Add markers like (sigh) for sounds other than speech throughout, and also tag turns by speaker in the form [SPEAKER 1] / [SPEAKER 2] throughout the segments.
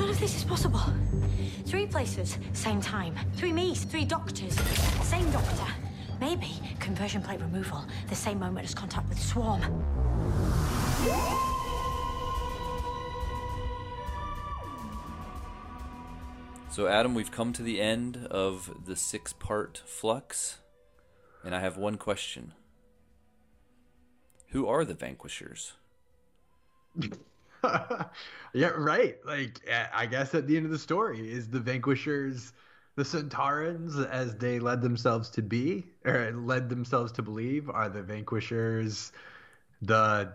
[SPEAKER 1] None of this is possible. Three places, same time. Three me's, three doctors, same doctor. Maybe conversion plate removal, the same moment as contact with Swarm.
[SPEAKER 2] So, Adam, we've come to the end of the six part flux, and I have one question Who are the vanquishers? (laughs) (laughs)
[SPEAKER 3] yeah, right. Like, I guess at the end of the story is the vanquishers the Sontarans, as they led themselves to be, or led themselves to believe, are the vanquishers the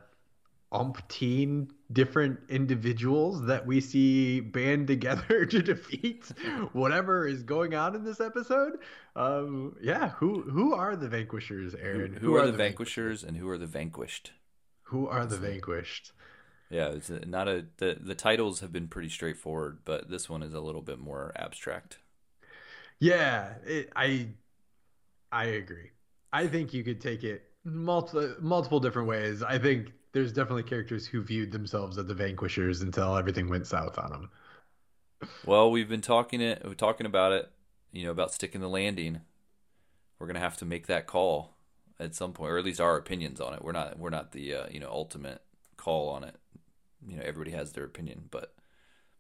[SPEAKER 3] umpteen different individuals that we see band (laughs) together to defeat whatever is going on in this episode. Um, yeah, who who are the vanquishers, Aaron?
[SPEAKER 2] Who, who, who are, are, the, the vanquishers, vanquishers, and who are the vanquished?
[SPEAKER 3] Who are the vanquished?
[SPEAKER 2] Yeah, it's not a the the titles have been pretty straightforward, but this one is a little bit more abstract.
[SPEAKER 3] Yeah, it, I I agree. I think you could take it multiple multiple different ways. I think there's definitely characters who viewed themselves as the vanquishers until everything went south on them.
[SPEAKER 2] Well, we've been talking it, we're talking about it, you know, about sticking the landing. We're gonna have to make that call at some point, or at least our opinions on it. We're not we're not the uh, you know ultimate call on it. You know, everybody has their opinion, but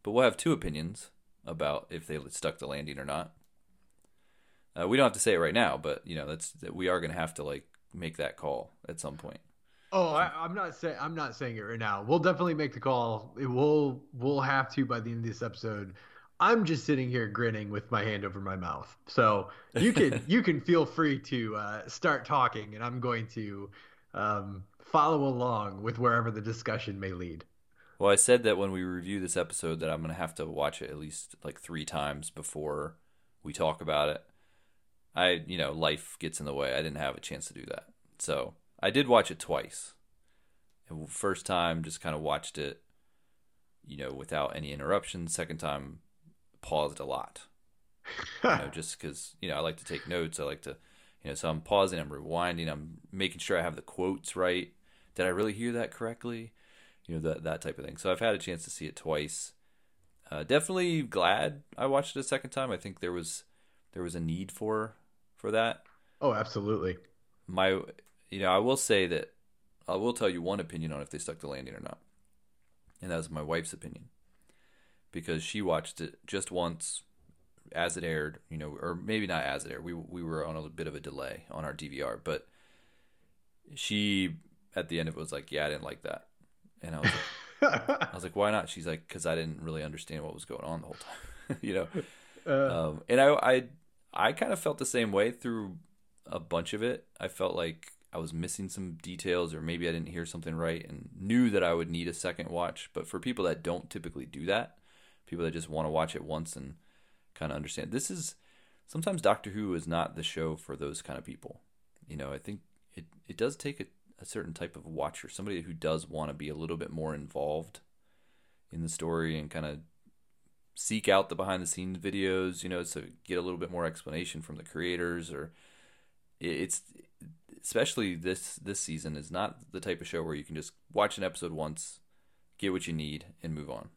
[SPEAKER 2] but we'll have two opinions about if they stuck the landing or not. Uh, we don't have to say it right now, but you know that's that we are going to have to like make that call at some point.
[SPEAKER 3] Oh, I, am not saying I'm not saying it right now. We'll definitely make the call. It will we'll have to by the end of this episode. I'm just sitting here grinning with my hand over my mouth. So you can (laughs) you can feel free to uh, start talking, and I'm going to um, follow along with wherever the discussion may lead.
[SPEAKER 2] Well, I said that when we review this episode that I'm going to have to watch it at least like three times before we talk about it. I, you know, life gets in the way. I didn't have a chance to do that. So I did watch it twice. First time, just kind of watched it, you know, without any interruptions. Second time, paused a lot. you know, (laughs) just because, you know, I like to take notes. I like to, you know, so I'm pausing, I'm rewinding, I'm making sure I have the quotes right. Did I really hear that correctly? You know, that, that type of thing. So I've had a chance to see it twice. Uh, definitely glad I watched it a second time. I think there was there was a need for for that.
[SPEAKER 3] Oh, absolutely.
[SPEAKER 2] My, you know, I will say that I will tell you one opinion on if they stuck the landing or not, and that was my wife's opinion because she watched it just once as it aired, you know, or maybe not as it aired. We we were on a bit of a delay on our DVR, but she at the end of it was like, "Yeah, I didn't like that," and I was like, "I was like, why not?" She's like, "Because I didn't really understand what was going on the whole time," (laughs) you know. (laughs) Uh, um, and I I I kind of felt the same way through a bunch of it. I felt like I was missing some details, or maybe I didn't hear something right, and knew that I would need a second watch. But for people that don't typically do that, people that just want to watch it once and kind of understand, this is sometimes Doctor Who is not the show for those kind of people. You know, I think it it does take a, a certain type of watcher, somebody who does want to be a little bit more involved in the story and kind of seek out the behind the scenes videos, you know, to get a little bit more explanation from the creators or it's especially this this season is not the type of show where you can just watch an episode once, get what you need and move on.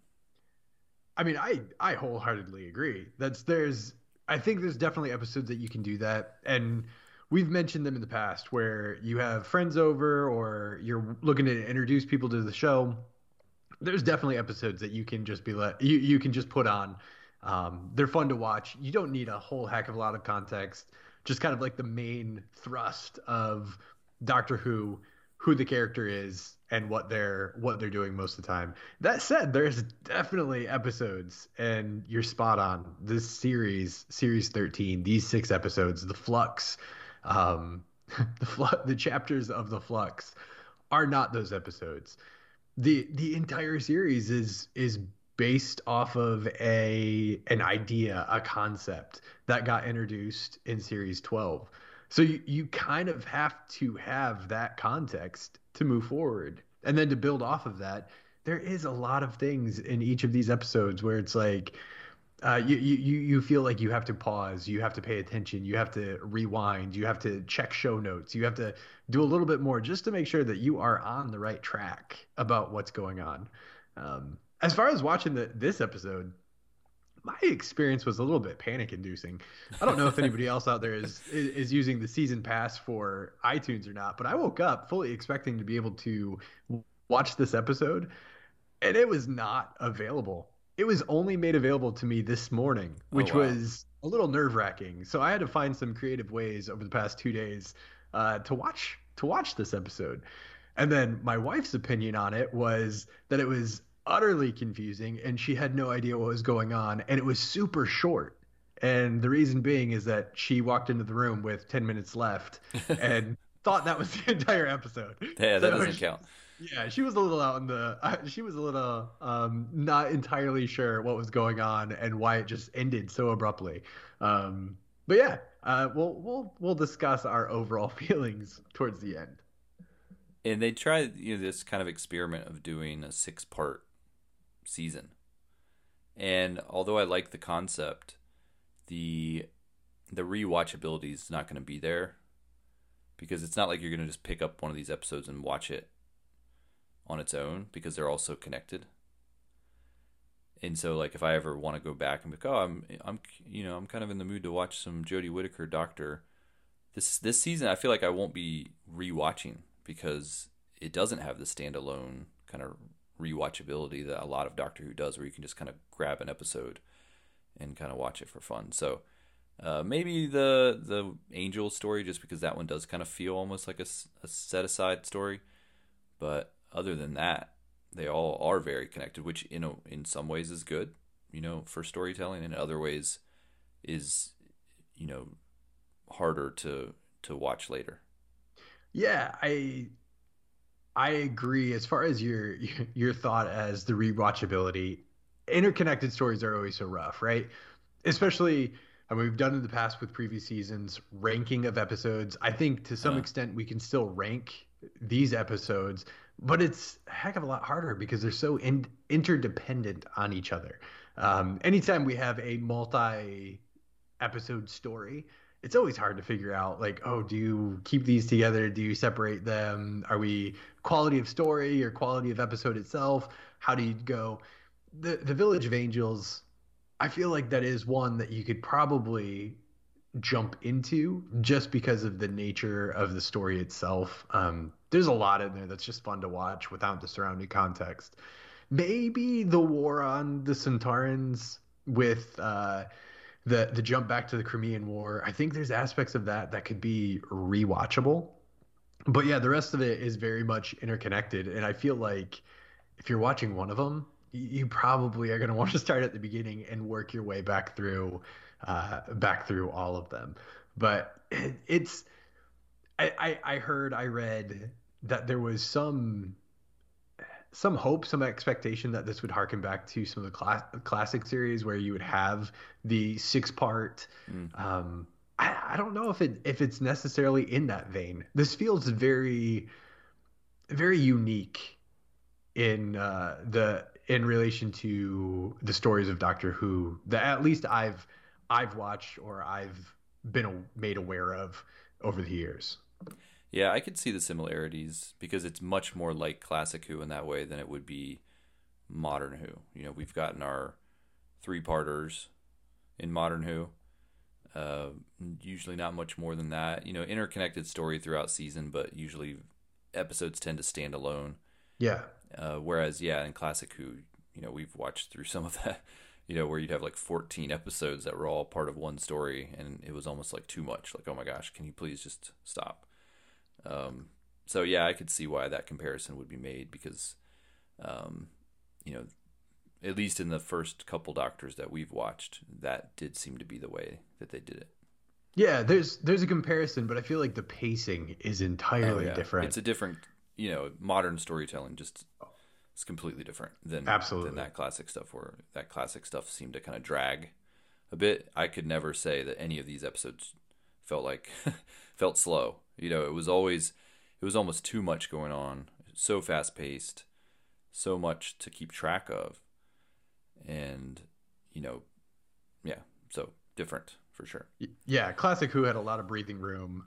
[SPEAKER 3] I mean, I I wholeheartedly agree. That's there's I think there's definitely episodes that you can do that and we've mentioned them in the past where you have friends over or you're looking to introduce people to the show there's definitely episodes that you can just be let you you can just put on. Um, they're fun to watch. You don't need a whole heck of a lot of context. Just kind of like the main thrust of Doctor Who, who the character is, and what they're what they're doing most of the time. That said, there's definitely episodes, and you're spot on. This series, series 13, these six episodes, the flux, um, (laughs) the fl- the chapters of the flux, are not those episodes the the entire series is is based off of a an idea, a concept that got introduced in series 12. So you, you kind of have to have that context to move forward. And then to build off of that, there is a lot of things in each of these episodes where it's like uh, you, you you feel like you have to pause, you have to pay attention, you have to rewind, you have to check show notes, you have to do a little bit more just to make sure that you are on the right track about what's going on. Um, as far as watching the, this episode, my experience was a little bit panic inducing. I don't know if anybody (laughs) else out there is, is, is using the season pass for iTunes or not, but I woke up fully expecting to be able to watch this episode, and it was not available. It was only made available to me this morning, which
[SPEAKER 2] wow.
[SPEAKER 3] was a little nerve wracking. So I had to find some creative ways over the past two days uh, to watch to watch this episode. And then my wife's opinion on it was that it was utterly confusing and she had no idea what was going on and it was super short. And the reason being is that she walked into the room with 10 minutes left (laughs) and thought that was the entire episode.
[SPEAKER 2] Yeah, that
[SPEAKER 3] So
[SPEAKER 2] doesn't
[SPEAKER 3] she-
[SPEAKER 2] count.
[SPEAKER 3] Yeah, she was a little out in the. Uh, (laughs) she was a little um, not entirely sure what was going on and why it just ended so abruptly. Um, but yeah, uh, we'll we'll we'll discuss our overall (laughs) feelings towards the end.
[SPEAKER 2] and they tried you know this kind of experiment of doing a six part season and although i like the concept the the rewatchability is not going to be there because it's not like you're going to just pick up one of these episodes and watch it on its own because they're all so connected and so like if i ever want to go back and be like oh i'm i'm you know i'm kind of in the mood to watch some jodie whittaker doctor this this season I feel like I won't be rewatching because it doesn't have the standalone kind of rewatchability that a lot of Doctor Who does, where you can just kind of grab an episode and kind of watch it for fun. So uh, maybe the the Angel story, just because that one does kind of feel almost like a set aside story, but other than that, they all are very connected, which you know in some ways is good, you know, for storytelling, and in other ways is you know harder to to watch later.
[SPEAKER 3] Yeah, I I agree. As far as your your thought as the rewatchability, interconnected stories are always so rough, right? Especially, I mean, we've done in the past with previous seasons ranking of episodes. I think to some
[SPEAKER 2] Uh.
[SPEAKER 3] extent we can still rank these episodes, but it's a heck of a lot harder because they're so in, interdependent on each other. Um, anytime we have a multi episode story, it's always hard to figure out like, oh, do you keep these together? Do you separate them? Are we quality of story or quality of episode itself? How do you go? The the Village of Angels, I feel like that is one that you could probably jump into just because of the nature of the story itself. Um, there's a lot in there that's just fun to watch without the surrounding context. Maybe the war on the Sontarans with uh, the the jump back to the Crimean War. I think there's aspects of that that could be rewatchable. But yeah, the rest of it is very much interconnected, and I feel like if you're watching one of them, you probably are going (laughs) to want to start at the beginning and work your way back through uh, back through all of them. But it, (laughs) it's I, I I heard I read that there was some some hope, some expectation that this would harken back to some of the class, classic series where you would have the six part.
[SPEAKER 2] Mm.
[SPEAKER 3] Um, I, I don't know if it if it's necessarily in that vein. This feels very very unique in uh, the in relation to the stories of Doctor Who that at least I've I've watched or I've been made aware of over the years.
[SPEAKER 2] Yeah, I could see the similarities because it's much more like classic Who in that way than it would be modern Who. You know, we've gotten our three parters in modern Who. Uh, usually not much more than that. You know, interconnected story throughout season, but usually episodes tend to stand alone.
[SPEAKER 3] Yeah.
[SPEAKER 2] Uh, whereas, yeah, in classic Who, you know, we've watched through some of that. (laughs) You know, where you'd have like 14 episodes that were all part of one story, and it was almost like too much. Like, oh my gosh, can you please just stop? Um, so yeah, I could see why that comparison would be made because, um, you know, at least in the first couple Doctors that we've watched, that did seem to be the way that they did it.
[SPEAKER 3] Yeah, there's there's a comparison, but I feel like the pacing is entirely
[SPEAKER 2] Oh, yeah.
[SPEAKER 3] different.
[SPEAKER 2] It's a different, you know, modern storytelling just it's completely different than
[SPEAKER 3] Absolutely.
[SPEAKER 2] than that classic stuff where that classic stuff seemed to kind of drag a bit. I could never say that any of these episodes felt like (laughs) felt slow. You know, it was always it was almost too much going on, so fast paced, so much to keep track of. And you know, yeah, so different for sure.
[SPEAKER 3] yeah, Classic Who had a lot of breathing room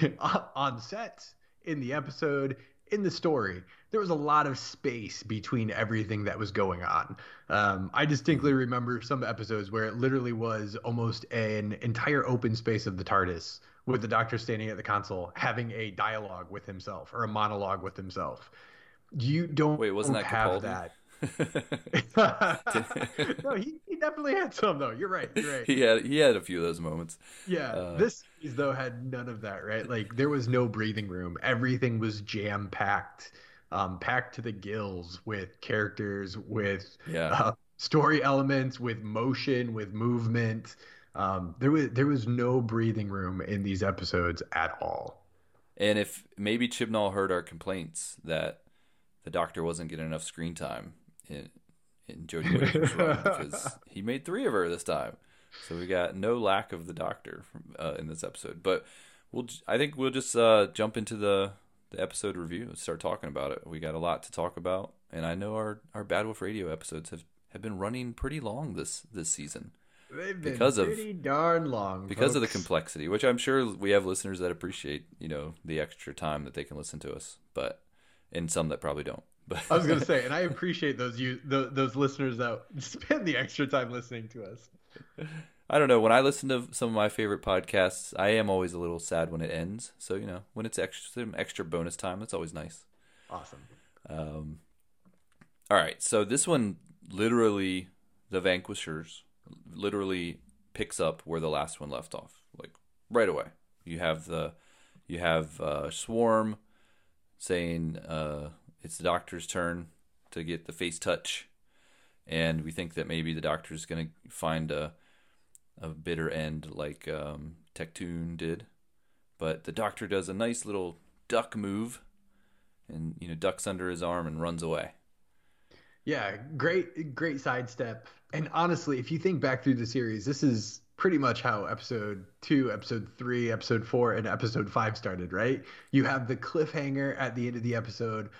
[SPEAKER 3] (laughs) on set, in the episode, in the story, there was a lot of space between everything that was going on. Um, I distinctly remember some episodes where it literally was almost an entire open space of the TARDIS with the Doctor standing at the console having a dialogue with himself or a monologue with himself. You don't
[SPEAKER 2] Wait, wasn't that
[SPEAKER 3] have
[SPEAKER 2] Capaldi?
[SPEAKER 3] that. (laughs) no, he, he definitely had some though. You're right. You're right.
[SPEAKER 2] he had he had a few of those moments.
[SPEAKER 3] Yeah,
[SPEAKER 2] Uh,
[SPEAKER 3] this series though had none of that, right? Like there was no breathing room. Everything was jam packed, um, packed to the gills with characters, with
[SPEAKER 2] Yeah.
[SPEAKER 3] uh, story elements, with motion, with movement. Um, there was there was no breathing room in these episodes at all.
[SPEAKER 2] And if maybe Chibnall heard our complaints that the Doctor wasn't getting enough screen time in in Jodie Whittaker's run (laughs) because he made three of her this time, so we got no lack of the Doctor from, uh, in this episode. But we'll I think we'll just uh, jump into the the episode review and start talking about it. We got a lot to talk about, and I know our our Bad Wolf Radio episodes have have been running pretty long this this season
[SPEAKER 3] They've been
[SPEAKER 2] Because of-
[SPEAKER 3] pretty darn long
[SPEAKER 2] because of the complexity, which I'm sure we have listeners that appreciate, you know, the extra time that they can listen to us, but and some that probably don't. But
[SPEAKER 3] I was gonna say, and I (laughs) appreciate those you those, those listeners that spend the extra time listening to us.
[SPEAKER 2] I don't know. When I listen to some of my favorite podcasts, I am always a little sad when it ends. So you know, when it's extra some extra bonus time, that's always nice.
[SPEAKER 3] Awesome.
[SPEAKER 2] Um, all right, so this one literally, the Vanquishers literally picks up where the last one left off, like right away. You have the, you have uh, Swarm saying uh, it's the Doctor's turn to get the face touch, and we think that maybe the Doctor's gonna find a, a bitter end like um, did, but the Doctor does a nice little duck move and you know ducks under his arm and runs away.
[SPEAKER 3] Yeah, great, great sidestep. And honestly, if you think back through the series, this is pretty much how episode two, episode three, episode four, and episode five started, right? You have the cliffhanger at the end of the episode,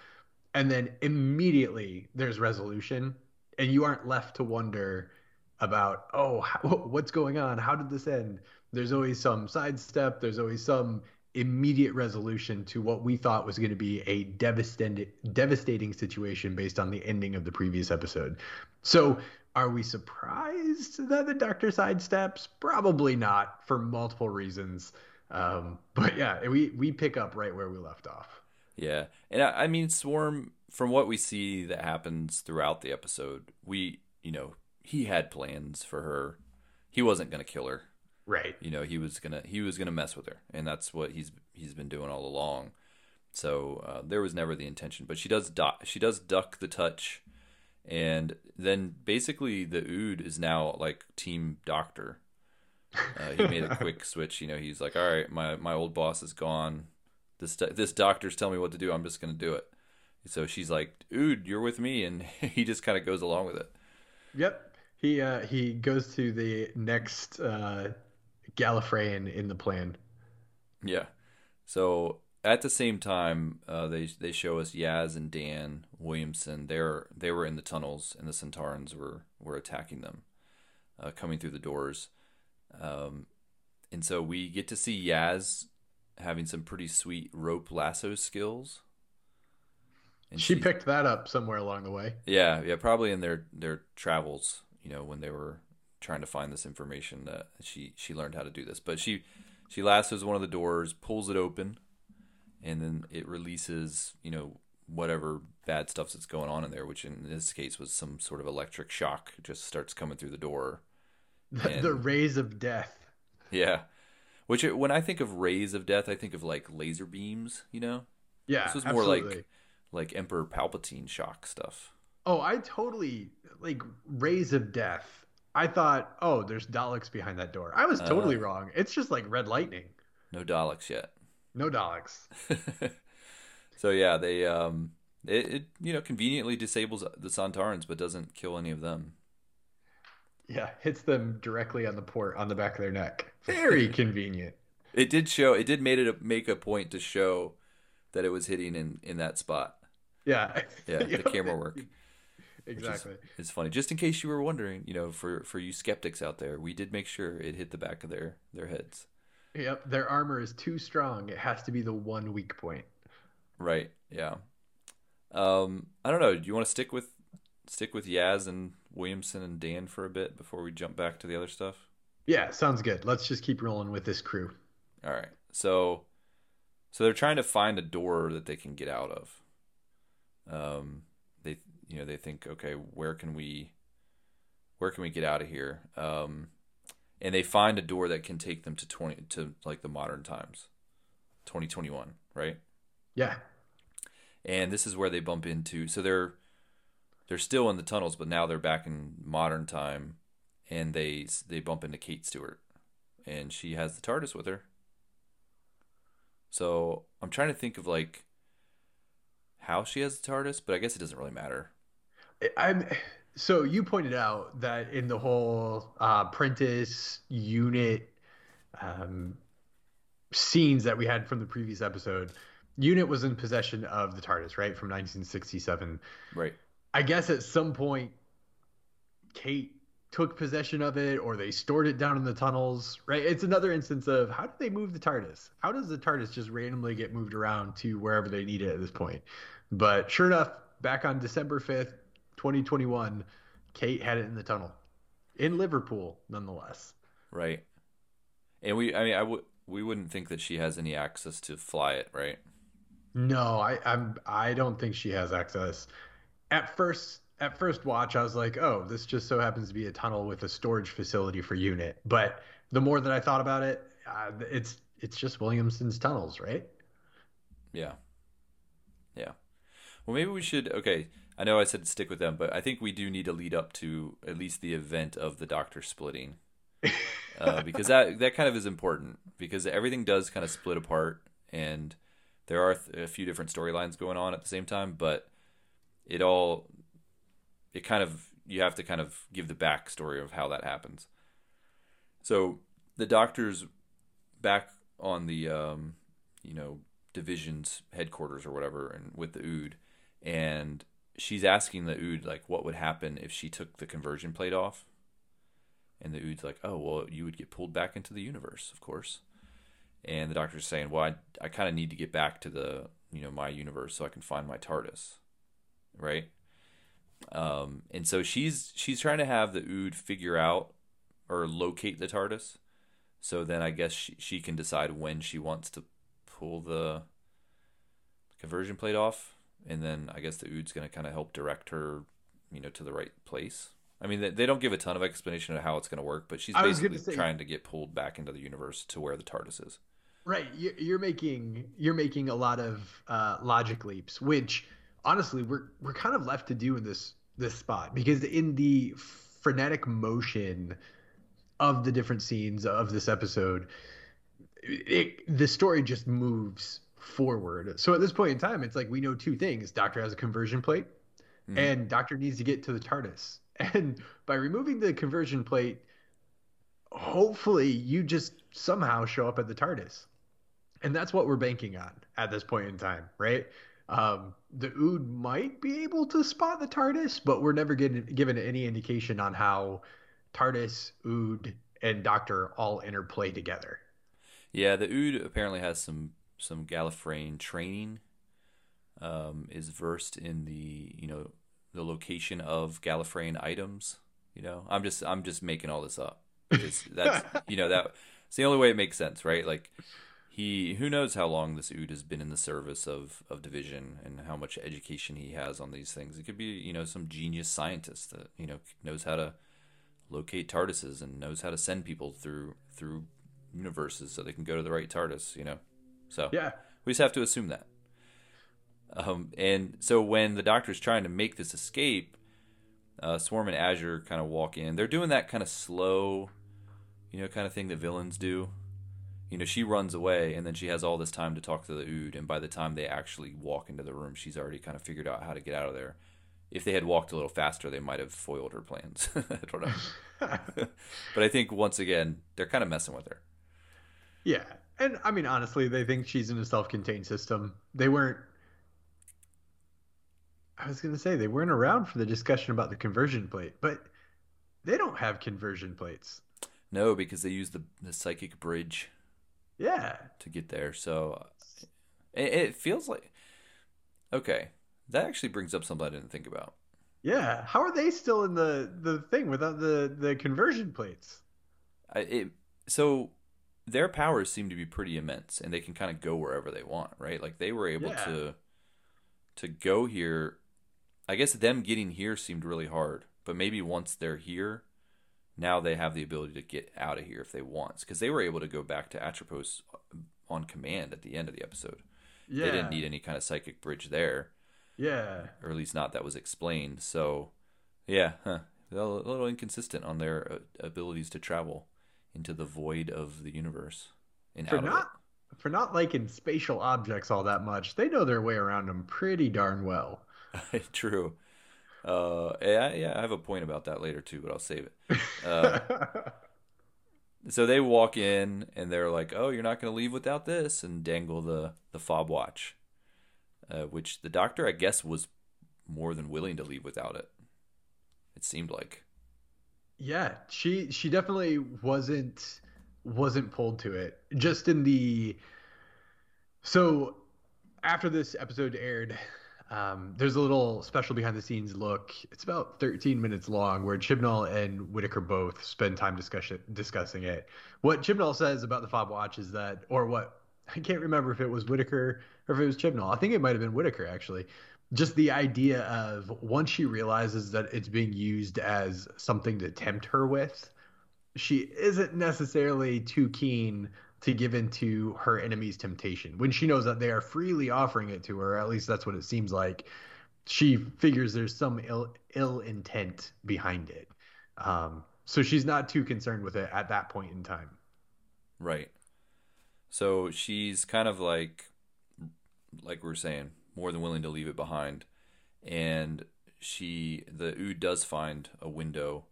[SPEAKER 3] and then immediately there's resolution, and you aren't left to wonder about, oh, how, (laughs) what's going on? How did this end? There's always some sidestep, there's always some immediate resolution to what we thought was going to be a devastating devastating situation based on the ending of the previous episode. So, are we surprised that the doctor sidesteps? Probably not for multiple reasons. Um, but yeah, we we pick up right where we left off.
[SPEAKER 2] Yeah, and I, I mean Swarm. From what we see that happens throughout the episode, we you know he had plans for her. He wasn't gonna kill her.
[SPEAKER 3] Right.
[SPEAKER 2] You know he was gonna he was gonna mess with her, and that's what he's he's been doing all along. So uh, there was never the intention, but she does duck. She does duck the touch, and then basically the Ood is now like Team Doctor. Uh, he made a (laughs) quick switch. You know, he's like, "All right, my my old boss is gone. This this doctor's telling me what to do. I'm just gonna do it." So she's like, "Ood, you're with me," and (laughs) he just kind of goes along with it.
[SPEAKER 3] Yep. He uh, he goes to the next uh, Gallifreyan in the plan.
[SPEAKER 2] Yeah. So at the same time, uh, they they show us Yaz and Dan Williamson. They're they were in the tunnels, and the Sontarans were were attacking them, uh, coming through the doors. Um, and so we get to see Yaz having some pretty sweet rope lasso skills. And
[SPEAKER 3] She
[SPEAKER 2] she's-
[SPEAKER 3] picked that up somewhere along the way.
[SPEAKER 2] yeah, yeah, probably in their their travels, you know, when they were trying to find this information that she she learned how to do this. But she she lassos one of the doors, pulls it open, and then it releases, you know, whatever bad stuff that's going on in there, which in this case was some sort of electric shock. It just starts coming through the door.
[SPEAKER 3] The, the rays of death.
[SPEAKER 2] Yeah. Which when I think of rays of death, I think of like laser beams, you know?
[SPEAKER 3] Yeah,
[SPEAKER 2] This was more
[SPEAKER 3] absolutely.
[SPEAKER 2] like like Emperor Palpatine shock stuff.
[SPEAKER 3] Oh, I totally like rays of death. I thought, oh, there's Daleks behind that door. I was totally
[SPEAKER 2] Uh.
[SPEAKER 3] wrong. It's just like red lightning.
[SPEAKER 2] No Daleks yet.
[SPEAKER 3] No Daleks. (laughs)
[SPEAKER 2] so yeah, they um it, it you know conveniently disables the Sontarans but doesn't kill any of them.
[SPEAKER 3] Yeah, hits them directly on the port on the back of their neck. Very (laughs) convenient.
[SPEAKER 2] It did show it did made it make a point to show that it was hitting in in that spot.
[SPEAKER 3] Yeah.
[SPEAKER 2] Yeah, (laughs) the camera work.
[SPEAKER 3] Exactly.
[SPEAKER 2] It's funny. Just in case you were wondering, you know, for for you skeptics out there, we did make sure it hit the back of their their heads.
[SPEAKER 3] Yep, their armor is too strong. It has to be the one weak point.
[SPEAKER 2] Right. Yeah. Um, I don't know. Do you want to stick with stick with Yaz and Williamson and Dan for a bit before we jump back to the other stuff?
[SPEAKER 3] Yeah, sounds good. Let's just keep rolling with this crew.
[SPEAKER 2] All right. So so they're trying to find a door that they can get out of. Um they you know, they think, okay, where can we where can we get out of here? Um and they find a door that can take them to 20 to like the modern times. 2021, right?
[SPEAKER 3] Yeah.
[SPEAKER 2] and this is where they bump into so they're they're still in the tunnels but now they're back in modern time and they they bump into Kate Stewart and she has the TARDIS with her. So I'm trying to think of like how she has the TARDIS but I guess it doesn't really matter.
[SPEAKER 3] I'm so you pointed out that in the whole uh, Prentice unit um, scenes that we had from the previous episode, unit was in possession of the TARDIS, right, from 1967.
[SPEAKER 2] right
[SPEAKER 3] I guess at some point, Kate took possession of it, or they stored it down in the tunnels, right? It's another instance of how do they move the TARDIS? How does the TARDIS just randomly get moved around to wherever they need it at this point? But sure enough, back on December 5th, 2021, Kate had it in the tunnel in Liverpool, nonetheless.
[SPEAKER 2] right and we I mean I would we wouldn't think that she has any access to fly it right
[SPEAKER 3] No, I, I'm. I don't think she has access. At first, at first watch, I was like, "Oh, this just so happens to be a tunnel with a storage facility for unit." But the more that I thought about it, uh, it's it's just Williamson's tunnels, right?
[SPEAKER 2] Yeah. Yeah. Well, maybe we should. Okay, I know I said stick with them, but I think we do need to lead up to at least the event of the Doctor splitting, (laughs) uh, because that that kind of is important because everything does kind of split apart, and there are th- a few different storylines going on at the same time, but it all it kind of you have to kind of give the backstory of how that happens. So the Doctor's back on the um, you know division's headquarters or whatever and with the ood and she's asking the ood like what would happen if she took the conversion plate off? And the ood's like oh well you would get pulled back into the universe of course. And the doctor's saying well i, I kind of need to get back to the you know my universe so i can find my tardis right um, and so she's she's trying to have the ood figure out or locate the tardis so then i guess she, she can decide when she wants to pull the conversion plate off, and then I guess the Ood's going to kind of help direct her, you know, to the right place. I mean, they, they don't give a ton of explanation of how it's going to work, but she's basically
[SPEAKER 3] say-
[SPEAKER 2] trying to get pulled back into the universe to where the TARDIS is.
[SPEAKER 3] Right. You- You're making you're making a lot of uh, logic leaps, which honestly we're we're kind of left to do in this this spot because in the frenetic motion of the different scenes of this episode, it, the story just moves forward. So at this point in time, it's like we know two things: Doctor has a conversion plate,
[SPEAKER 2] Mhm.
[SPEAKER 3] and Doctor needs to get to the TARDIS. (laughs) And by removing the conversion plate, hopefully you just somehow show up at the TARDIS. And that's what we're banking on at this point in time, right? Um, the Ood might be able to spot the TARDIS, but we're never getting, given any indication on how TARDIS, Ood, and Doctor all interplay together.
[SPEAKER 2] Yeah, the Ood apparently has some some Gallifreyan training. Um, is versed in the you know the location of Gallifreyan items. You know, I'm just I'm just making all this up. Because that's (laughs) you know that it's the only way it makes sense, right? Like he who knows how long this Ood has been in the service of of division and how much education he has on these things. It could be you know some genius scientist that you know knows how to locate TARDISes and knows how to send people through through universes so they can go to the right TARDIS. You know, so
[SPEAKER 3] Yeah.
[SPEAKER 2] we just have to assume that. Um, and so when the Doctor's trying to make this escape, uh, Swarm and Azure kind of walk in. They're doing that kind of slow, you know, kind of thing that villains do. You know, she runs away, and then she has all this time to talk to the Ood. And by the time they actually walk into the room, she's already kind of figured out how to get out of there. If they had walked a little faster, they might have foiled her plans. (laughs) I don't know. (laughs) (laughs) but I think once again, they're kind of messing with her.
[SPEAKER 3] Yeah. And I mean, honestly, they think she's in a self contained system. They weren't. I was going to say they weren't around for the discussion about the conversion plate, but they don't have conversion plates.
[SPEAKER 2] No, because they use the the psychic bridge
[SPEAKER 3] Yeah.
[SPEAKER 2] to get there. So uh, it, it feels like Okay, that actually brings up something I didn't think about.
[SPEAKER 3] Yeah, how are they still in the the thing without the the conversion plates?
[SPEAKER 2] I, it, so their powers seem to be pretty immense, and they can kind of go wherever they want, right? Like they were able
[SPEAKER 3] Yeah.
[SPEAKER 2] to to go here. I guess them getting here seemed really hard, but maybe once they're here, now they have the ability to get out of here if they want, because they were able to go back to Atropos on command at the end of the episode.
[SPEAKER 3] Yeah,
[SPEAKER 2] They didn't need any kind of psychic bridge there.
[SPEAKER 3] Yeah,
[SPEAKER 2] or at least not that was explained. So, yeah, huh. They're a little inconsistent on their uh, abilities to travel into the void of the universe and
[SPEAKER 3] for not for not liking spatial objects all that much. They know their way around them pretty darn well. (laughs)
[SPEAKER 2] True. Uh, yeah, yeah, I have a point about that later too, but I'll save it. (laughs) Uh, so they walk in and they're like, "Oh, you're not going to leave without this," and dangle the the fob watch, uh, which the doctor, I guess, was more than willing to leave without it. It seemed like.
[SPEAKER 3] Yeah, she she definitely wasn't wasn't pulled to it. Just in the so after this episode aired, um, there's a little special behind the scenes look. It's about 13 minutes long, where Chibnall and Whittaker both spend time discussion discussing it. What Chibnall says about the fob watch is that, or what (laughs) I can't remember if it was Whittaker or if it was Chibnall. I think it might have been Whittaker actually. Just the idea of once she realizes that it's being used as something to tempt her with, she isn't necessarily too keen to give in to her enemy's temptation when she knows that they are freely offering it to her. At least that's what it seems like. She figures there's some ill ill intent behind it, um, so she's not too concerned with it at that point in time.
[SPEAKER 2] Right. So she's kind of like, like we are saying, more than willing to leave it behind, and she the Ood does find a window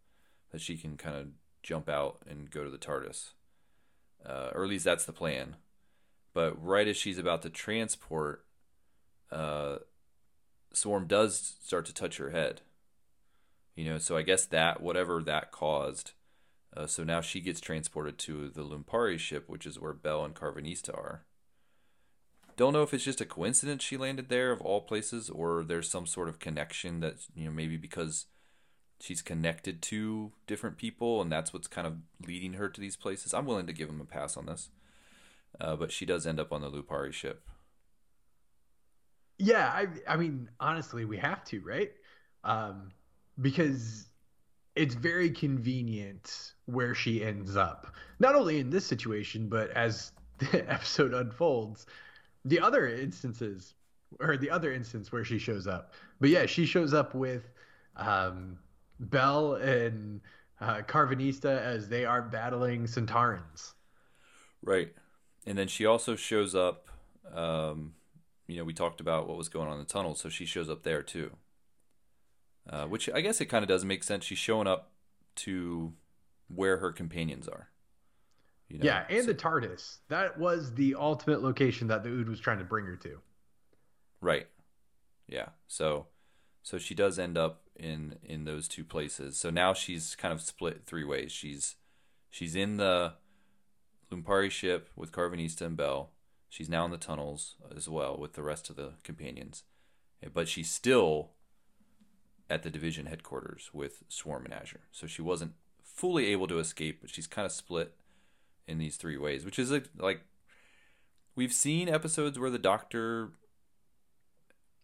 [SPEAKER 2] that she can kind of jump out and go to the TARDIS, uh, or at least that's the plan. But right as she's about to transport, uh, Swarm does start to touch her head. You know, so I guess that whatever that caused uh, so now she gets transported to the Lupari ship, which is where Bel and Karvanista are. Don't know if it's just a coincidence she landed there of all places, or there's some sort of connection that you know maybe because she's connected to different people, and that's what's kind of leading her to these places. I'm willing to give him a pass on this, uh, but she does end up on the Lupari ship.
[SPEAKER 3] Yeah, I I mean honestly, we have to, right? Um, because it's very convenient where she ends up. Not only in this situation, but as (laughs) the episode unfolds, the other instances or the other instance where she shows up. But yeah, she shows up with um, Bel and uh, Karvanista as they are battling Sontarans.
[SPEAKER 2] Right. And then she also shows up. Um, you know, we talked about what was going on in the tunnel, so she shows up there too. Uh, which I guess it kind of does make sense. She's showing up to where her companions are. You know?
[SPEAKER 3] yeah, and
[SPEAKER 2] So-
[SPEAKER 3] the TARDIS. That was the ultimate location that the Ood was trying to bring her to.
[SPEAKER 2] Right. Yeah. So so she does end up in in those two places. So now she's kind of split three ways. She's she's in the Lupari ship with Karvanista and Bel. She's now in the tunnels as well with the rest of the companions. But she's still at the division headquarters with Swarm and Azure. So she wasn't fully able to escape, but she's kind of split in these three ways, which is like, like we've seen episodes where the doctor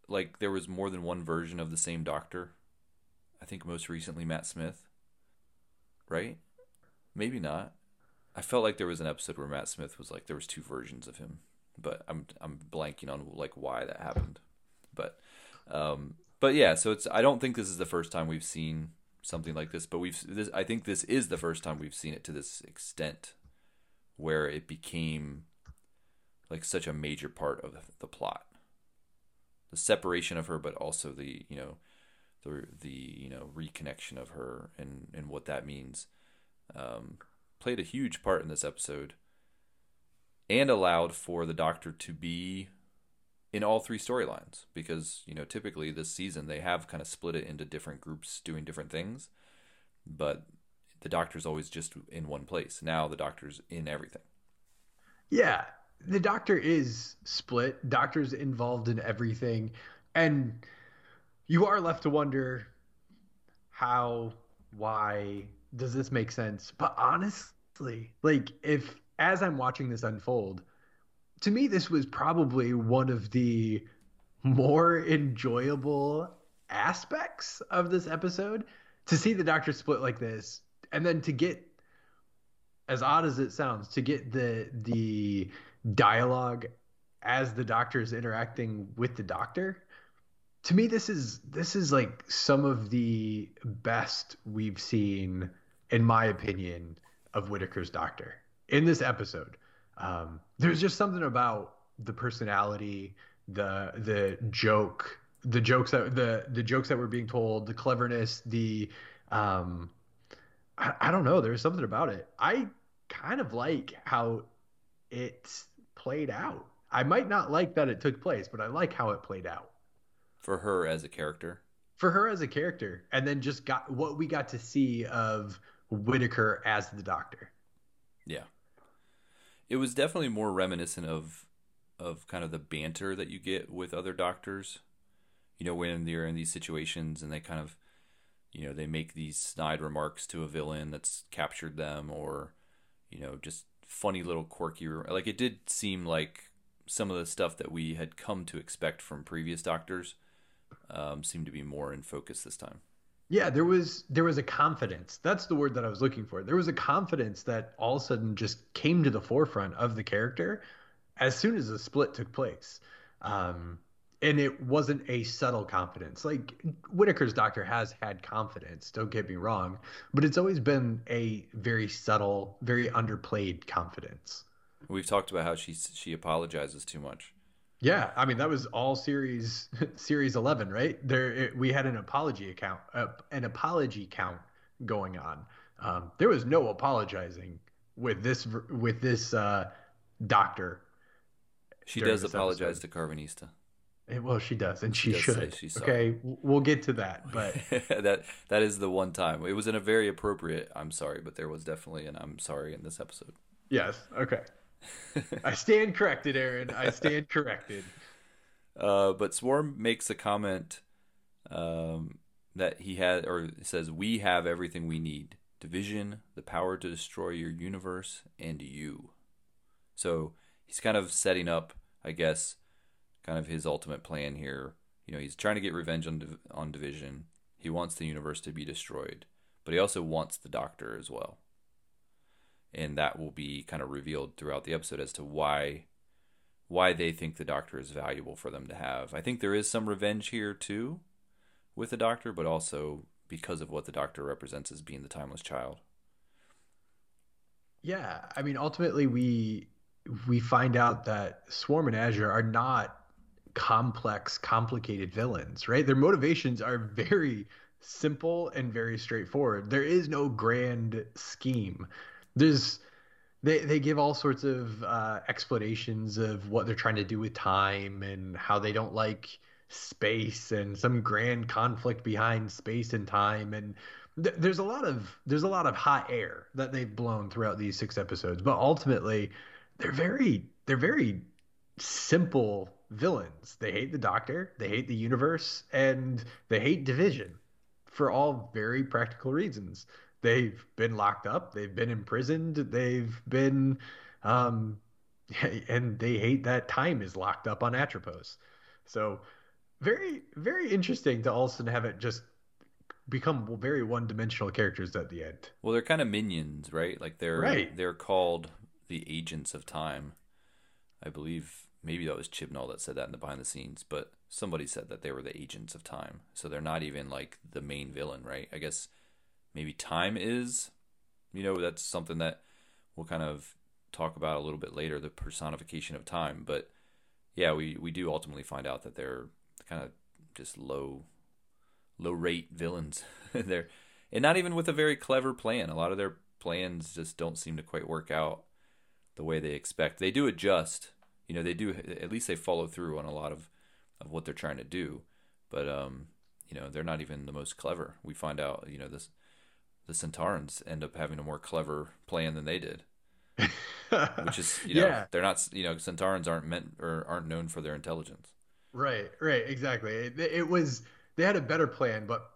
[SPEAKER 2] like there was more than one version of the same doctor. I think most recently Matt Smith. Right? Maybe not. I felt like there was an episode where Matt Smith was like there was two versions of him, but I'm I'm blanking on like why that happened. But um but yeah, so it's I don't think this is the first time we've seen something like this, but we've this I think this is the first time we've seen it to this extent where it became like such a major part of the, the plot the separation of her, but also the you know the the you know reconnection of her and and what that means um, played a huge part in this episode, and allowed for the Doctor to be in all three storylines because you know typically this season they have kind of split it into different groups doing different things, but the Doctor's always just in one place. Now the Doctor's in everything.
[SPEAKER 3] Yeah, the doctor is split. Doctor's involved in everything. and you are left to wonder how, why does this make sense? But honestly, like if as I'm watching this unfold, to me this was probably one of the more enjoyable aspects of this episode to see the doctor split like this and then to get as odd as it sounds to get the the dialogue as the doctor is interacting with the doctor. To me this is this is like some of the best we've seen in my opinion of whittaker's doctor in this episode. Um, there's just something about the personality the the joke the jokes that the the jokes that were being told the cleverness the um I, I don't know. There's something about it. I kind of like how it played out. I might not like that it took place but i like how it played out.
[SPEAKER 2] For her as a character?
[SPEAKER 3] For her as a character and then just got what we got to see of whittaker as the doctor.
[SPEAKER 2] Yeah. It was definitely more reminiscent of of kind of the banter that you get with other doctors you know when they're in these situations and they kind of you know they make these snide remarks to a villain that's captured them or you know just funny little quirky like it did seem like some of the stuff that we had come to expect from previous doctors um, seemed to be more in focus this time.
[SPEAKER 3] Yeah there was there was a confidence. That's the word that i was looking for. There was a confidence that all of a sudden just came to the forefront of the character as soon as the split took place. Um, and it wasn't a subtle confidence. Like Whittaker's doctor has had confidence, don't get me wrong, but it's always been a very subtle, very underplayed confidence.
[SPEAKER 2] We've talked about how she she apologizes too much.
[SPEAKER 3] Yeah, I mean that was all series (laughs) series 11, right? There it, we had an apology account uh, an apology count going on. Um, there was no apologizing with this with this uh, doctor.
[SPEAKER 2] She does apologize episode. to Karvanista.
[SPEAKER 3] Well, she does, and she, she does should. okay, we'll get to that, but (laughs)
[SPEAKER 2] that that is the one time. It was in a very appropriate. I'm sorry, but there was definitely an I'm sorry in this episode.
[SPEAKER 3] Yes. Okay. (laughs) I stand corrected, Aaron. I stand corrected.
[SPEAKER 2] Uh, but Swarm makes a comment um, that he had, or says, "We have everything we need: division, the power to destroy your universe, and you." So he's kind of setting up, I guess, kind of his ultimate plan here. You know, he's trying to get revenge on on Division. He wants the universe to be destroyed, but he also wants the Doctor as well. And that will be kind of revealed throughout the episode as to why why they think the Doctor is valuable for them to have. I think there is some revenge here too with the Doctor, but also because of what the Doctor represents as being the timeless child.
[SPEAKER 3] Yeah, I mean, ultimately we we find out that Swarm and Azure are not complex, complicated villains, right? Their motivations are very simple and very straightforward. There is no grand scheme. There's they they give all sorts of uh, explanations of what they're trying to do with time and how they don't like space and some grand conflict behind space and time and th- there's a lot of there's a lot of hot air that they've blown throughout these six episodes but ultimately they're very they're very simple villains. They hate the Doctor, they hate the universe, and they hate Division for all very practical reasons. They've been locked up, they've been imprisoned, they've been, um, (laughs) and they hate that time is locked up on Atropos. So, very, very interesting to also have it just become very one-dimensional characters at the end.
[SPEAKER 2] Well, they're kind of minions, right? Like they're right. they're called the agents of time. I believe maybe that was Chibnall that said that in the behind the scenes, but somebody said that they were the agents of time. So they're not even like the main villain, right? I guess maybe time is, you know, that's something that we'll kind of talk about a little bit later, the personification of time. But yeah, we, we do ultimately find out that they're kind of just low low rate villains. (laughs) they're and not even with a very clever plan. A lot of their plans just don't seem to quite work out the way they expect. They do adjust you know they do at least they follow through on a lot of of what they're trying to do but um you know they're not even the most clever we find out you know this the sontarans end up having a more clever plan than they did (laughs) which is you know yeah. they're not you know sontarans aren't meant or aren't known for their intelligence
[SPEAKER 3] Right, right, exactly. It, it was they had a better plan, but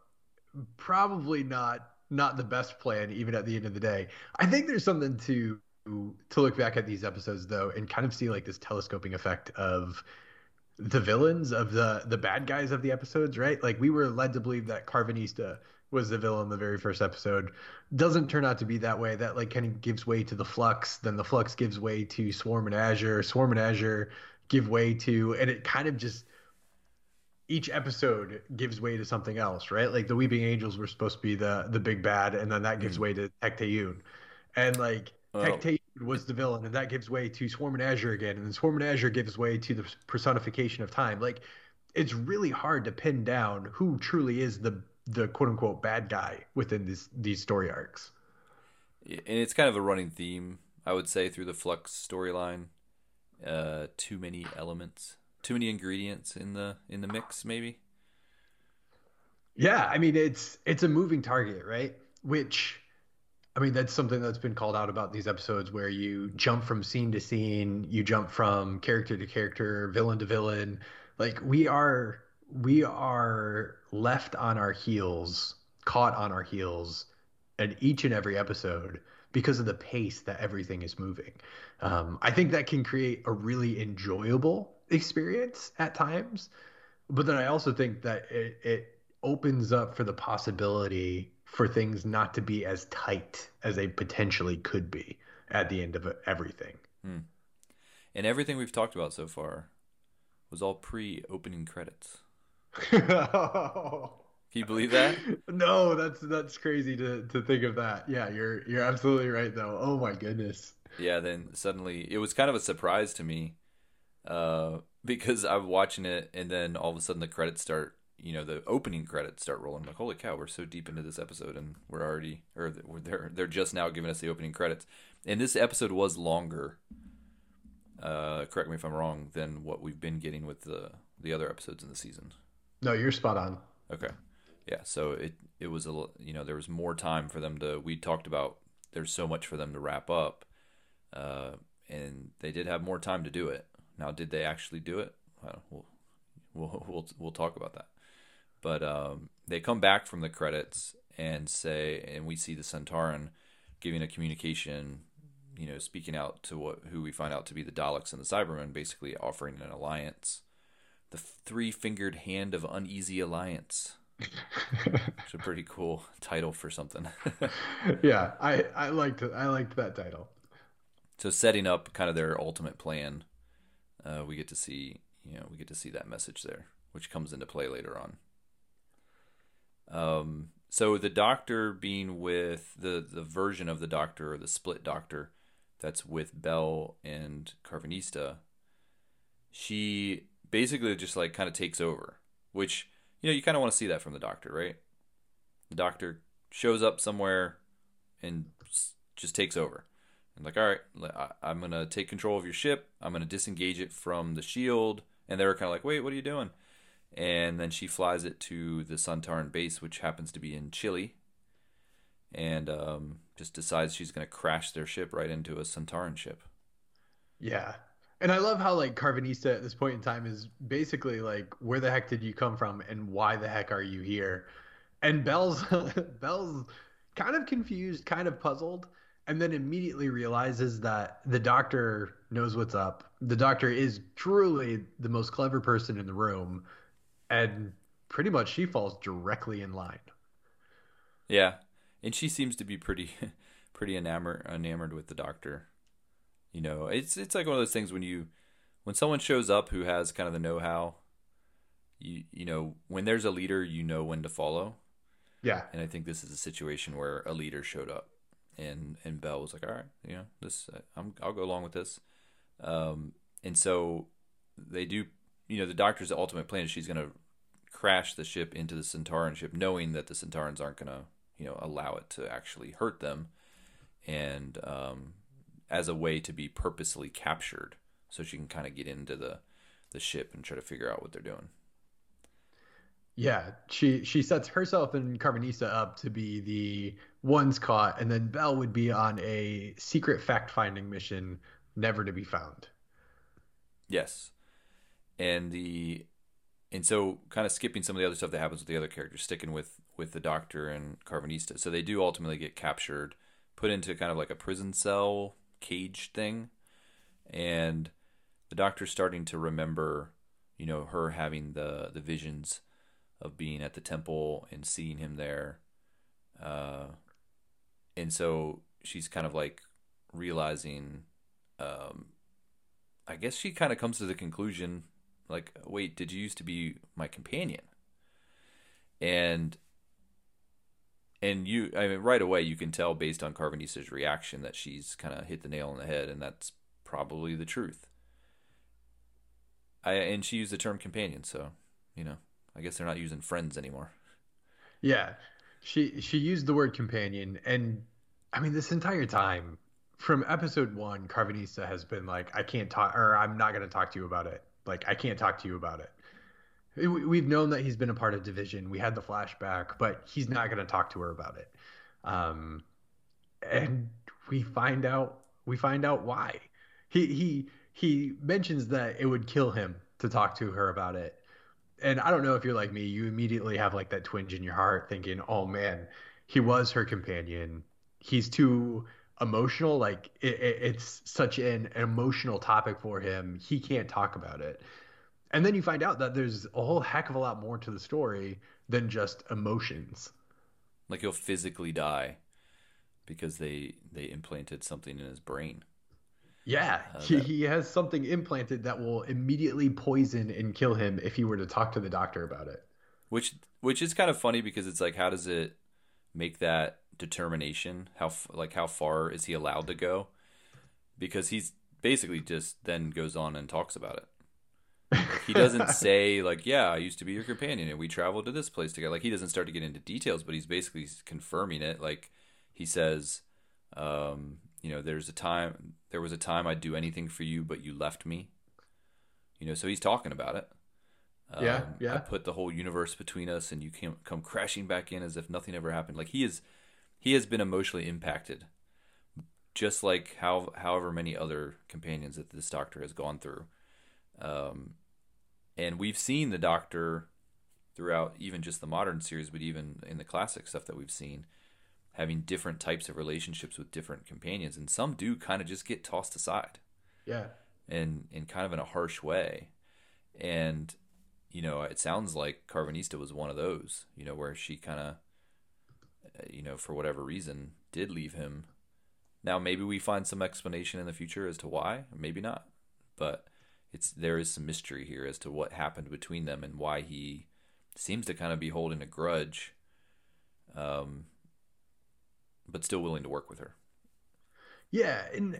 [SPEAKER 3] probably not not the best plan even at the end of the day. I think there's something to to look back at these episodes though and kind of see like this telescoping effect of the villains of the the bad guys of the episodes, right? Like we were led to believe that Karvanista was the villain in the very first episode. Doesn't turn out to be that way. That like kind of gives way to the Flux, then the Flux gives way to Swarm and Azure, Swarm and Azure give way to and it kind of just each episode gives way to something else, right? Like the Weeping Angels were supposed to be the the big bad, and then that gives mm. way to Tecteun. And like oh. Was the villain, and that gives way to Swarm and Azure again, and then Swarm and Azure gives way to the personification of time. Like it's really hard to pin down who truly is the the quote unquote bad guy within these these story arcs.
[SPEAKER 2] And it's kind of a running theme, I would say, through the Flux storyline. Uh, too many elements too many ingredients in the in the mix, maybe.
[SPEAKER 3] Yeah, I mean it's it's a moving target, right? Which I mean that's something that's been called out about these episodes where you jump from scene to scene, you jump from character to character, villain to villain. Like we are we are left on our heels, caught on our heels at each and every episode because of the pace that everything is moving. Um, I think that can create a really enjoyable experience at times. But then I also think that it, it opens up for the possibility for things not to be as tight as they potentially could be at the end of everything. Hmm.
[SPEAKER 2] And everything we've talked about so far was all pre opening credits. (laughs) Can you believe that?
[SPEAKER 3] No, that's that's crazy to, to think of that. Yeah, you're you're absolutely right though. Oh my goodness.
[SPEAKER 2] Yeah, then suddenly it was kind of a surprise to me uh, because I'm watching it, and then all of a sudden the credits start. You know, the opening credits start rolling. I'm like, holy cow, we're so deep into this episode, and we're already, or they're they're just now giving us the opening credits. And this episode was longer. Uh, correct me if I'm wrong. Than what we've been getting with the the other episodes in the season.
[SPEAKER 3] No, you're spot on.
[SPEAKER 2] Okay, yeah. So it it was a you know there was more time for them to. We talked about there's so much for them to wrap up, uh, and they did have more time to do it. Now, did they actually do it? Well, we'll we'll we'll, we'll talk about that. But um, they come back from the credits and say, and we see the Sontaran giving a communication, you know, speaking out to what who we find out to be the Daleks and the Cybermen, basically offering an alliance, the three fingered hand of uneasy alliance. (laughs) it's a pretty cool title for something. (laughs)
[SPEAKER 3] yeah, I I liked it. I liked that title.
[SPEAKER 2] So setting up kind of their ultimate plan uh, we get to see you know we get to see that message there, which comes into play later on. Um, so the doctor being with the the version of the doctor or the split doctor that's with Bel and Karvanista, she basically just like kind of takes over, which you know you kind of want to see that from the doctor, right? The doctor shows up somewhere and just takes over. And like, all right, I'm gonna take control of your ship. I'm gonna disengage it from the shield. And they were kind of like, wait, what are you doing? And then she flies it to the Sontaran base, which happens to be in Chile, and um, just decides she's gonna crash their ship right into a Sontaran ship.
[SPEAKER 3] Yeah, and I love how like Karvanista at this point in time is basically like, where the heck did you come from, and why the heck are you here? And Bel's (laughs) Bel's kind of confused, kind of puzzled and then immediately realizes that the doctor knows what's up. The doctor is truly the most clever person in the room, and pretty much she falls directly in line.
[SPEAKER 2] Yeah, and she seems to be pretty, (laughs) pretty enamored enamored with the doctor. You know, it's it's like one of those things when you, when someone shows up who has kind of the know how. You you know when there's a leader, you know when to follow.
[SPEAKER 3] Yeah,
[SPEAKER 2] and I think this is a situation where a leader showed up and and Bel was like, all right, you know, this I'm I'll go along with this. Um, and so they do. You know, the Doctor's ultimate plan is she's going to crash the ship into the Sontaran ship, knowing that the Sontarans aren't going to you know allow it to actually hurt them, and um, as a way to be purposely captured, so she can kind of get into the the ship and try to figure out what they're doing.
[SPEAKER 3] Yeah, she she sets herself and Karvanista up to be the ones caught, and then Bel would be on a secret fact finding mission, never to be found.
[SPEAKER 2] Yes, and the and so kind of skipping some of the other stuff that happens with the other characters, sticking with with the Doctor and Karvanista. So they do ultimately get captured, put into kind of like a prison cell cage thing, and the Doctor's starting to remember, you know, her having the the visions of being at the temple and seeing him there, uh, and so she's kind of like realizing. Um, I guess she kind of comes to the conclusion like, wait, did you used to be my companion? And and you I mean right away you can tell based on Karvanista's reaction that she's kind of hit the nail on the head and that's probably the truth. I and she used the term companion, so, you know, I guess they're not using friends anymore.
[SPEAKER 3] Yeah. She she used the word companion and I mean this entire time from episode 1 Karvanista has been like I can't talk or I'm not going to talk to you about it like I can't talk to you about it. We've known that he's been a part of Division. We had the flashback, but he's not going to talk to her about it. Um, and we find out we find out why. He he he mentions that it would kill him to talk to her about it. And I don't know if you're like me, you immediately have like that twinge in your heart thinking, "Oh man, he was her companion. He's too emotional like it, it, it's such an emotional topic for him he can't talk about it. And then you find out that there's a whole heck of a lot more to the story than just emotions.
[SPEAKER 2] Like he'll physically die because they they implanted something in his brain.
[SPEAKER 3] Yeah uh, he, that... he has something implanted that will immediately poison and kill him if he were to talk to the doctor about it.
[SPEAKER 2] Which which is kind of funny because it's like how does it make that determination how like how far is he allowed to go? Because he's basically just then goes on and talks about it. Like he doesn't (laughs) say like yeah i used to be your companion and we traveled to this place together. Like he doesn't start to get into details but he's basically confirming it. Like he says um, you know there's a time there was a time i'd do anything for you but you left me. You know so he's talking about it.
[SPEAKER 3] Um, yeah yeah. i
[SPEAKER 2] put the whole universe between us and you came come crashing back in as if nothing ever happened. Like he is he has been emotionally impacted, just like how however many other companions that this doctor has gone through. Um, and we've seen the doctor throughout even just the modern series, but even in the classic stuff that we've seen, having different types of relationships with different companions, and some do kind of just get tossed aside.
[SPEAKER 3] Yeah.
[SPEAKER 2] And in kind of in a harsh way. And you know, it sounds like Karvanista was one of those, you know, where she kind of you know, for whatever reason, did leave him. Now maybe we find some explanation in the future as to why, maybe not. But it's there is some mystery here as to what happened between them and why he seems to kind of be holding a grudge, um, but still willing to work with her.
[SPEAKER 3] Yeah, and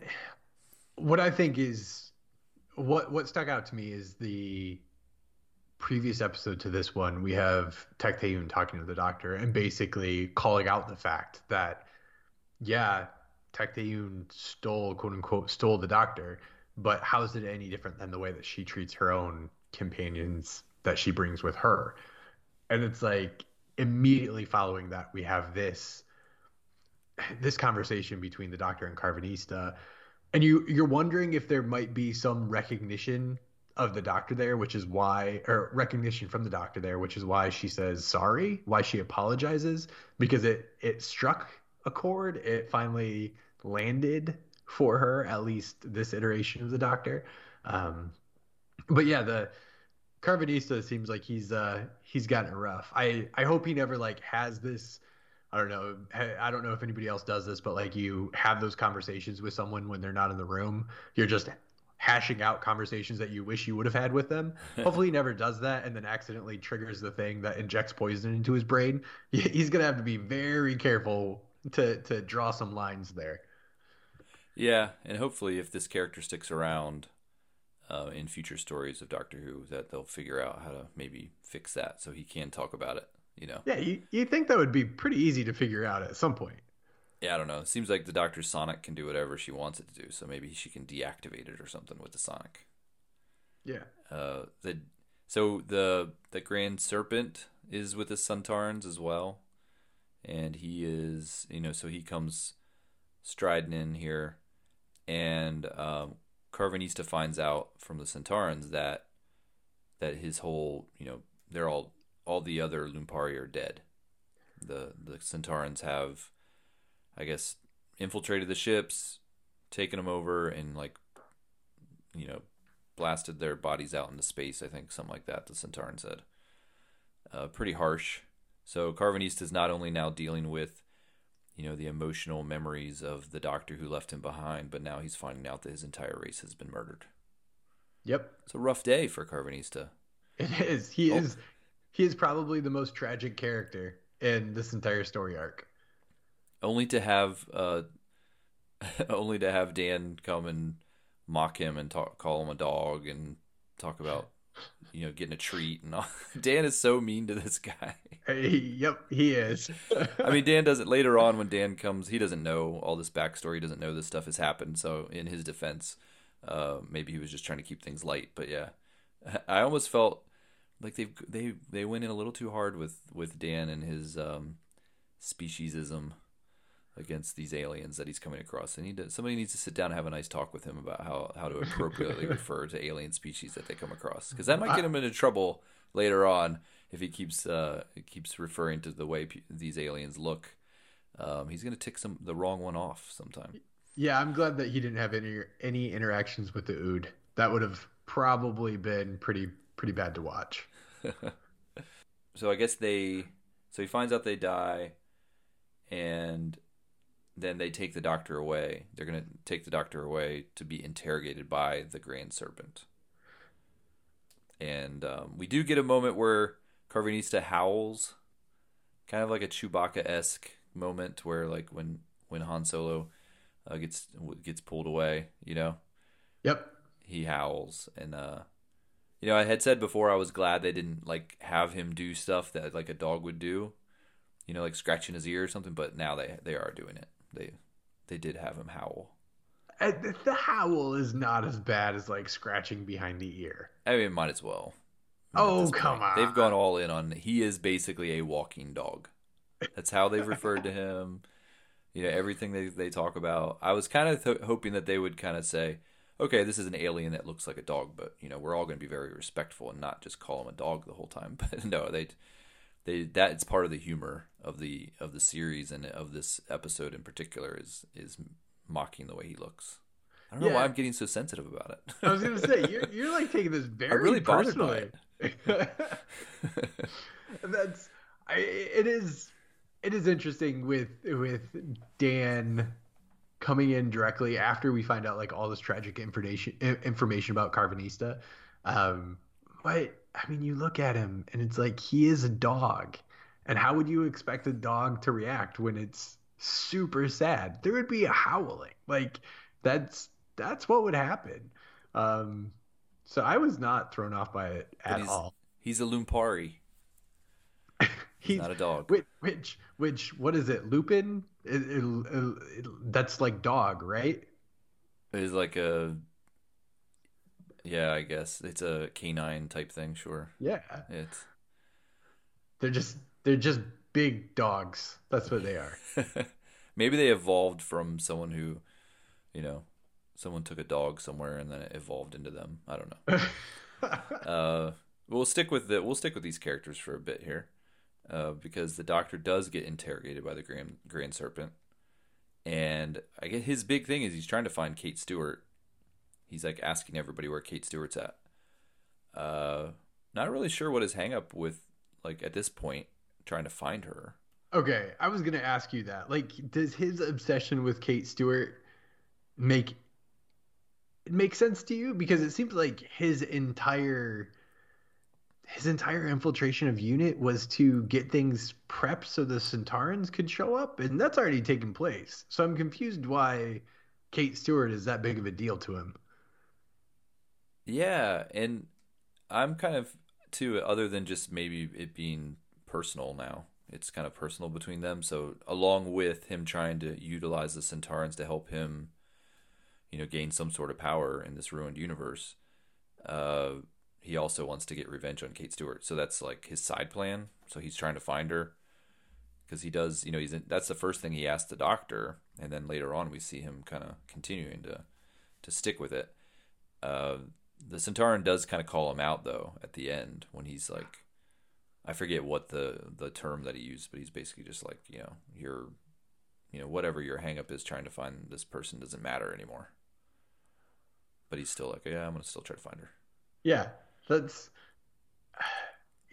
[SPEAKER 3] what I think is what what stuck out to me is the previous episode to this one, we have Tecteun talking to the doctor and basically calling out the fact that, yeah, Tecteun stole, quote unquote, stole the doctor, but how is it any different than the way that she treats her own companions that she brings with her? And it's like immediately following that, we have this this conversation between the doctor and Karvanista, and you you're wondering if there might be some recognition of the doctor there, which is why, or recognition from the doctor there, which is why she says sorry, why she apologizes, because it it struck a chord. It finally landed for her, at least this iteration of the doctor. Um, but yeah, the Karvanista seems like he's uh he's gotten rough. I I hope he never like has this. I don't know. I don't know if anybody else does this, but like you have those conversations with someone when they're not in the room. You're just hashing out conversations that you wish you would have had with them. (laughs) Hopefully, he never does that and then accidentally triggers the thing that injects poison into his brain. (laughs) He's gonna have to be very careful to to draw some lines there.
[SPEAKER 2] Yeah, and hopefully, if this character sticks around uh, in future stories of Doctor Who, that they'll figure out how to maybe fix that so he can talk about it. You know.
[SPEAKER 3] Yeah, you you think that would be pretty easy to figure out at some point.
[SPEAKER 2] Yeah, I don't know. It seems like the Doctor Sonic can do whatever she wants it to do, so maybe she can deactivate it or something with the Sonic.
[SPEAKER 3] Yeah.
[SPEAKER 2] Uh, the so the the Grand Serpent is with the Sontarans as well, and he is you know so he comes striding in here, and um, Karvanista finds out from the Sontarans that that his whole you know they're all all the other Lupari are dead. The the Sontarans have, I guess, infiltrated the ships, taken them over, and like, you know, blasted their bodies out into space. I think something like that. The Sontaran said. Uh, pretty harsh. So Karvanista is not only now dealing with, you know, the emotional memories of the doctor who left him behind, but now he's finding out that his entire race has been murdered.
[SPEAKER 3] Yep.
[SPEAKER 2] It's a rough day for Karvanista.
[SPEAKER 3] It is. He
[SPEAKER 2] Oh.
[SPEAKER 3] is. He is probably the most tragic character in this entire story arc.
[SPEAKER 2] Only to have uh (laughs) only to have Dan come and mock him and talk call him a dog and talk about you know getting a treat and all. (laughs) Dan is so mean to this guy.
[SPEAKER 3] Hey, yep, he is. (laughs)
[SPEAKER 2] I mean Dan does it later on when Dan comes he doesn't know all this backstory, he doesn't know this stuff has happened, so in his defense, uh maybe he was just trying to keep things light, but yeah. I almost felt like they they they went in a little too hard with with Dan and his um speciesism against these aliens that he's coming across. To, somebody needs to sit down and have a nice talk with him about how, how to (laughs) appropriately refer to alien species that they come across, because that might get him into trouble later on if he keeps uh, keeps referring to the way pe- these aliens look. Um, he's gonna tick some the wrong one off sometime.
[SPEAKER 3] yeah, I'm glad that he didn't have any any interactions with the Ood. That would have probably been pretty pretty bad to watch. (laughs)
[SPEAKER 2] so I guess they so he finds out they die and then they take the doctor away. They're going to take the doctor away to be interrogated by the Grand Serpent. And um, we do get a moment where Karvanista howls, kind of like a Chewbacca esque moment, where like when when Han Solo uh, gets gets pulled away, you know,
[SPEAKER 3] Yep.
[SPEAKER 2] he howls and uh you know i had said before i was glad they didn't like have him do stuff that like a dog would do you know like scratching his ear or something but now they they are doing it they they did have him howl.
[SPEAKER 3] Uh, The howl is not as bad as like scratching behind the ear.
[SPEAKER 2] i mean might as well.
[SPEAKER 3] Oh, come
[SPEAKER 2] point. they've gone all in on he is basically a walking dog. That's how they've referred to him. You know everything they, they talk about. I was kind of th- hoping that they would kind of say okay this is an alien that looks like a dog but you know we're all going to be very respectful and not just call him a dog the whole time. (laughs) But no they they that's part of the humor of the of the series and of this episode in particular is is mocking the way he looks i don't know why i'm getting so sensitive about it
[SPEAKER 3] I was gonna say you're (laughs) you're like taking this very
[SPEAKER 2] really bothered by
[SPEAKER 3] personally. (laughs) That's I, it is it is interesting with with Dan coming in directly after we find out like all this tragic information information about Karvanista. Um, but I mean, you look at him and it's like he is a dog, and how would you expect a dog to react when it's super sad? There would be a howling. Like that's that's what would happen. Um, so I was not thrown off by it at
[SPEAKER 2] he's,
[SPEAKER 3] all.
[SPEAKER 2] he's a Lupari (laughs)
[SPEAKER 3] He's
[SPEAKER 2] not a dog
[SPEAKER 3] which, which which what is it? Lupin? It, it, it- that's like dog, right?
[SPEAKER 2] is like a yeah i guess it's a canine type thing sure
[SPEAKER 3] Yeah.
[SPEAKER 2] it's
[SPEAKER 3] They're just they're just big dogs. That's what they are. (laughs)
[SPEAKER 2] maybe they evolved from someone who you know someone took a dog somewhere and then it evolved into them i don't know (laughs) uh we'll stick with the we'll stick with these characters for a bit here uh because the doctor does get interrogated by the grand grand serpent and i get his big thing is he's trying to find kate stewart he's like asking everybody where kate stewart's at uh not really sure what his hang up with like at this point trying to find her
[SPEAKER 3] okay, I was gonna ask you that. Like, does his obsession with Kate Stewart make it make sense to you? Because it seems like his entire his entire infiltration of unit was to get things prepped so the Sontarans could show up, and that's already taken place. So I'm confused why Kate Stewart is that big of a deal to him.
[SPEAKER 2] Yeah, and I'm kind of too other than just maybe it being personal now. It's kind of personal between them. So along with him trying to utilize the Sontarans to help him, you know, gain some sort of power in this ruined universe, uh, he also wants to get revenge on Kate Stewart. So that's like his side plan. So he's trying to find her because he does. You know, he's in, that's the first thing he asked the doctor, and then later on we see him kind of continuing to to stick with it. Uh, the Sontaran does kind of call him out though at the end when he's like, I forget what the the term that he used, but he's basically just like, you know, you're, you know, whatever your hangup is trying to find this person doesn't matter anymore. But he's still like, yeah, I'm gonna still try to find her.
[SPEAKER 3] Yeah, that's. (sighs)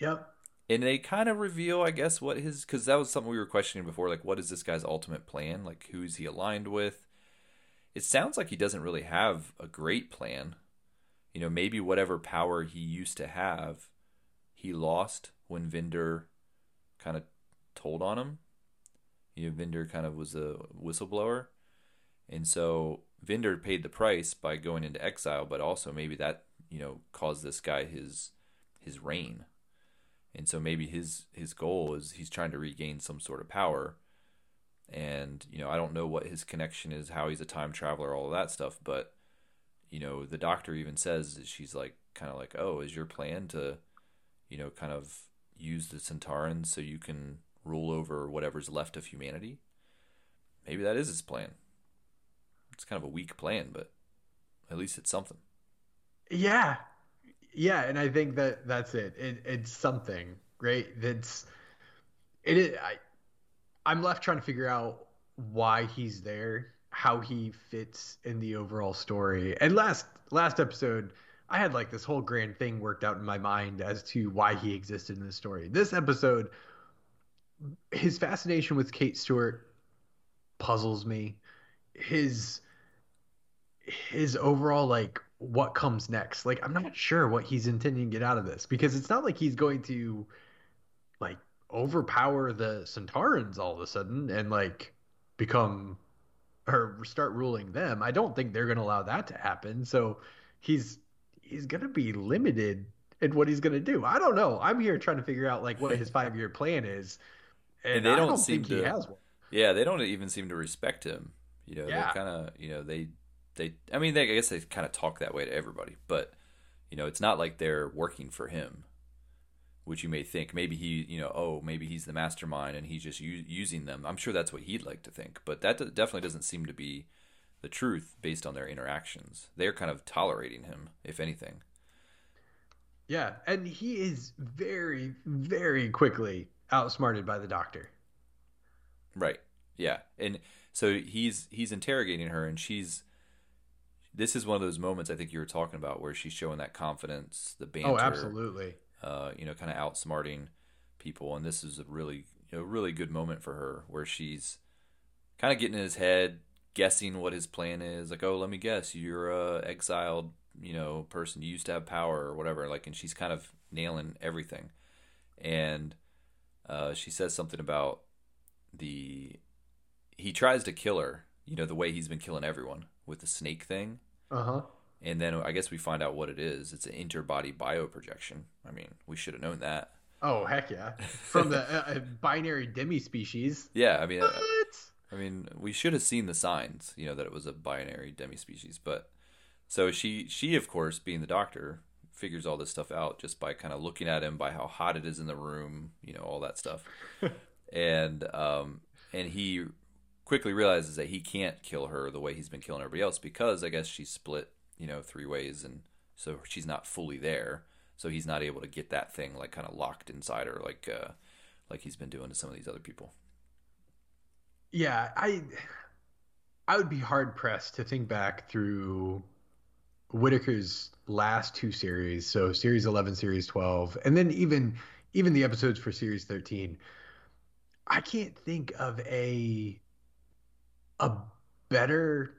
[SPEAKER 3] Yep.
[SPEAKER 2] And they kind of reveal, I guess, what his because that was something we were questioning before. Like, what is this guy's ultimate plan? Like, who's he aligned with? It sounds like he doesn't really have a great plan. You know, maybe whatever power he used to have, he lost when Vinder kind of told on him. You know, Vinder kind of was a whistleblower. And so Vinder paid the price by going into exile, but also maybe that, you know, caused this guy his his reign. And so maybe his his goal is he's trying to regain some sort of power. And, you know, I don't know what his connection is, how he's a time traveler, all of that stuff, but you know, the doctor even says she's like kind of like, "Oh, is your plan to, you know, kind of use the Sontarans so you can rule over whatever's left of humanity?" Maybe that is his plan. It's kind of a weak plan, but at least it's something.
[SPEAKER 3] Yeah, yeah, and I think that that's it. it it's something, right? That's it. Is, I I'm left trying to figure out why he's there, how he fits in the overall story. And last last episode, I had like this whole grand thing worked out in my mind as to why he existed in the story. This episode, his fascination with Kate Stewart puzzles me. His his overall like what comes next. Like I'm not sure what he's intending to get out of this because it's not like he's going to like overpower the Sontarans all of a sudden and like become or start ruling them. I don't think they're going to allow that to happen. So he's he's going to be limited in what he's going to do. I don't know. I'm here trying to figure out like what his (laughs) 5-year plan is. And,
[SPEAKER 2] And they don't
[SPEAKER 3] don't
[SPEAKER 2] seem
[SPEAKER 3] think he
[SPEAKER 2] to-
[SPEAKER 3] has one.
[SPEAKER 2] Yeah, they don't even seem to respect him. You know,
[SPEAKER 3] Yeah.
[SPEAKER 2] they kind of, you know, they, they. I mean, they, I guess they kind of talk that way to everybody, but you know, it's not like they're working for him, which you may think maybe he, you know, oh, maybe he's the mastermind and he's just u- using them. I'm sure that's what he'd like to think, but that d- definitely doesn't seem to be the truth based on their interactions. They're kind of tolerating him, if anything.
[SPEAKER 3] Yeah, and he is very very quickly outsmarted by the doctor.
[SPEAKER 2] Right. Yeah. And so he's he's interrogating her and she's this is one of those moments I think you were talking about where she's showing that confidence, the oh, banter,
[SPEAKER 3] Oh, absolutely.
[SPEAKER 2] Uh, you know, kind of outsmarting people and this is a really you know, really good moment for her where she's kind of getting in his head, guessing what his plan is, like, "Oh, let me guess, you're a exiled, you know, person you used to have power or whatever." Like and she's kind of nailing everything. And uh, she says something about the he tries to kill her you know the way he's been killing everyone with the snake thing
[SPEAKER 3] Uh huh.
[SPEAKER 2] And then i guess we find out what it is it's an interbody bioprojection i mean we should have known that
[SPEAKER 3] Oh heck yeah! From the uh, uh, binary demispecies.
[SPEAKER 2] yeah i mean uh,
[SPEAKER 3] What?
[SPEAKER 2] i mean we should have seen the signs you know that it was a binary demispecies but so she she of course being the doctor figures all this stuff out just by kind of looking at him by how hot it is in the room you know all that stuff (laughs) and um and he quickly realizes that he can't kill her the way he's been killing everybody else because I guess she's split, you know, three ways and so she's not fully there. So he's not able to get that thing like kind of locked inside her like uh like he's been doing to some of these other people.
[SPEAKER 3] Yeah, I I would be hard pressed to think back through Whittaker's last two series, so series 11, series 12, and then even even the episodes for series 13. I can't think of a a better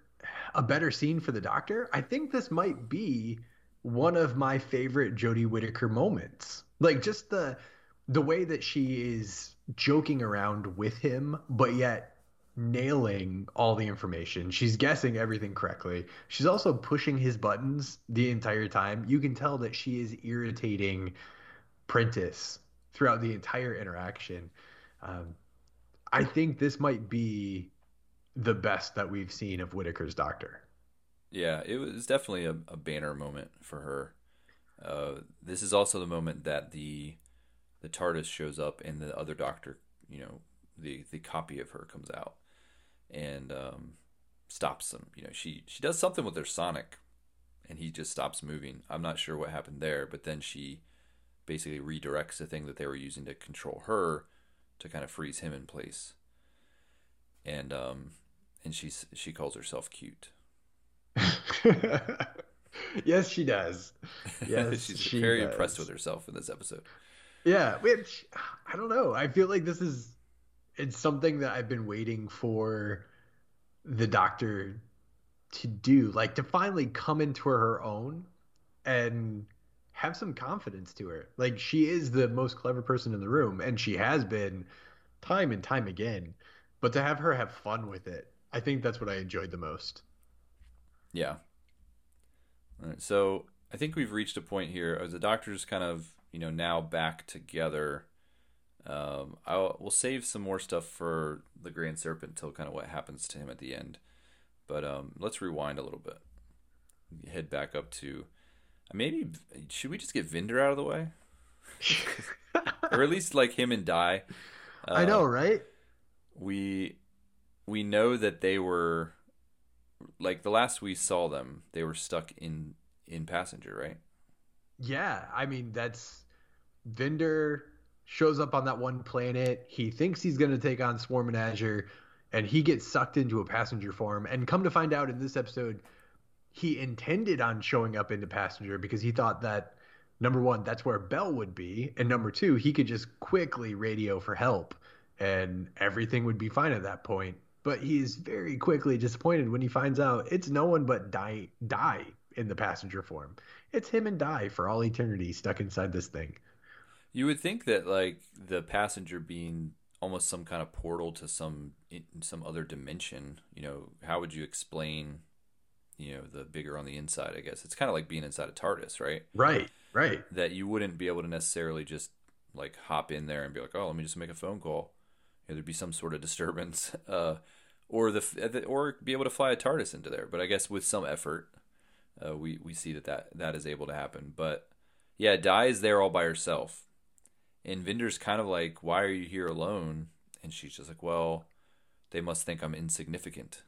[SPEAKER 3] a better scene for the doctor. I think this might be one of my favorite Jodie Whittaker moments. Like just the the way that she is joking around with him, but yet nailing all the information. She's guessing everything correctly. She's also pushing his buttons the entire time. You can tell that she is irritating Prentis throughout the entire interaction. Um, I think this might be the best that we've seen of Whittaker's doctor.
[SPEAKER 2] Yeah, it was definitely a, a banner moment for her. Uh, this is also the moment that the the TARDIS shows up and the other Doctor, you know, the the copy of her comes out and um, stops them. You know, she she does something with her sonic and he just stops moving. I'm not sure what happened there, but then she basically redirects the thing that they were using to control her to kind of freeze him in place. And um and she's she calls herself cute. (laughs)
[SPEAKER 3] yes, she does. (laughs) Yes,
[SPEAKER 2] she's
[SPEAKER 3] she
[SPEAKER 2] very
[SPEAKER 3] does.
[SPEAKER 2] impressed with herself in this episode.
[SPEAKER 3] Yeah, which I don't know. I feel like this is it's something that I've been waiting for the doctor to do, like to finally come into her own and have some confidence to her. Like she is the most clever person in the room and she has been time and time again. But to have her have fun with it, I think that's what I enjoyed the most.
[SPEAKER 2] Yeah. All right, so I think we've reached a point here as the doctor's kind of you know now back together. Um, I'll we'll save some more stuff for the Grand Serpent until kind of what happens to him at the end. But um, let's rewind a little bit. Head back up to maybe should we just get Vinder out of the way, (laughs) or at least like him and Di. Uh, (laughs)
[SPEAKER 3] I know, right?
[SPEAKER 2] we we know that they were like the last we saw them they were stuck in in passenger right
[SPEAKER 3] Yeah, I mean that's Vinder shows up on that one planet. He thinks he's going to take on Swarm and Azure, and he gets sucked into a passenger form. And come to find out in this episode, he intended on showing up into passenger because he thought that number one, that's where Bel would be, and number two, he could just quickly radio for help, and everything would be fine at that point. But he is very quickly disappointed when he finds out it's no one but Di Di in the passenger form. It's him and Di for all eternity stuck inside this thing.
[SPEAKER 2] you would think that like the passenger being almost some kind of portal to some in some other dimension you know how would you explain you know the bigger on the inside i guess it's kind of like being inside a tardis right
[SPEAKER 3] Right, right.
[SPEAKER 2] that you wouldn't be able to necessarily just like hop in there and be like, oh, let me just make a phone call. Know, there'd be some sort of disturbance, (laughs) uh, or the or be able to fly a TARDIS into there. But I guess with some effort, uh, we we see that, that that is able to happen. But yeah, Di is there all by herself, and Vinder's kind of like, why are you here alone? And she's just like, well, they must think I'm insignificant.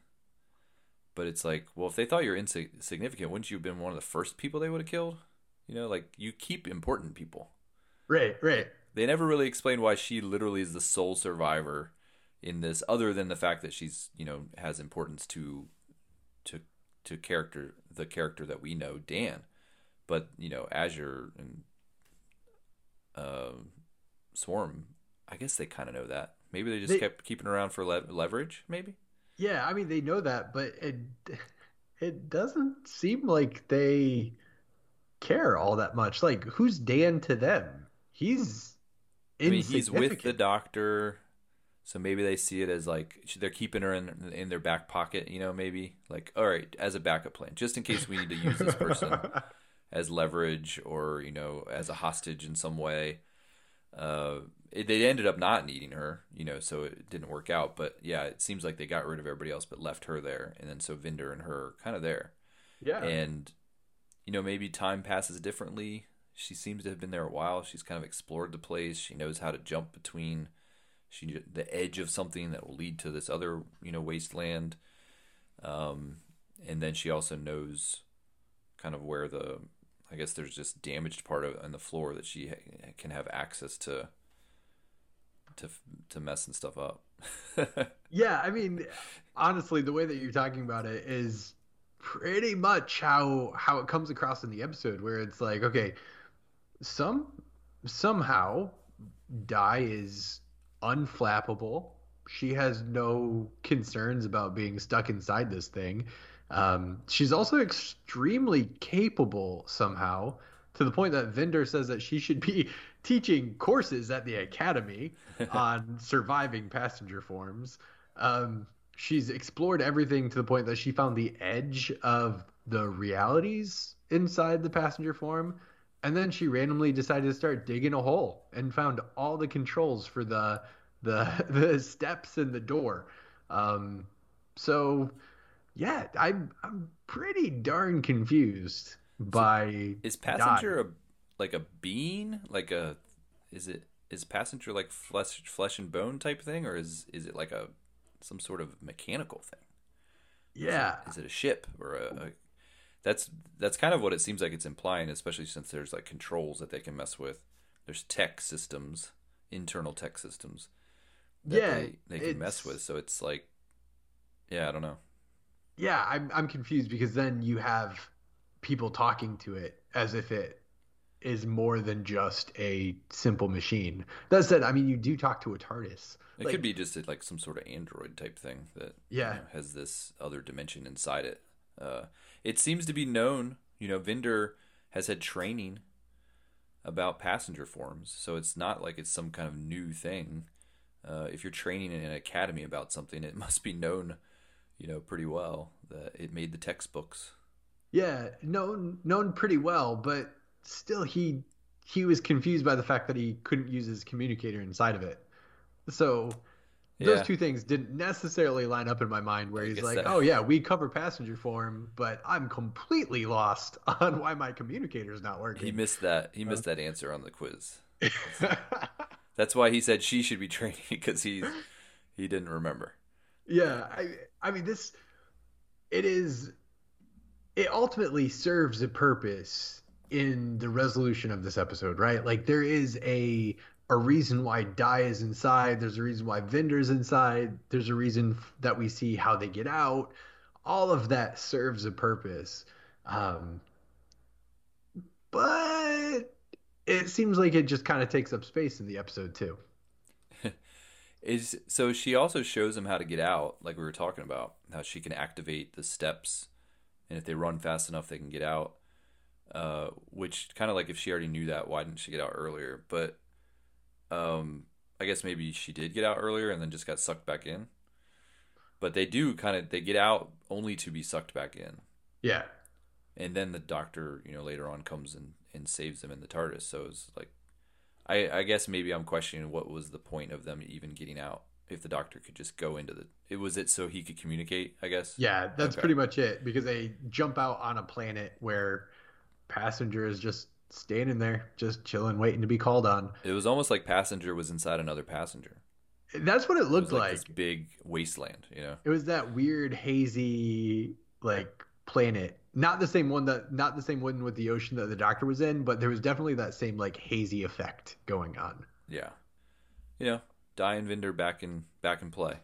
[SPEAKER 2] But it's like, well, if they thought you're insignificant, wouldn't you have been one of the first people they would have killed? You know, like you keep important people.
[SPEAKER 3] Right, right.
[SPEAKER 2] They never really explain why she literally is the sole survivor in this, other than the fact that she's you know has importance to to to character the character that we know, Dan. But you know, Azure and uh, Swarm, I guess they kind of know that. Maybe they just
[SPEAKER 3] They-
[SPEAKER 2] kept keeping around for le- leverage. Maybe.
[SPEAKER 3] Yeah, I mean they know that, but it it doesn't seem like they care all that much. Like who's Dan to them? He's
[SPEAKER 2] I mean, he's with the doctor, so maybe they see it as like they're keeping her in in their back pocket. You know, maybe like all right, as a backup plan, just in case we need to use this person (laughs) as leverage or you know as a hostage in some way. Uh, it, they ended up not needing her, you know, so it didn't work out. But yeah, it seems like they got rid of everybody else, but left her there, and then so Vinder and her kind of there,
[SPEAKER 3] yeah.
[SPEAKER 2] and you know maybe time passes differently. She seems to have been there a while. She's kind of explored the place. She knows how to jump between she the edge of something that will lead to this other you know wasteland. Um, and then she also knows kind of where the I guess there's just damaged part of on the floor that she ha- can have access to to to mess and stuff up. (laughs)
[SPEAKER 3] Yeah, I mean, honestly, the way that you're talking about it is pretty much how how it comes across in the episode, where it's like, okay, some somehow Di is unflappable. She has no concerns about being stuck inside this thing. Um, she's also extremely capable somehow, to the point that Vinder says that she should be (laughs) teaching courses at the academy (laughs) on surviving passenger forms. Um, she's explored everything to the point that she found the edge of the realities inside the passenger form. And then she randomly decided to start digging a hole and found all the controls for the the (laughs) the steps in the door. Um, so yeah, I'm I'm pretty darn confused by
[SPEAKER 2] Is passenger a like a bean Like a is it is passenger like flesh flesh and bone type thing, or is is it like a some sort of mechanical thing?
[SPEAKER 3] yeah.
[SPEAKER 2] Is it a ship or a? That's that's kind of what it seems like it's implying, especially since there's like controls that they can mess with. There's tech systems, internal tech systems that
[SPEAKER 3] Yeah,
[SPEAKER 2] they, they can mess with. So it's like, yeah, I don't know.
[SPEAKER 3] Yeah, I'm I'm confused because then you have people talking to it as if it is more than just a simple machine. That said, I mean, you do talk to a TARDIS.
[SPEAKER 2] It
[SPEAKER 3] Like-
[SPEAKER 2] could be just a, like some sort of android type thing that
[SPEAKER 3] Yeah.
[SPEAKER 2] you know, has this other dimension inside it. Uh, it seems to be known. You know, Vinder has had training about passenger forms, so it's not like it's some kind of new thing. Uh, if you're training in an academy about something, it (laughs) must be known, you know, pretty well that it made the textbooks.
[SPEAKER 3] Yeah, known known pretty well, but still he he was confused by the fact that he couldn't use his communicator inside of it. So those two things didn't necessarily line up in my mind where he's like,
[SPEAKER 2] that-
[SPEAKER 3] "Oh yeah, we cover passenger form, but I'm completely lost (laughs) on why my communicator's not working.
[SPEAKER 2] He
[SPEAKER 3] working."
[SPEAKER 2] missed that. He missed uh. that answer on the quiz. (laughs) That's why he said she should be (laughs) training because he he didn't remember.
[SPEAKER 3] Yeah, I I mean this it is it ultimately serves a purpose in the resolution of this episode, right? Like there is a a reason why Di is inside, there's a reason why Vinder's inside, there's a reason that we see how they get out. All of that serves a purpose. Um but it seems like it just kind of takes up space in the episode too. (laughs)
[SPEAKER 2] Is so she also shows him how to get out, like we were talking about, how she can activate the steps, and if they run fast enough, they can get out. Uh, which kind of like if she already knew that, why didn't she get out earlier? But um, I guess maybe she did get out earlier and then just got sucked back in. But they do kind of they get out only to be sucked back in,
[SPEAKER 3] Yeah.
[SPEAKER 2] and then the doctor, you know, later on comes and and saves them in the TARDIS. So it's like, I I guess maybe I'm questioning what was the point of them even getting out if the doctor could just go into the. It was it so he could communicate. I guess.
[SPEAKER 3] Yeah, that's
[SPEAKER 2] Okay.
[SPEAKER 3] pretty much it because they jump out on a planet where passengers just standing there, just chilling, waiting to be called on.
[SPEAKER 2] It was almost like passenger was inside another passenger.
[SPEAKER 3] That's what it
[SPEAKER 2] It
[SPEAKER 3] looked
[SPEAKER 2] was like,
[SPEAKER 3] like.
[SPEAKER 2] this big wasteland, you know.
[SPEAKER 3] It was that weird hazy like planet. Not the same one that not the same one with the ocean that the doctor was in, but there was definitely that same like hazy effect going on.
[SPEAKER 2] Yeah. You know, Di and Vinder back in back in play.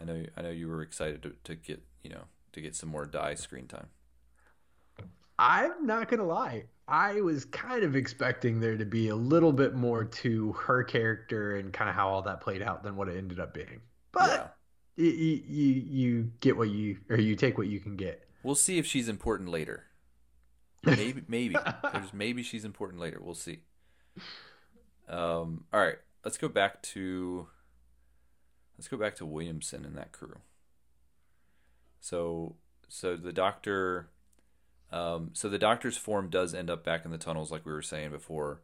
[SPEAKER 2] I know I know you were excited to, to get you know to get some more Di screen time.
[SPEAKER 3] I'm not gonna lie. I was kind of expecting there to be a little bit more to her character and kind of how all that played out than what it ended up being. But you, you you get what you or you take what you can get.
[SPEAKER 2] We'll see if she's important later. Maybe maybe there's (laughs) maybe she's important later. We'll see. Um. All right. Let's go back to. Let's go back to Williamson and that crew. So so the doctor. Um, so the doctor's form does end up back in the tunnels, like we were saying before,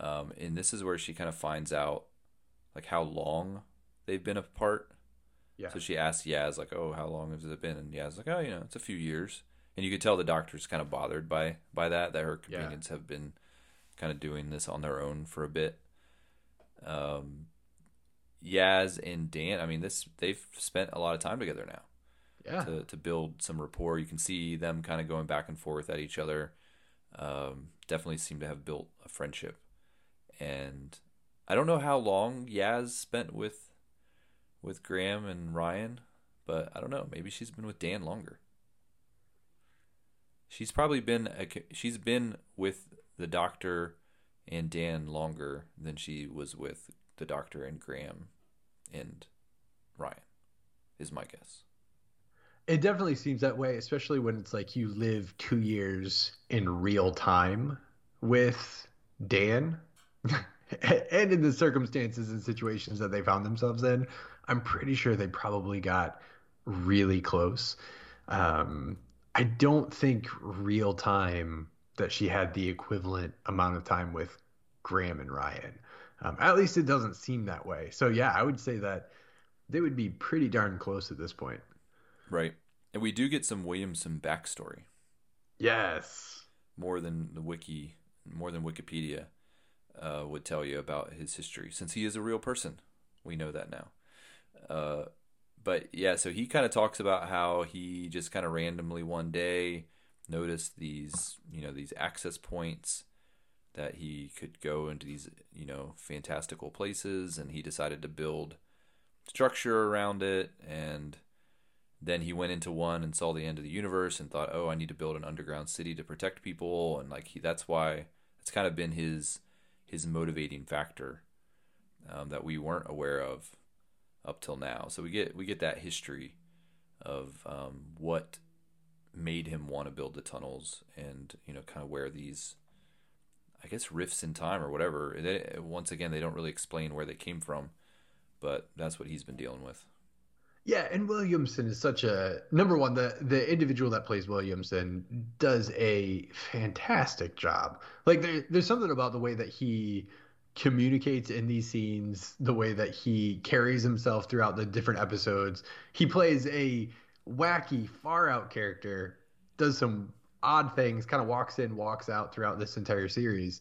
[SPEAKER 2] um, and this is where she kind of finds out, like how long they've been apart.
[SPEAKER 3] Yeah.
[SPEAKER 2] So she asks Yaz, like, "Oh, how long has it been?" And Yaz's like, "Oh, you know, it's a few years." And you could tell the doctor's kind of bothered by by that that her
[SPEAKER 3] Yeah.
[SPEAKER 2] companions have been kind of doing this on their own for a bit. Um, Yaz and Dan, I mean, this they've spent a lot of time together now
[SPEAKER 3] Yeah.
[SPEAKER 2] to, to build some rapport. You can see them kind of going back and forth at each other. Um, definitely seem to have built a friendship. And I don't know how long Yaz spent with with Graham and Ryan, but I don't know. Maybe she's been with Dan longer. She's probably been a, she's been with the doctor and Dan longer than she was with the doctor and Graham and Ryan. Is my guess.
[SPEAKER 3] It definitely seems that way, especially when it's like you live two years in real time with Dan. (laughs) and in the circumstances and situations that they found themselves in, I'm pretty sure they probably got really close. Um, I don't think real time that she had the equivalent amount of time with Graham and Ryan. Um, at least it doesn't seem that way. So, yeah, I would say that they would be pretty darn close at this point.
[SPEAKER 2] Right. And we do get some Williamson backstory
[SPEAKER 3] Yes.
[SPEAKER 2] more than the wiki, more than Wikipedia uh, would tell you about his history, since he is a real person. We know that now. Uh, but yeah, so he kind of talks about how he just kind of randomly one day noticed these, you know, these access points that he could go into these, you know, fantastical places and he decided to build structure around it and then he went into one and saw the end of the universe and thought, "Oh, I need to build an underground city to protect people." And like he, that's why it's kind of been his his motivating factor um, that we weren't aware of up till now. So we get we get that history of um, what made him want to build the tunnels and you know kind of where these I guess rifts in time or whatever. Once again, they don't really explain where they came from, but that's what he's been dealing with.
[SPEAKER 3] Yeah, and Williamson is such a number one. The the individual that plays Williamson does a fantastic job. Like there, there's something about the way that he communicates in these scenes, the way that he carries himself throughout the different episodes. He plays a wacky, far out character, does some odd things, kind of walks in, walks out throughout this entire series.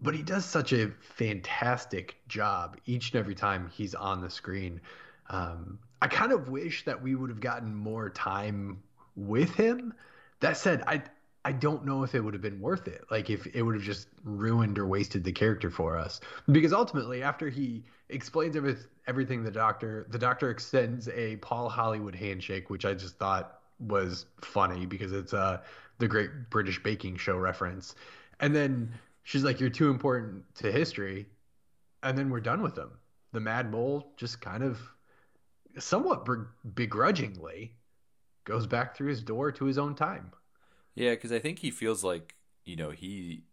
[SPEAKER 3] But he does such a fantastic job each and every time he's on the screen. Um, I kind of wish that we would have gotten more time with him. That said, I I don't know if it would have been worth it. Like if it would have just ruined or wasted the character for us. Because ultimately, after he explains every, everything, the doctor the doctor extends a Paul Hollywood handshake, which I just thought was funny because it's uh the Great British Baking Show reference. And then she's like, "You're too important to history," and then we're done with him. The Mad Mole just kind of somewhat begrudgingly goes back through his door to his own time.
[SPEAKER 2] Yeah, because I think he feels like you know he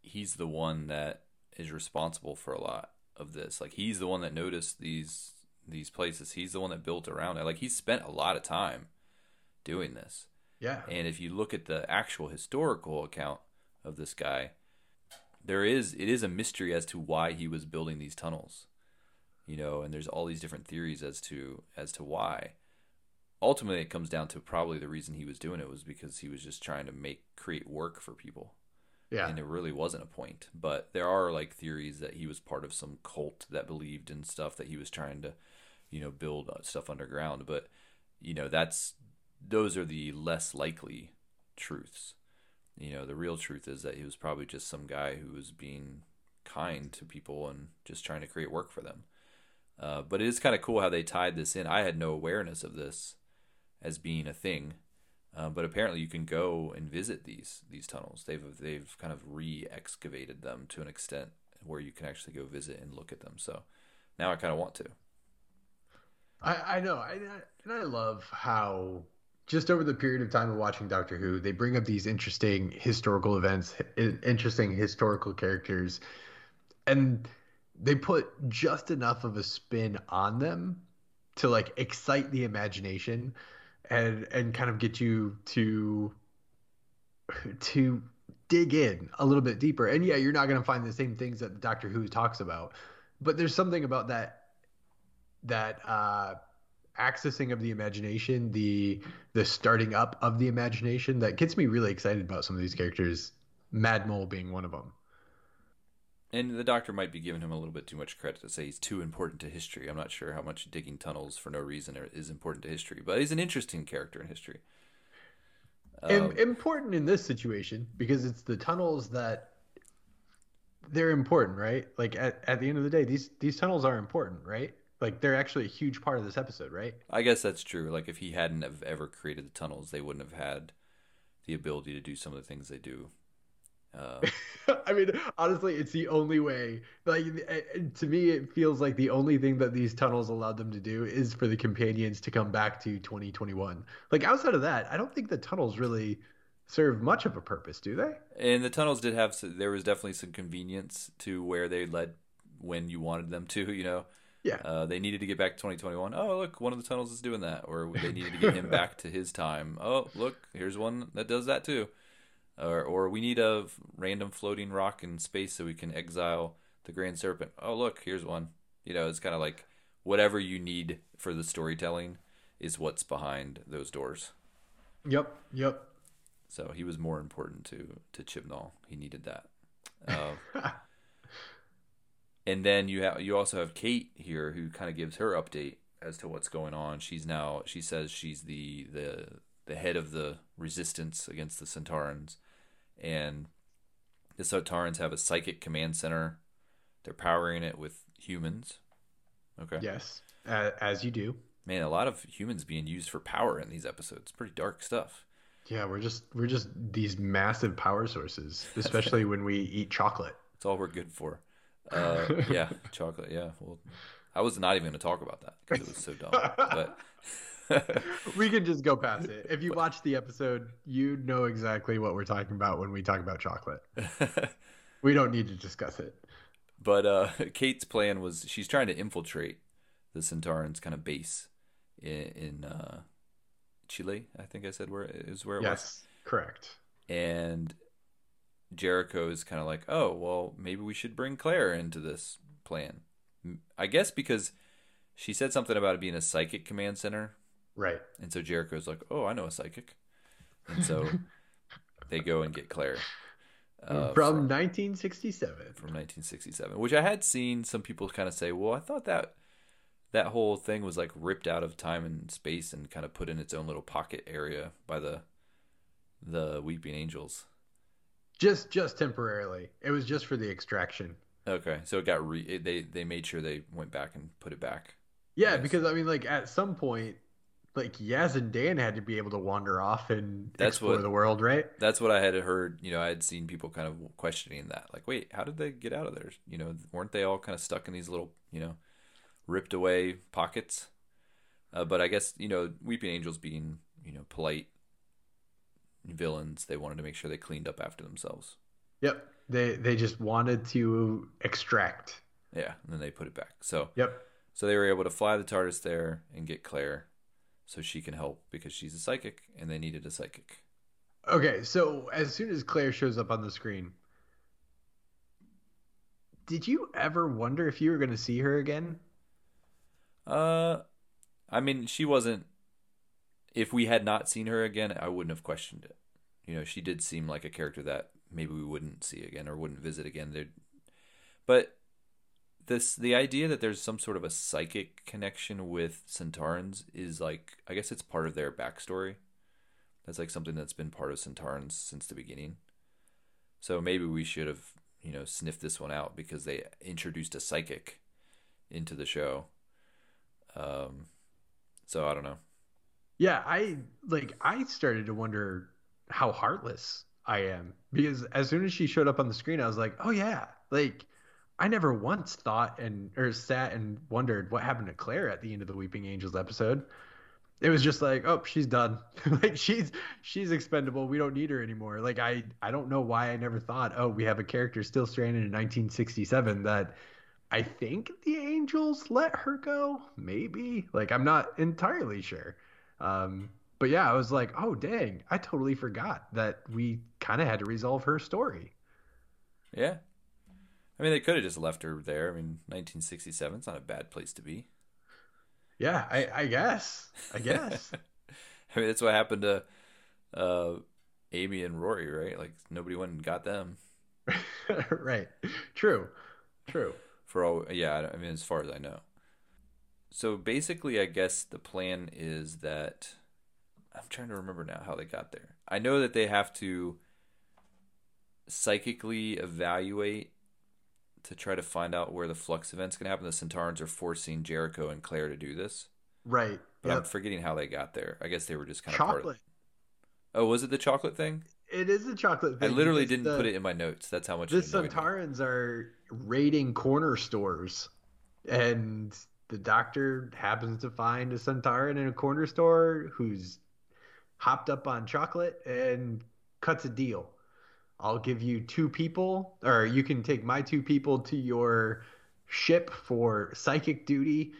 [SPEAKER 2] he's the one that is responsible for a lot of this. Like he's the one that noticed these these places. He's the one that built around it. Like he spent a lot of time doing this.
[SPEAKER 3] Yeah.
[SPEAKER 2] And if you look at the actual historical account of this guy, there is it is a mystery as to why he was building these tunnels you know, and there's all these different theories as to as to why. Ultimately, it comes down to probably the reason he was doing it was because he was just trying to make create work for people.
[SPEAKER 3] Yeah.
[SPEAKER 2] And it really wasn't a point. But there are like theories that he was part of some cult that believed in stuff that he was trying to, you know, build stuff underground. But, you know, that's those are the less likely truths. You know, the real truth is that he was probably just some guy who was being kind to people and just trying to create work for them. Uh, but it is kind of cool how they tied this in. I had no awareness of this as being a thing, uh, but apparently you can go and visit these these tunnels. They've they've kind of re-excavated them to an extent where you can actually go visit and look at them. So now I kind of want to.
[SPEAKER 3] I, I know, I, and I love how just over the period of time of watching Doctor Who, they bring up these interesting historical events, interesting historical characters, and they put just enough of a spin on them to like excite the imagination and and kind of get you to to dig in a little bit deeper. And yeah, you're not going to find the same things that Doctor Who talks about, but there's something about that that uh accessing of the imagination, the the starting up of the imagination that gets me really excited about some of these characters, Mad Mole being one of them
[SPEAKER 2] and the doctor might be giving him a little bit too much credit to say he's too important to history. I'm not sure how much digging tunnels for no reason is important to history, but he's an interesting character in history.
[SPEAKER 3] Um, important in this situation because it's the tunnels that they're important, right? Like at, at the end of the day, these these tunnels are important, right? Like they're actually a huge part of this episode, right?
[SPEAKER 2] I guess that's true. Like if he hadn't have ever created the tunnels, they wouldn't have had the ability to do some of the things they do
[SPEAKER 3] um, (laughs) I mean, honestly, it's the only way. Like to me, it feels like the only thing that these tunnels allowed them to do is for the companions to come back to 2021. Like outside of that, I don't think the tunnels really serve much of a purpose, do they?
[SPEAKER 2] And the tunnels did have there was definitely some convenience to where they led when you wanted them to. (laughs) You know,
[SPEAKER 3] yeah.
[SPEAKER 2] Uh, they needed to get back to 2021. Oh, look, one of the tunnels is doing that, or they needed to get him (laughs) back to his time. Oh, look, here's one that does that too or or we need a random floating rock in space so we can exile the Grand Serpent. Oh, look, here's one. You know, it's kind of like whatever you need for the storytelling is what's behind those doors.
[SPEAKER 3] Yep, yep.
[SPEAKER 2] So he was more important to to Chibnall. He needed that. (laughs) Uh, and then you have you also have Kate here who kind of gives her update as to what's going on. She's now she says she's the the the head of the resistance against the Sontarans, and the Sontarans have a psychic command center. They're powering it with humans. Okay.
[SPEAKER 3] Yes, uh, as you do.
[SPEAKER 2] Man, a lot of humans being used for power in these episodes. Pretty dark stuff.
[SPEAKER 3] Yeah, we're just we're just these massive power sources, (laughs) especially when we eat chocolate.
[SPEAKER 2] It's all we're good for. (laughs) Uh, yeah, chocolate. Yeah. Well, I was not even going to talk about that because it was so dumb. But (laughs)
[SPEAKER 3] we can just go past it. If you (laughs) watch the episode, you know exactly what we're talking about when we talk about chocolate. (laughs) we don't need to discuss it.
[SPEAKER 2] but uh, (laughs) Kate's plan was she's trying to infiltrate the Sontarans' kind of base in, in uh, Chile. I think I said where is where it was.
[SPEAKER 3] Yes, correct.
[SPEAKER 2] and Jericho is kind of like, oh, well, maybe we should bring Claire into this plan. I guess because she said something about it being a psychic command center,
[SPEAKER 3] Right.
[SPEAKER 2] and so Jericho's like, oh, I know a psychic, and so (laughs) they go and get Claire uh,
[SPEAKER 3] From 1967.
[SPEAKER 2] from 1967, which I had seen some people kind of say, well, I thought that that whole thing was like ripped out of time and space and kind of put in its own little pocket area by the the Weeping Angels.
[SPEAKER 3] Just just temporarily. It was just for the extraction.
[SPEAKER 2] Okay, so it got re- they they made sure they went back and put it back.
[SPEAKER 3] Yeah, because I mean, like at some point, like Yaz and Dan had to be able to wander off and
[SPEAKER 2] That's
[SPEAKER 3] explore
[SPEAKER 2] what-
[SPEAKER 3] the world, right?
[SPEAKER 2] That's what I had heard. You know, I had seen people kind of questioning that. Like, wait, how did they get out of there? You know, weren't they all kind of stuck in these little, you know, ripped away pockets? Uh, but I guess you know, Weeping Angels being you know polite villains, they wanted to make sure they cleaned up after themselves.
[SPEAKER 3] Yep. They they just wanted to extract.
[SPEAKER 2] Yeah, and then they put it back. So
[SPEAKER 3] Yep.
[SPEAKER 2] so they were able to fly the TARDIS there and get Claire, so she can help because she's a psychic, and they needed a psychic.
[SPEAKER 3] Okay, so as soon as Claire shows up on the screen, did you ever wonder if you were going to see her again?
[SPEAKER 2] Uh, I mean, she wasn't. If we had not seen her again, I wouldn't have questioned it. You know, she did seem like a character that maybe we wouldn't see again or wouldn't visit again. There, but this the idea that there's some sort of a psychic connection with Sontarans is like I guess it's part of their backstory. That's like something that's been part of Sontarans since the beginning. So maybe we should have you know sniffed this one out because they introduced a psychic into the show. Um, so I don't know.
[SPEAKER 3] Yeah, I like I started to wonder how heartless I am because as soon as she showed up on the screen, I was like, "Oh yeah." Like I never once thought and or sat and wondered what happened to Claire at the end of the Weeping Angels episode. It was just like, "Oh, she's done. (laughs) like she's she's expendable. We don't need her anymore." Like I I don't know why I never thought, "Oh, we have a character still stranded in 1967 that I think the Angels let her go, maybe. Like I'm not entirely sure. Um, but yeah, I was like, oh dang, I totally forgot that we kind of had to resolve her story.
[SPEAKER 2] Yeah. I mean, they could have just left her there. I mean, 1967 is not a bad place to be.
[SPEAKER 3] Yeah, I, I guess. I guess. (laughs)
[SPEAKER 2] I mean, that's what happened to uh, Amy and Rory, right? Like nobody went and got them (laughs)
[SPEAKER 3] right. True. True.
[SPEAKER 2] for all. Yeah, I I mean, as far as I know. So basically, I guess the plan is that I'm trying to remember now how they got there. I know that they have to psychically evaluate to try to find out where the flux event's going to happen. The Sontarans are forcing Jericho and Claire to do this.
[SPEAKER 3] Right.
[SPEAKER 2] But I'm forgetting how they got there. I guess they were just kind of of
[SPEAKER 3] Chocolate.
[SPEAKER 2] Oh, was it the chocolate thing?
[SPEAKER 3] It is the chocolate thing.
[SPEAKER 2] I
[SPEAKER 3] literally
[SPEAKER 2] didn't
[SPEAKER 3] the-
[SPEAKER 2] put it in my notes. That's how much
[SPEAKER 3] The
[SPEAKER 2] me.
[SPEAKER 3] Sontarans are raiding corner stores, and the doctor happens to find a Sontaran in a corner store who's hopped up on chocolate and cuts a deal. I'll give you two people, or you can take my two people to your ship for psychic duty,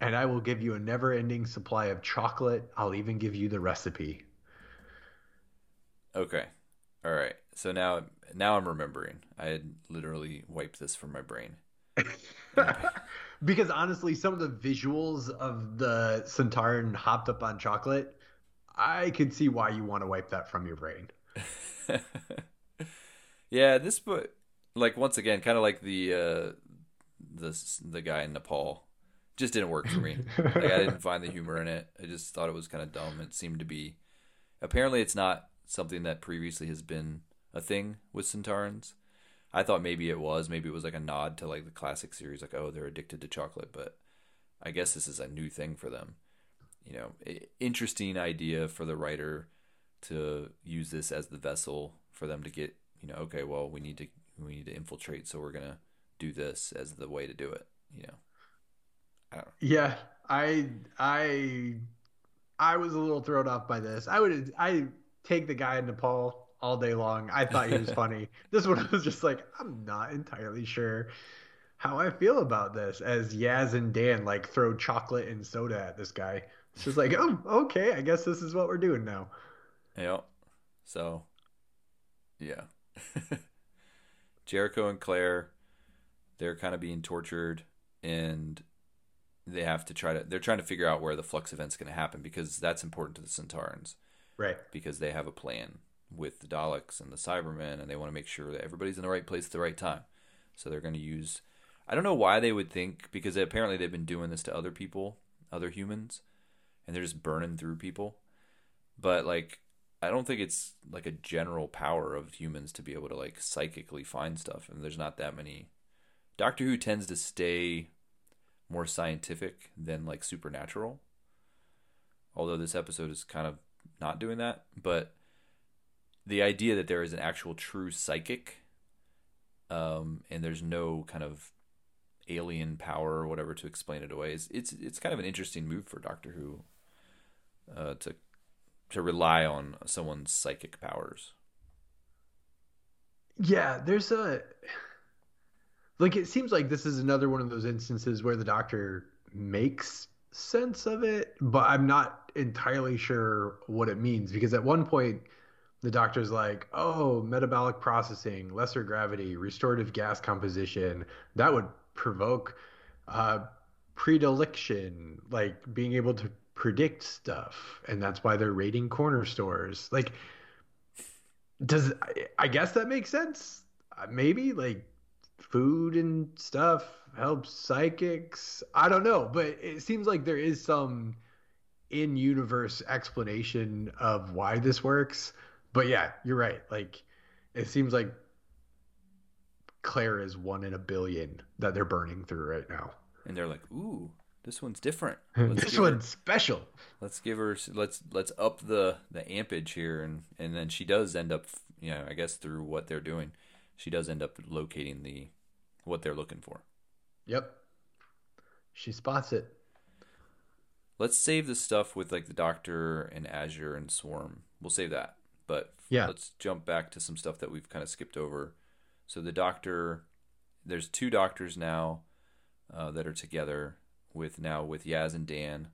[SPEAKER 3] and I will give you a never ending supply of chocolate. I'll even give you the recipe.
[SPEAKER 2] Okay. All right. So now now I'm remembering. I had literally wiped this from my brain. (laughs)
[SPEAKER 3] because honestly, some of the visuals of the Sontaran hopped up on chocolate, I could see why you want to wipe that from your brain. (laughs)
[SPEAKER 2] yeah, this book like once again kind of like the uh the the guy in Nepal just didn't work for me. like I didn't find the humor in it. I just thought it was kind of dumb. It seemed to be. Apparently, it's not something that previously has been a thing with Sontarans. I thought maybe it was. Maybe it was like a nod to like the classic series, like oh they're addicted to chocolate. But I guess this is a new thing for them. You know, interesting idea for the writer to use this as the vessel for them to get. You know, okay, well we need to we need to infiltrate, so we're gonna do this as the way to do it. You know, I know.
[SPEAKER 3] Yeah, I I I was a little thrown off by this. I would I take the guy in Nepal all day long. I thought he was (laughs) funny. This one was just like I'm not entirely sure how I feel about this. As Yaz and Dan like throw chocolate and soda at this guy. It's just like oh okay, I guess this is what we're doing now.
[SPEAKER 2] Yeah. So, yeah. (laughs) Jericho and Claire, they're kind of being tortured, and they have to try to. They're trying to figure out where the flux event's going to happen because that's important to the Sontarans
[SPEAKER 3] Right.
[SPEAKER 2] because they have a plan with the Daleks and the Cybermen, and they want to make sure that everybody's in the right place at the right time. So they're going to use. I don't know why they would think because apparently they've been doing this to other people, other humans, and they're just burning through people. But like, I don't think it's like a general power of humans to be able to like psychically find stuff, and there's not that many. Doctor Who tends to stay more scientific than like supernatural. Although this episode is kind of not doing that, but the idea that there is an actual true psychic um, and there's no kind of alien power or whatever to explain it away is it's it's kind of an interesting move for Doctor Who uh, to to rely on someone's psychic powers.
[SPEAKER 3] Yeah, there's a like it seems like this is another one of those instances where the doctor makes sense of it, but I'm not entirely sure what it means because at one point the doctor's like, "Oh, metabolic processing, lesser gravity, restorative gas composition, that would provoke uh predilection, like being able to predict stuff, and that's why they're raiding corner stores." Like does I- guess that makes sense. Uh, Maybe like food and stuff helps psychics. I don't know, but it seems like there is some in-universe explanation of why this works. But yeah, you're right. Like it seems like Claire is one in a billion that they're burning through right now.
[SPEAKER 2] And they're like, "Ooh, this one's different. (laughs)
[SPEAKER 3] This
[SPEAKER 2] give her-
[SPEAKER 3] one's special.
[SPEAKER 2] let's give her let's let's up the the ampage here and and then she does end up you know i guess through what they're doing she does end up locating the what they're looking for
[SPEAKER 3] Yep. She spots it.
[SPEAKER 2] let's save the stuff with like the doctor and azure and swarm we'll save that but
[SPEAKER 3] Yeah.
[SPEAKER 2] let's jump back to some stuff that we've kind of skipped over so the doctor there's two doctors now uh, that are together with now with yaz and dan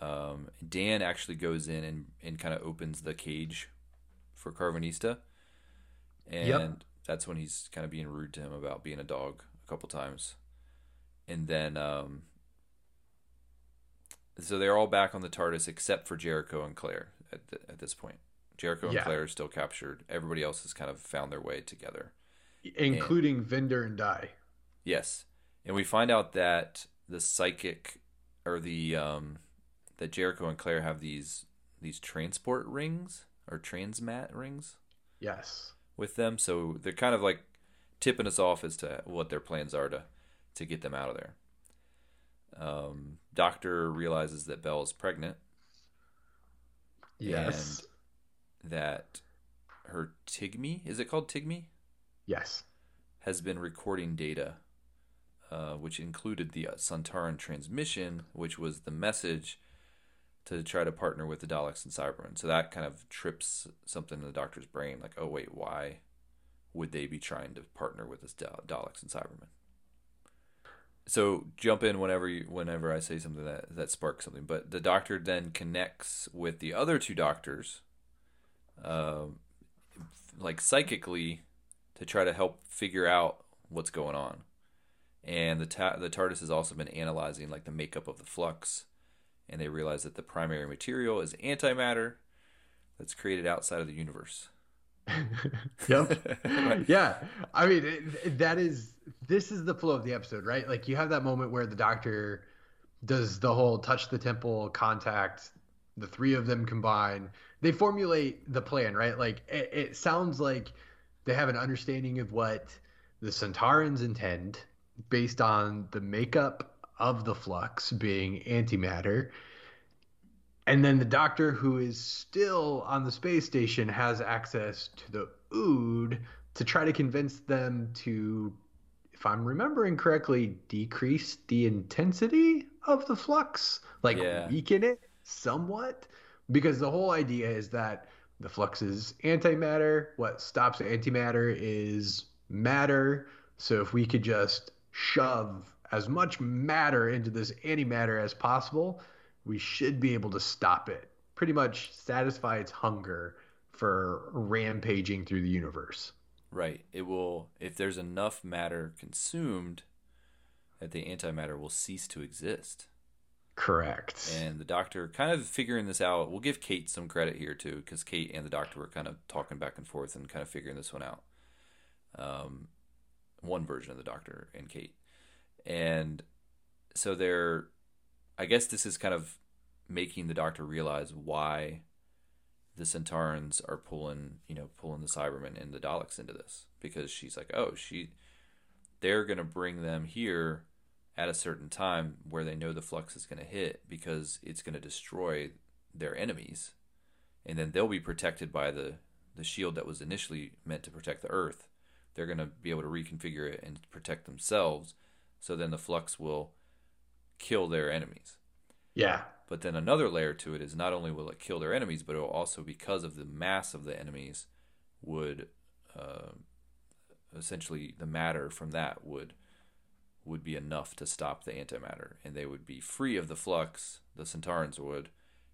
[SPEAKER 2] um, Dan actually goes in and, and kind of opens the cage for Karvanista. And
[SPEAKER 3] Yep.
[SPEAKER 2] that's when he's kind of being rude to him about being a dog a couple times. And then, um, so they're all back on the TARDIS except for Jericho and Claire at, the, at this point. Jericho and
[SPEAKER 3] Yeah.
[SPEAKER 2] Claire are still captured. Everybody else has kind of found their way together.
[SPEAKER 3] Including Vinder and Di.
[SPEAKER 2] Yes, and we find out that the psychic or the um, that Jericho and Claire have these these transport rings or transmat rings
[SPEAKER 3] Yes.
[SPEAKER 2] with them, so they're kind of like tipping us off as to what their plans are to to get them out of there. Um, Doctor realizes that Bel is pregnant
[SPEAKER 3] Yes.
[SPEAKER 2] and that her Tigme is it called Tigme?
[SPEAKER 3] Yes.
[SPEAKER 2] has been recording data, uh, which included the Sontaran transmission, which was the message to try to partner with the Daleks and Cybermen. So that kind of trips something in the Doctor's brain, like, oh wait, why would they be trying to partner with Dal- Daleks and Cybermen? So jump in whenever you, whenever I say something that that sparks something. But the Doctor then connects with the other two Doctors, um, like psychically to try to help figure out what's going on. And the ta- the TARDIS has also been analyzing like the makeup of the flux, and they realize that the primary material is antimatter that's created outside of the universe. (laughs)
[SPEAKER 3] yep.
[SPEAKER 2] Right. (laughs)
[SPEAKER 3] Yeah. I mean, it, it- that is this is the flow of the episode, right? Like you have that moment where the doctor does the whole touch the temple contact the three of them combine they formulate the plan right like it, it sounds like they have an understanding of what the sontarans intend based on the makeup of the flux being antimatter. And then the doctor who is still on the space station has access to the ood to try to convince them to if i'm remembering correctly decrease the intensity of the flux like
[SPEAKER 2] Yeah.
[SPEAKER 3] weaken it somewhat. Because the whole idea is that the flux is antimatter. What stops antimatter is matter. So if we could just shove as much matter into this antimatter as possible we should be able to stop it pretty much satisfy its hunger for rampaging through the universe
[SPEAKER 2] Right. It will if there's enough matter consumed that the antimatter will cease to exist.
[SPEAKER 3] correct
[SPEAKER 2] And the doctor kind of figuring this out. We'll give Kate some credit here too, because Kate and the doctor were kind of talking back and forth and kind of figuring this one out. Um, one version of the doctor and Kate, and so they're. I guess this is kind of making the doctor realize why the Sontarans are pulling, you know, pulling the Cybermen and the Daleks into this because she's like, oh, she, they're gonna bring them here at a certain time where they know the flux is gonna hit because it's gonna destroy their enemies, and then they'll be protected by the the shield that was initially meant to protect the Earth. They're gonna be able to reconfigure it and protect themselves, so then the flux will kill their enemies.
[SPEAKER 3] yeah
[SPEAKER 2] But then another layer to it is not only will it kill their enemies, but it will also, because of the mass of the enemies, would uh, essentially the matter from that would would be enough to stop the antimatter, and they would be free of the flux. The Sontarans would,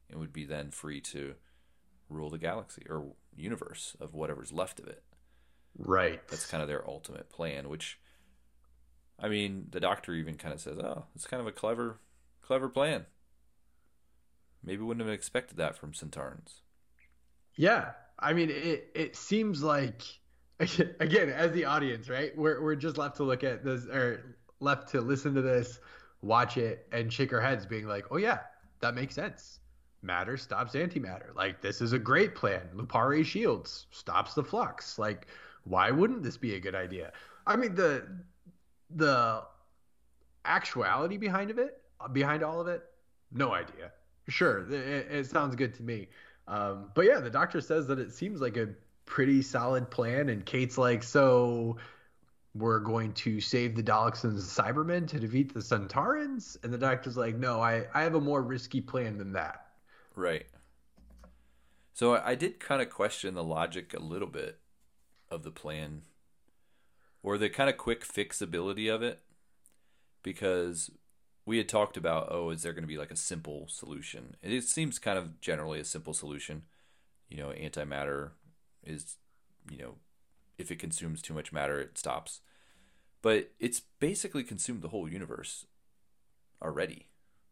[SPEAKER 2] and would be then free to rule the galaxy or universe of whatever's left of it.
[SPEAKER 3] Right
[SPEAKER 2] That's kind of their ultimate plan. Which, I mean, the Doctor even kind of says, "Oh, it's kind of a clever, clever plan." Maybe wouldn't have expected that from Sontarans.
[SPEAKER 3] Yeah, I mean, it it seems like (laughs) again, as the audience, right? We're we're just left to look at this or left to listen to this, watch it, and shake our heads, being like, "Oh yeah, that makes sense. Matter stops antimatter. Like this is a great plan. Lupari shields stops the flux. Like why wouldn't this be a good idea? I mean the the actuality behind of it, behind all of it, no idea. Sure, it, it sounds good to me. Um, but yeah, the doctor says that it seems like a pretty solid plan, and Kate's like, so we're going to save the Daleks and the Cybermen to defeat the Sontarans, and the doctor's like, no, I I have a more risky plan than that.
[SPEAKER 2] Right. So I I did kind of question the logic a little bit of the plan or the kind of quick fixability of it because we had talked about oh is there going to be like a simple solution it seems kind of generally a simple solution you know antimatter is you know if it consumes too much matter it stops but it's basically consumed the whole universe already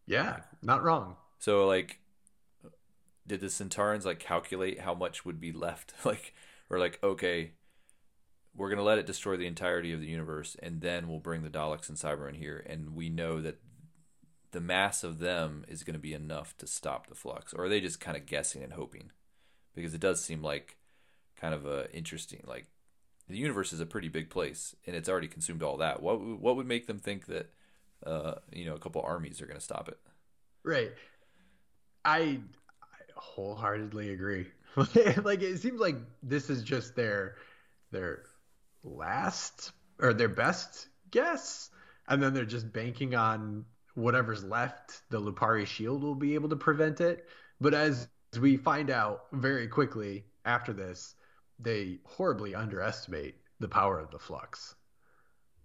[SPEAKER 3] Yeah, not wrong.
[SPEAKER 2] so like did the Sontarans like calculate how much would be left? (laughs) like or like, okay, we're gonna let it destroy the entirety of the universe and then we'll bring the Daleks and Cybermen here and we know that the mass of them is gonna be enough to stop the flux. Or are they just kinda guessing and hoping? Because it does seem like kind of a interesting like the universe is a pretty big place and it's already consumed all that. What what would make them think that uh, you know, a couple armies are gonna stop it?
[SPEAKER 3] Right. I, I wholeheartedly agree. (laughs) like it seems like this is just their their last or their best guess, and then they're just banking on whatever's left. The Lupari shield will be able to prevent it. But as we find out very quickly after this, they horribly underestimate the power of the flux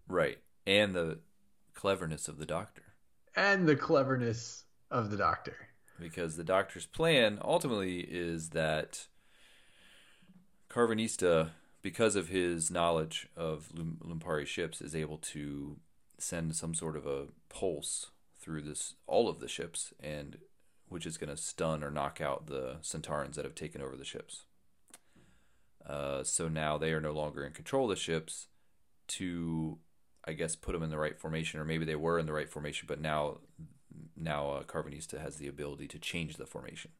[SPEAKER 2] Right. And the cleverness of the doctor.
[SPEAKER 3] and the cleverness of the doctor.
[SPEAKER 2] Because the doctor's plan ultimately is that Karvanista, because of his knowledge of Lum- Lupari ships, is able to send some sort of a pulse through this all of the ships and which is going to stun or knock out the Sontarans that have taken over the ships. Uh, so now they are no longer in control of the ships to I guess put them in the right formation, or maybe they were in the right formation, but now now uh, Karvanista has the ability to change the formation,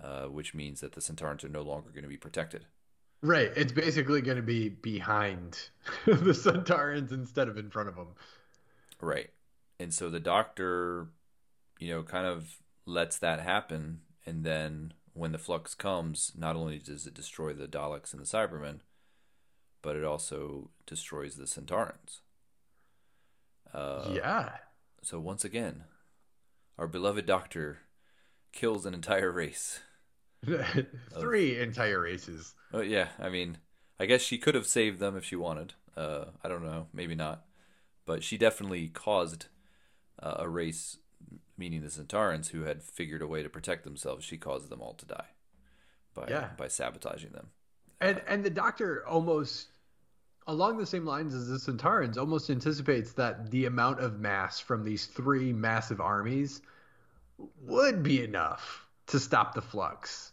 [SPEAKER 2] uh, which means that the Sontarans are no longer going to be protected.
[SPEAKER 3] Right. It's basically going to be behind (laughs) the Sontarans instead of in front of them.
[SPEAKER 2] Right. And so the doctor, you know, kind of lets that happen. And then when the flux comes, not only does it destroy the Daleks and the Cybermen, but it also destroys the Sontarans. Uh,
[SPEAKER 3] yeah.
[SPEAKER 2] So once again, our beloved doctor kills an entire race. (laughs)
[SPEAKER 3] Three entire races.
[SPEAKER 2] Oh yeah, I mean, I guess she could have saved them if she wanted. Uh, I don't know, maybe not, but she definitely caused uh, a race, meaning the Sontarans, who had figured a way to protect themselves. She caused them all to die by
[SPEAKER 3] Yeah.
[SPEAKER 2] by sabotaging them.
[SPEAKER 3] And and the doctor almost along the same lines as the Sontarans almost anticipates that the amount of mass from these three massive armies would be enough to stop the flux.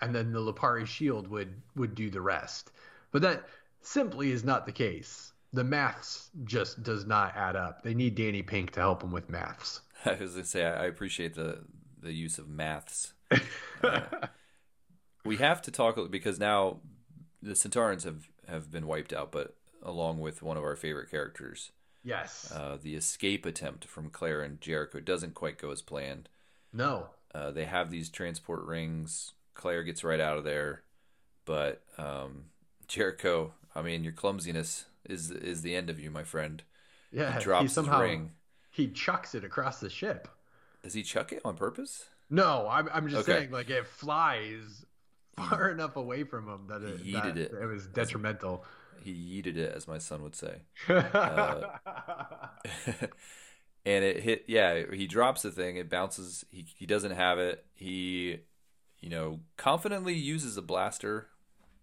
[SPEAKER 3] And then the Lupari shield would would do the rest. But that simply is not the case. The maths just does not add up. They need Danny Pink to help them with maths. (laughs)
[SPEAKER 2] I was gonna say I appreciate the the use of maths. (laughs) Uh, we have to talk because now the Sontarans have have been wiped out, but along with one of our favorite characters,
[SPEAKER 3] Yes.
[SPEAKER 2] uh, the escape attempt from Claire and Jericho doesn't quite go as planned.
[SPEAKER 3] no.
[SPEAKER 2] Uh, they have these transport rings. Claire gets right out of there, but um, Jericho, I mean, your clumsiness is is the end of you, my friend.
[SPEAKER 3] Yeah.
[SPEAKER 2] He drops
[SPEAKER 3] somehow
[SPEAKER 2] his ring.
[SPEAKER 3] he chucks it across the ship.
[SPEAKER 2] Does he chuck it on purpose?
[SPEAKER 3] No, I'm, I'm just
[SPEAKER 2] Okay.
[SPEAKER 3] saying, like, it flies far enough away from him that it,
[SPEAKER 2] He
[SPEAKER 3] that
[SPEAKER 2] it.
[SPEAKER 3] it was detrimental.
[SPEAKER 2] He yeeted it, as my son would say. (laughs)
[SPEAKER 3] Uh, (laughs)
[SPEAKER 2] and it hit yeah he drops the thing it bounces he, he doesn't have it he you know confidently uses a blaster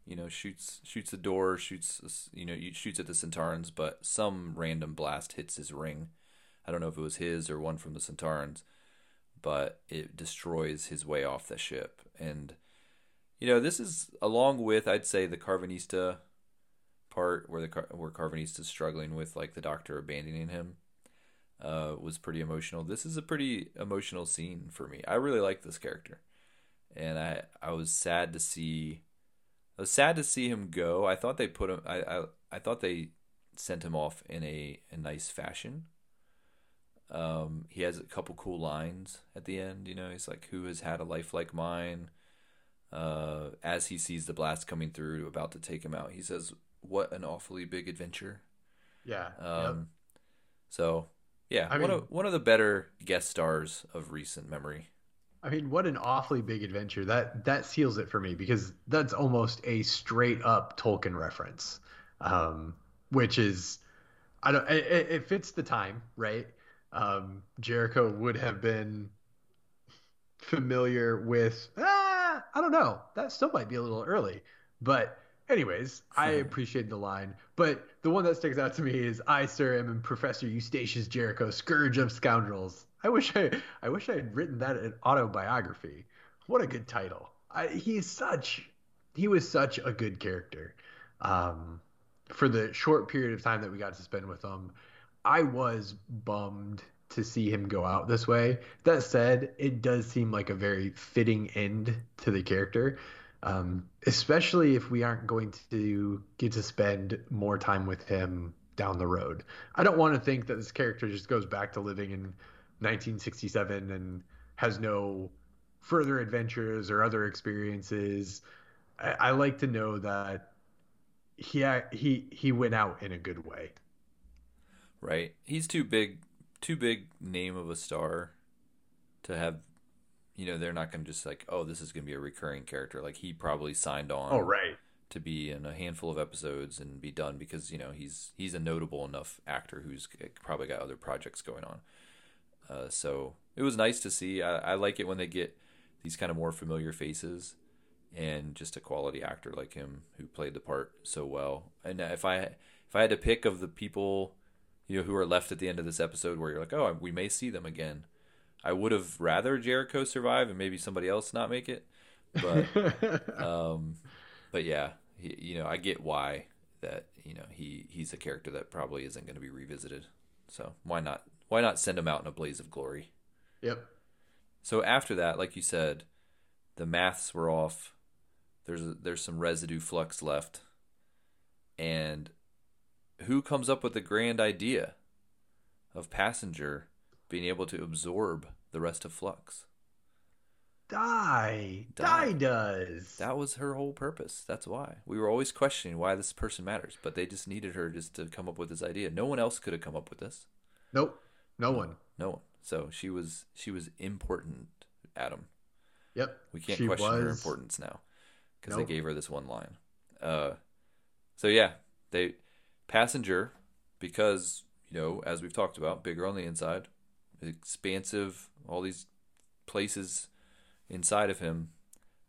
[SPEAKER 2] you know shoots shoots the door shoots you know shoots at the sontarans but some random blast hits his ring i don't know if it was his or one from the sontarans but it destroys his way off the ship and you know this is along with i'd say the karvanista part where the Car- where karvanista's struggling with like the doctor abandoning him uh, was pretty emotional. This is a pretty emotional scene for me. I really like this character, and I I was sad to see. I was sad to see him go. I thought they put him. I I, I thought they sent him off in a, a nice fashion. Um, he has a couple cool lines at the end. You know, he's like, "Who has had a life like mine?" Uh, as he sees the blast coming through, about to take him out, he says, "What an awfully big adventure."
[SPEAKER 3] yeah.
[SPEAKER 2] Um,
[SPEAKER 3] yep.
[SPEAKER 2] So yeah,
[SPEAKER 3] I
[SPEAKER 2] one
[SPEAKER 3] mean-
[SPEAKER 2] of one of the better guest stars of recent memory.
[SPEAKER 3] I mean, what an awfully big adventure. That that seals it for me because that's almost a straight up Tolkien reference, um, which is, I don't. It, it it fits the time, right? Um, Jericho would have been familiar with. Ah, I don't know. That still might be a little early, but anyways, I appreciate the line. But the one that sticks out to me is, "I, sir, am Professor Eustacius Jericho, scourge of scoundrels." I wish I, I wish I had written that in autobiography. What a good title. I, he's such, he was such a good character. Um, for the short period of time that we got to spend with him, I was bummed to see him go out this way. That said, it does seem like a very fitting end to the character, um, especially if we aren't going to get to spend more time with him down the road. I don't want to think that this character just goes back to living in 1967 and has no further adventures or other experiences. I, I like to know that he he he went out in a good way.
[SPEAKER 2] Right? He's too big, too big name of a star to have. You know, they're not going to just like, oh, this is going to be a recurring character. Like he probably signed on.
[SPEAKER 3] Oh right.
[SPEAKER 2] to be in a handful of episodes and be done because you know he's he's a notable enough actor who's probably got other projects going on. Uh, so it was nice to see. I, I like it when they get these kind of more familiar faces and just a quality actor like him who played the part so well. And if I if I had to pick of the people you know who are left at the end of this episode where you're like, oh, we may see them again, I would have rather Jericho survive and maybe somebody else not make it. But (laughs) um, but yeah, he, you know, I get why that you know he he's a character that probably isn't going to be revisited. So why not why not send him out in a blaze of glory?
[SPEAKER 3] Yep.
[SPEAKER 2] So after that, like you said, the maths were off. There's a, there's some residue flux left, and who comes up with the grand idea of passenger being able to absorb the rest of flux?
[SPEAKER 3] Di.
[SPEAKER 2] Di.
[SPEAKER 3] Di does.
[SPEAKER 2] That was her whole purpose. That's why we were always questioning why this person matters, but they just needed her just to come up with this idea. No one else could have come up with this.
[SPEAKER 3] Nope. No one.
[SPEAKER 2] No one. So she was she was important, Adam.
[SPEAKER 3] Yep.
[SPEAKER 2] We can't
[SPEAKER 3] She
[SPEAKER 2] question her importance now because
[SPEAKER 3] Nope.
[SPEAKER 2] they gave her this one line. Uh, so yeah, they passenger because you know as we've talked about, bigger on the inside, expansive, all these places inside of him.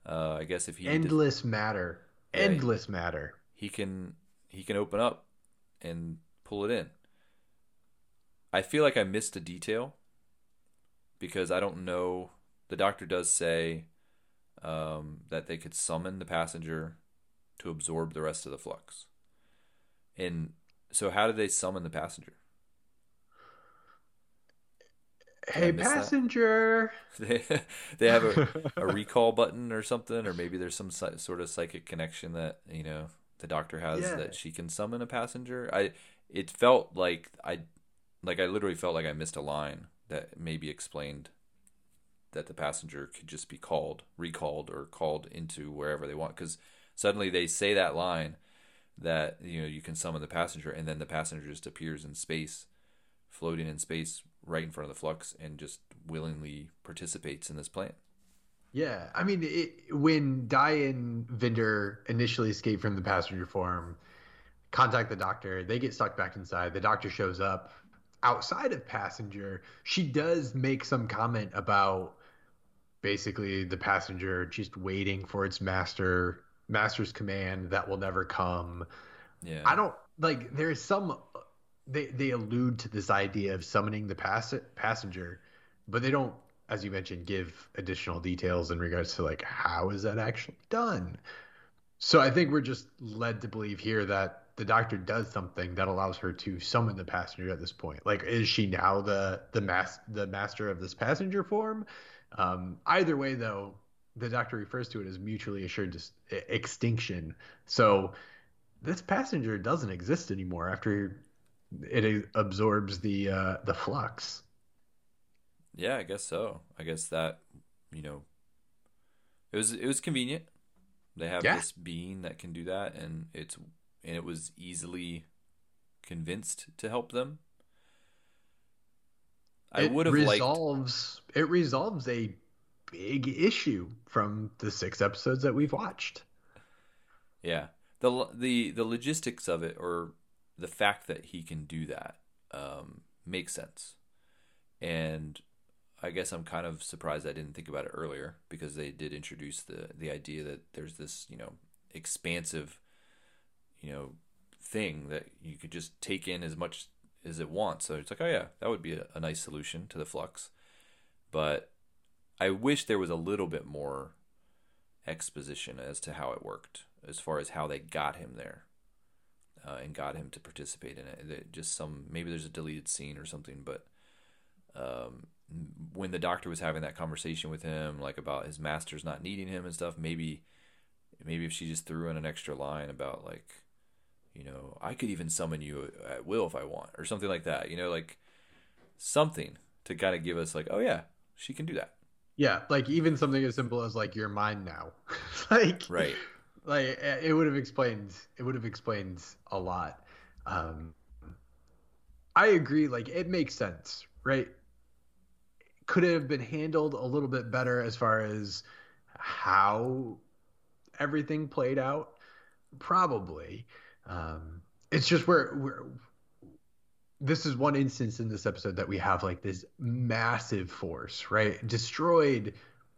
[SPEAKER 2] Uh, I guess if he
[SPEAKER 3] Endless matter.
[SPEAKER 2] Yeah.
[SPEAKER 3] Endless matter.
[SPEAKER 2] he can he can open up and pull it in. I feel like I missed a detail because I don't know. The doctor does say um, that they could summon the passenger to absorb the rest of the flux. And so, how do they summon the passenger?
[SPEAKER 3] Hey, passenger. (laughs)
[SPEAKER 2] They they have a, (laughs) a recall button or something, or maybe there's some sort of psychic connection that you know the doctor has
[SPEAKER 3] Yeah.
[SPEAKER 2] that she can summon a passenger. I it felt like I like I literally felt like I missed a line that maybe explained that the passenger could just be called, recalled, or called into wherever they want. Because suddenly they say that line that you know you can summon the passenger, and then the passenger just appears in space, floating in space right in front of the flux, and just willingly participates in this plan.
[SPEAKER 3] Yeah, I mean, it, when Di and Vinder initially escape from the passenger form, contact the doctor. They get sucked back inside. The doctor shows up outside of passenger. She does make some comment about basically the passenger just waiting for its master master's command that will never come.
[SPEAKER 2] Yeah,
[SPEAKER 3] I don't like. There's some they they allude to this idea of summoning the pass passenger, but they don't, as you mentioned, give additional details in regards to like how is that actually done. So I think we're just led to believe here that the doctor does something that allows her to summon the passenger at this point. Like, is she now the the mas- the master of this passenger form? Um, either way, though, the doctor refers to it as mutually assured dis- extinction. So this passenger doesn't exist anymore after it absorbs the uh, the flux.
[SPEAKER 2] yeah, I guess so. I guess that you know, it was it was convenient. They have
[SPEAKER 3] Yeah.
[SPEAKER 2] this being that can do that, and it's and it was easily convinced to help them. I
[SPEAKER 3] it
[SPEAKER 2] would have liked
[SPEAKER 3] resolves it resolves a big issue from the six episodes that we've watched.
[SPEAKER 2] Yeah. The the the logistics of it or the fact that he can do that um makes sense. And I guess I'm kind of surprised I didn't think about it earlier because they did introduce the the idea that there's this, you know, expansive you know thing that you could just take in as much as it wants. So it's like, oh yeah, that would be a, a nice solution to the flux. But I wish there was a little bit more exposition as to how it worked, as far as how they got him there, uh, and got him to participate in it. That Just some maybe there's a deleted scene or something, but um, when the doctor was having that conversation with him, like about his masters not needing him and stuff, maybe maybe if she just threw in an extra line about like, you know, I could even summon you at will if I want, or something like that. You know, like something to kind of give us like, oh yeah, she can do that.
[SPEAKER 3] Yeah, like even something as simple as like you're mine now. (laughs) like
[SPEAKER 2] Right.
[SPEAKER 3] like it would have explained it would have explained a lot. Um I agree like it makes sense, right? Could it have been handled a little bit better as far as how everything played out? Probably. Um it's just where we're this is one instance in this episode that we have like this massive force, right? Destroyed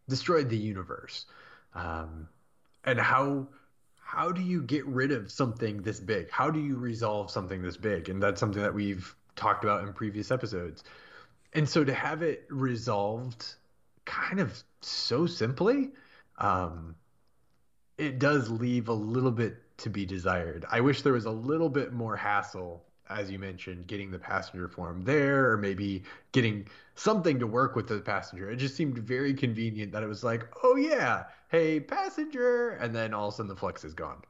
[SPEAKER 3] destroyed the universe. Um and how how do you get rid of something this big? How do you resolve something this big? And that's something that we've talked about in previous episodes. And so to have it resolved kind of so simply, um, it does leave a little bit to be desired. I wish there was a little bit more hassle as you mentioned, getting the passenger form there, or maybe getting something to work with the passenger. It just seemed very convenient that it was like, oh yeah, hey passenger, and then all of a sudden the flux is gone.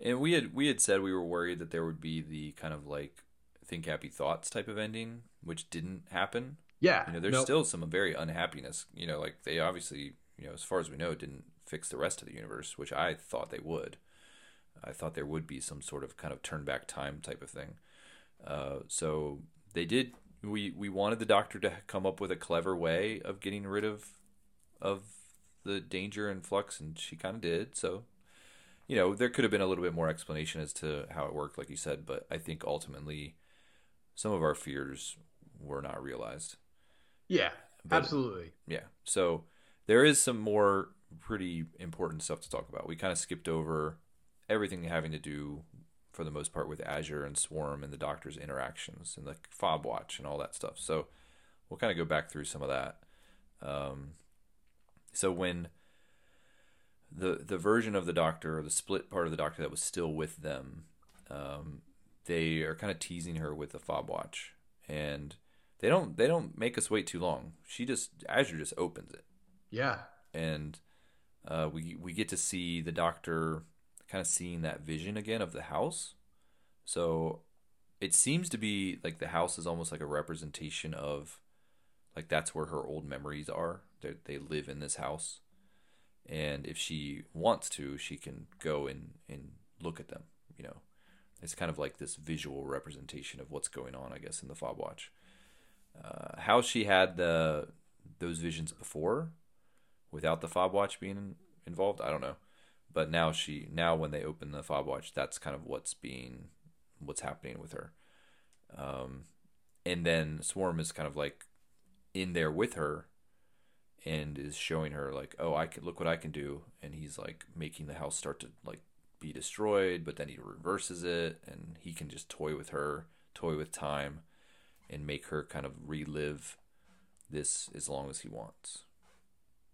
[SPEAKER 2] And we had we had said we were worried that there would be the kind of like think happy thoughts type of ending, which didn't happen.
[SPEAKER 3] Yeah,
[SPEAKER 2] You know, there's
[SPEAKER 3] nope.
[SPEAKER 2] still some very unhappiness. You know, like they obviously, you know, as far as we know, didn't fix the rest of the universe, which I thought they would. I thought there would be some sort of kind of turn back time type of thing. Uh, so they did. We we wanted the Doctor to come up with a clever way of getting rid of of the danger and flux, and she kind of did. So you know, there could have been a little bit more explanation as to how it worked, like you said, but I think ultimately some of our fears were not realized.
[SPEAKER 3] Yeah,
[SPEAKER 2] But-
[SPEAKER 3] absolutely.
[SPEAKER 2] Yeah. So there is some more pretty important stuff to talk about. We kind of skipped over everything having to do, for the most part, with Azure and Swarm and the Doctor's interactions and the fob watch and all that stuff. So we'll kind of go back through some of that. Um, so when the the version of the Doctor or the split part of the Doctor that was still with them, um, they are kind of teasing her with the fob watch, and they don't they don't make us wait too long. She just Azure just opens it,
[SPEAKER 3] Yeah,
[SPEAKER 2] and uh, we we get to see the Doctor kind of seeing that vision again of the house. So it seems to be like the house is almost like a representation of like that's where her old memories are. They they live in this house, and if she wants to, she can go and and look at them. You know, it's kind of like this visual representation of what's going on, I guess, in the fob watch. Uh, how she had the those visions before, without the fob watch being involved, I don't know. But now she now when they open the fob watch, that's kind of what's being what's happening with her. Um, and then Swarm is kind of like in there with her and is showing her like, oh, I can look what I can do, and he's like making the house start to like be destroyed, but then he reverses it, and he can just toy with her, toy with time, and make her kind of relive this as long as he wants.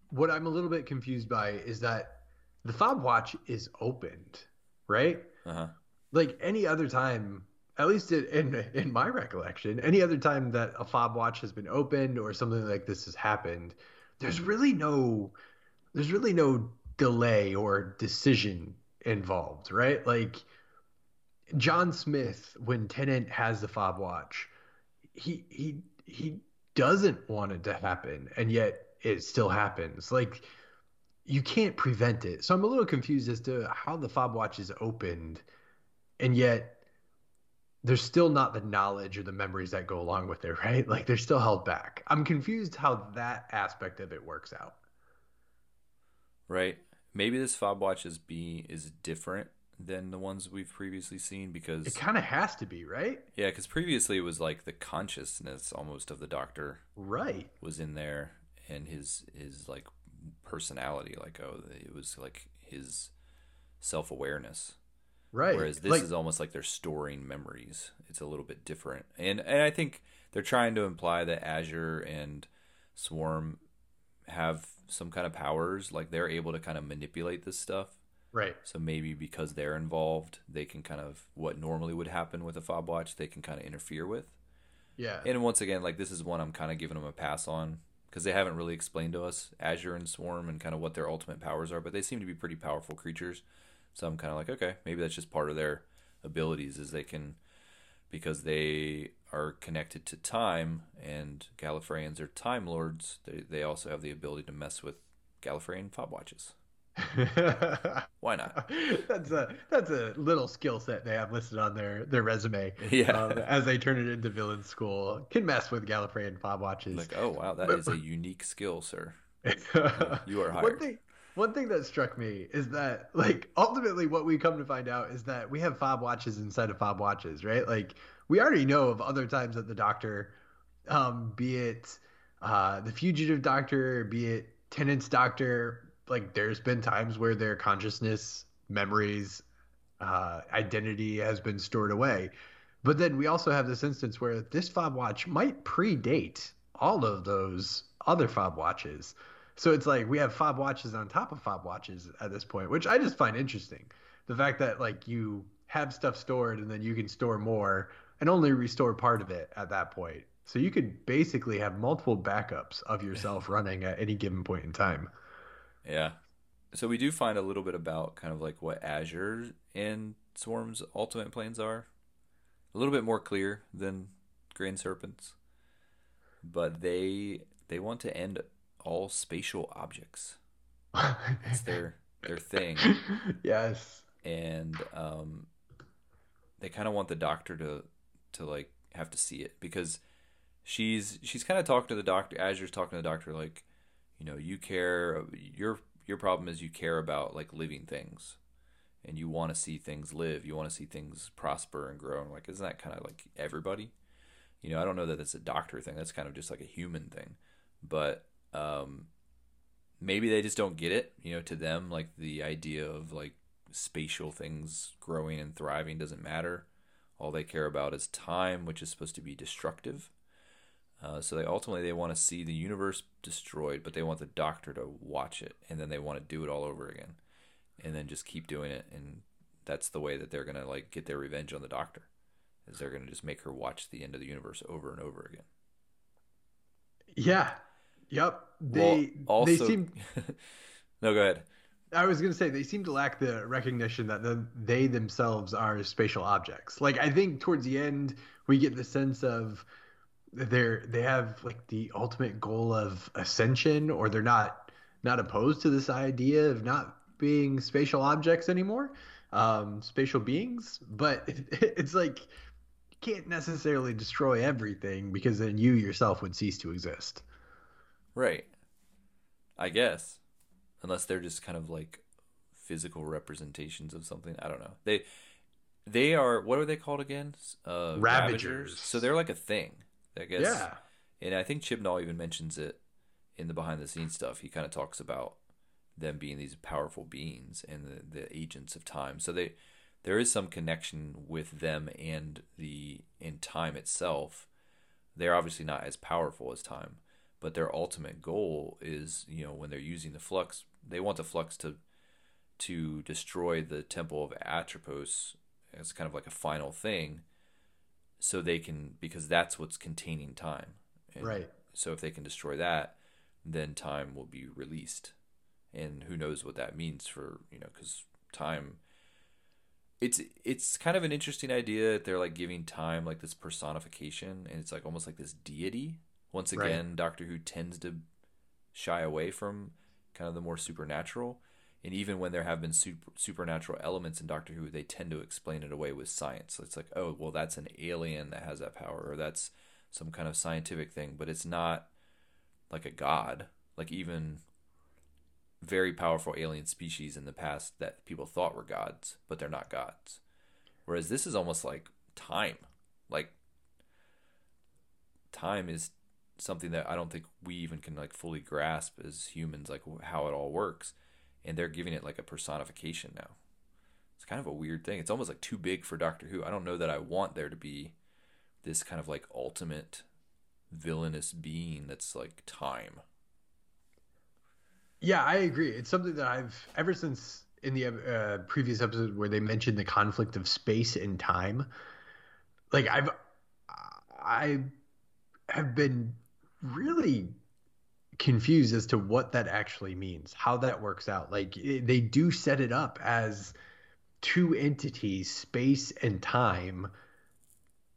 [SPEAKER 3] what I'm a little bit confused by is that the fob watch is opened, right?
[SPEAKER 2] Uh huh.
[SPEAKER 3] Like any other time, at least in, in in my recollection, any other time that a fob watch has been opened or something like this has happened, there's really no there's really no delay or decision involved, right? Like John Smith, when Tennant has the fob watch, he he he doesn't want it to happen, and yet it still happens. Like you can't prevent it. So I'm a little confused as to how the fob watch is opened, and yet there's still not the knowledge or the memories that go along with it, (laughs) right? Like they're still held back. I'm confused how that aspect of it works out.
[SPEAKER 2] Right. Maybe this fob watch is be is different than the ones we've previously seen because
[SPEAKER 3] It kind of has to be, right?
[SPEAKER 2] yeah, because previously it was like the consciousness almost of the Doctor
[SPEAKER 3] Right.
[SPEAKER 2] was in there and his his like personality like oh it was like his self-awareness.
[SPEAKER 3] Right.
[SPEAKER 2] whereas this
[SPEAKER 3] like,
[SPEAKER 2] is almost like they're storing memories. It's a little bit different. And and i think they're trying to imply that azure and swarm have some kind of powers. Like they're able to kind of manipulate this stuff.
[SPEAKER 3] Right.
[SPEAKER 2] so maybe because they're involved they can kind of what normally would happen with a fob watch they can kind of interfere with.
[SPEAKER 3] Yeah.
[SPEAKER 2] and once again, like this is one I'm kind of giving them a pass on because they haven't really explained to us Azure and Swarm and kind of what their ultimate powers are, but they seem to be pretty powerful creatures. So I'm kind of like, okay, maybe that's just part of their abilities is they can because they are connected to time and Gallifreyans are time lords. They they also have the ability to mess with Gallifreyan fob watches. (laughs) Why not? (laughs)
[SPEAKER 3] that's a that's a little skill set they have listed on their their resume. (laughs)
[SPEAKER 2] Yeah.
[SPEAKER 3] Um, as they turn it into villain school, can mess with Gallifreyan fob watches.
[SPEAKER 2] Like, oh wow, that is a unique skill, sir. You are
[SPEAKER 3] One
[SPEAKER 2] hired.
[SPEAKER 3] thing, one thing that struck me is that, like, ultimately, what we come to find out is that we have fob watches inside of fob watches, right? Like, we already know of other times that the Doctor, um, be it uh, the fugitive Doctor, be it Tennant's Doctor, like, there's been times where their consciousness, memories, uh, identity has been stored away. But then we also have this instance where this fob watch might predate all of those other fob watches. So it's like we have fob watches on top of fob watches at this point, which I just find interesting. The fact that like you have stuff stored and then you can store more and only restore part of it at that point. So you could basically have multiple backups of yourself (laughs) running at any given point in time.
[SPEAKER 2] Yeah. So we do find a little bit about kind of like what Azure and Swarm's ultimate plans are. A little bit more clear than Grand Serpent's. But they they want to end all spatial objects. It's their their thing. (laughs)
[SPEAKER 3] yes.
[SPEAKER 2] And um they kind of want the doctor to to like have to see it because she's she's kind of talking to the doctor Azure's talking to the doctor like you know you care your your problem is you care about like living things. And you want to see things live you want to see things prosper and grow. And like isn't that kind of like everybody? You know i don't know that that's a doctor thing that's kind of just like a human thing. But um maybe they just don't get it you know to them like the idea of like spatial things growing and thriving doesn't matter. All they care about is time which is supposed to be destructive uh, so they ultimately they want to see the universe destroyed, but they want the doctor to watch it, and then they want to do it all over again, and then just keep doing it, and that's the way that they're gonna like get their revenge on the doctor, is they're gonna just make her watch the end of the universe over and over again.
[SPEAKER 3] Yeah. Yep. They
[SPEAKER 2] well, also,
[SPEAKER 3] they seem. (laughs)
[SPEAKER 2] no, go ahead.
[SPEAKER 3] I was gonna say they seem to lack the recognition that the, they themselves are spatial objects. Like I think towards the end we get the sense of they're they have like the ultimate goal of ascension or they're not not opposed to this idea of not being spatial objects anymore um spatial beings. But it, (laughs) it's like you can't necessarily destroy everything because then you yourself would cease to exist.
[SPEAKER 2] Right. I guess. Unless they're just kind of like physical representations of something. I don't know. They they are what are they called again? Uh
[SPEAKER 3] ravagers,
[SPEAKER 2] ravagers. so they're like a thing I guess.
[SPEAKER 3] Yeah.
[SPEAKER 2] And I think Chibnall even mentions it in the behind the scenes stuff. He kind of talks about them being these powerful beings and the, the agents of time. So they there is some connection with them and the in time itself. They're obviously not as powerful as time, but their ultimate goal is, you know, when they're using the flux, they want the flux to to destroy the temple of Atropos as kind of like a final thing so they can because that's what's containing time.
[SPEAKER 3] And right.
[SPEAKER 2] So if they can destroy that, then time will be released, and who knows what that means for you know because time. It's it's kind of an interesting idea that they're like giving time like this personification, and it's like almost like this deity. Once again, right. Doctor Who tends to shy away from kind of the more supernatural and even when there have been super, supernatural elements in Doctor Who, they tend to explain it away with science. So it's like, oh, well, that's an alien that has that power, or that's some kind of scientific thing, but it's not like a god. Like even very powerful alien species in the past that people thought were gods, but they're not gods. Whereas this is almost like time. Like time is something that I don't think we even can like fully grasp as humans, like how it all works and they're giving it like a personification now. It's kind of a weird thing. It's almost like too big for Doctor Who. I don't know that I want there to be this kind of like ultimate villainous being that's like time.
[SPEAKER 3] Yeah, I agree. It's something that I've ever since in the uh, previous episode where they mentioned the conflict of space and time. Like I've I have been really confused as to what that actually means, how that works out. Like they do set it up as two entities, space and time,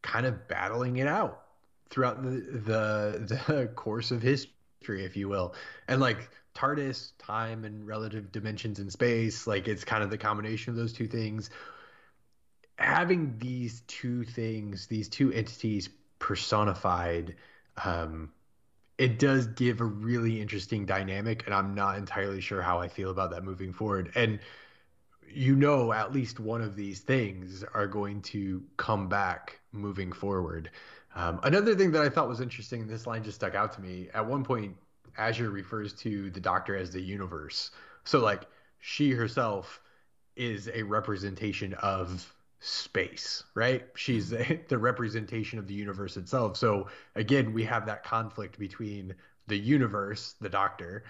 [SPEAKER 3] kind of battling it out throughout the the, (laughs) the course of history, if you will. And like TARDIS, time and relative dimensions in space, like it's kind of the combination of those two things. Having these two things, these two entities personified, um, it does give a really interesting dynamic, and I'm not entirely sure how I feel about that moving forward. And you know, at least one of these things are going to come back moving forward. Um, another thing that I thought was interesting, this line just stuck out to me. At one point, Azure refers to the Doctor as the universe. So, like, she herself is a representation of space, right? She's the, mm-hmm. (laughs) the representation of the universe itself. So again, we have that conflict between the universe, the Doctor,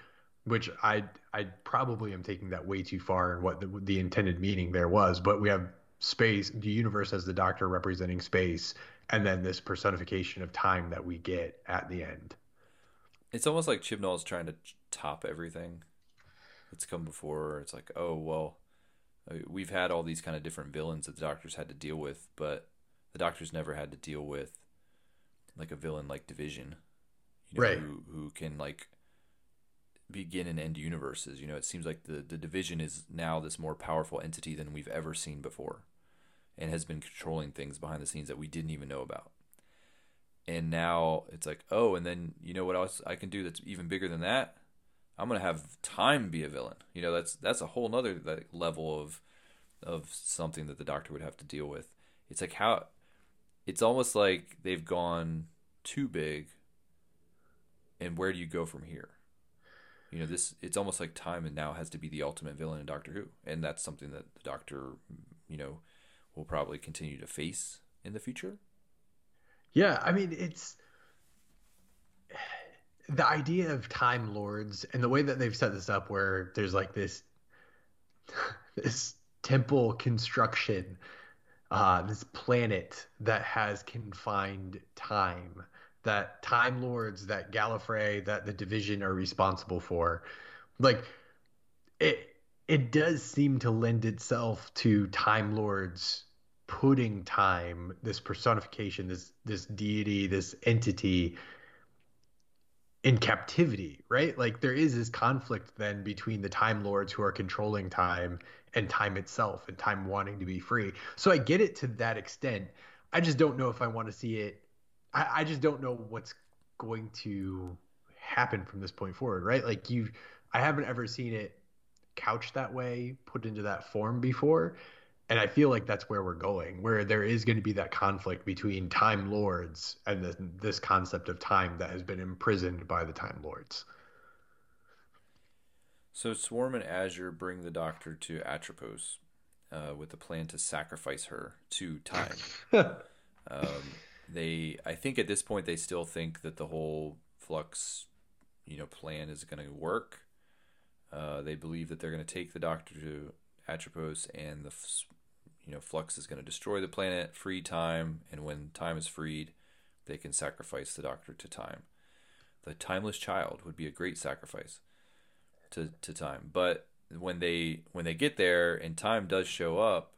[SPEAKER 3] which I I probably am taking that way too far and what the, the intended meaning there was, but we have space, the universe as the Doctor representing space, and then this personification of time that we get at the end.
[SPEAKER 2] It's almost like Chibnall is trying to top everything that's come before. It's like, oh well, Uh, we've had all these kind of different villains that the Doctor's had to deal with, but the Doctor's never had to deal with like a villain like Division, you know,
[SPEAKER 3] Right.
[SPEAKER 2] Who who can like begin and end universes. You know, it seems like the the Division is now this more powerful entity than we've ever seen before, and has been controlling things behind the scenes that we didn't even know about. And now it's like, oh, and then you know what else I can do that's even bigger than that? I'm gonna have time be a villain. You know, that's that's a whole nother like, level of of something that the Doctor would have to deal with. It's like how it's almost like they've gone too big and where do you go from here you know this it's almost like time and now has to be the ultimate villain in doctor who and that's something that the doctor you know will probably continue to face in the future
[SPEAKER 3] Yeah, I mean it's the idea of time lords and the way that they've set this up where there's like this (laughs) this temple construction uh this planet that has confined time that time lords that Gallifrey that the division are responsible for. Like it it does seem to lend itself to time lords putting time this personification this this deity this entity in captivity right? Like there is this conflict then between the time lords who are controlling time and time itself and time wanting to be free. So i get it to that extent. I just don't know if i want to see it. I, I just don't know what's going to happen from this point forward right? Like you i haven't ever seen it couched that way put into that form before and I feel like that's where we're going, where there is going to be that conflict between Time Lords and the, this concept of time that has been imprisoned by the Time Lords.
[SPEAKER 2] so swarm and azure bring the doctor to atropos uh, with the plan to sacrifice her to time (laughs) um, they i think at this point they still think that the whole flux you know plan is going to work uh, they believe that they're going to take the doctor to atropos and the you know flux is going to destroy the planet free time and when time is freed they can sacrifice the doctor to time. The timeless child would be a great sacrifice to, to time but when they when they get there and time does show up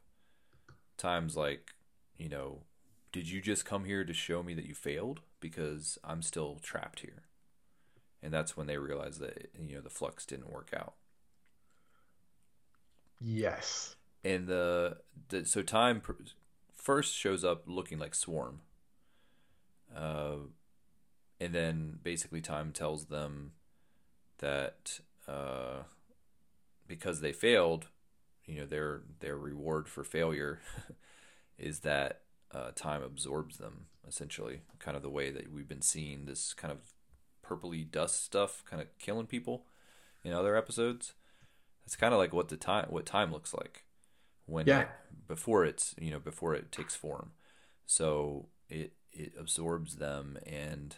[SPEAKER 2] time's like you know did you just come here to show me that you failed? Because i'm still trapped here. And that's when they realize that you know the flux didn't work out.
[SPEAKER 3] Yes.
[SPEAKER 2] And the, the so time pr- first shows up looking like swarm. Uh, and then basically time tells them that uh, because they failed you know their their reward for failure (laughs) is that uh, time absorbs them essentially kind of the way that we've been seeing this kind of purpley dust stuff kind of killing people in other episodes. It's kind of like what the time what time looks like when
[SPEAKER 3] Yeah.
[SPEAKER 2] it, before it's you know before it takes form so it it absorbs them and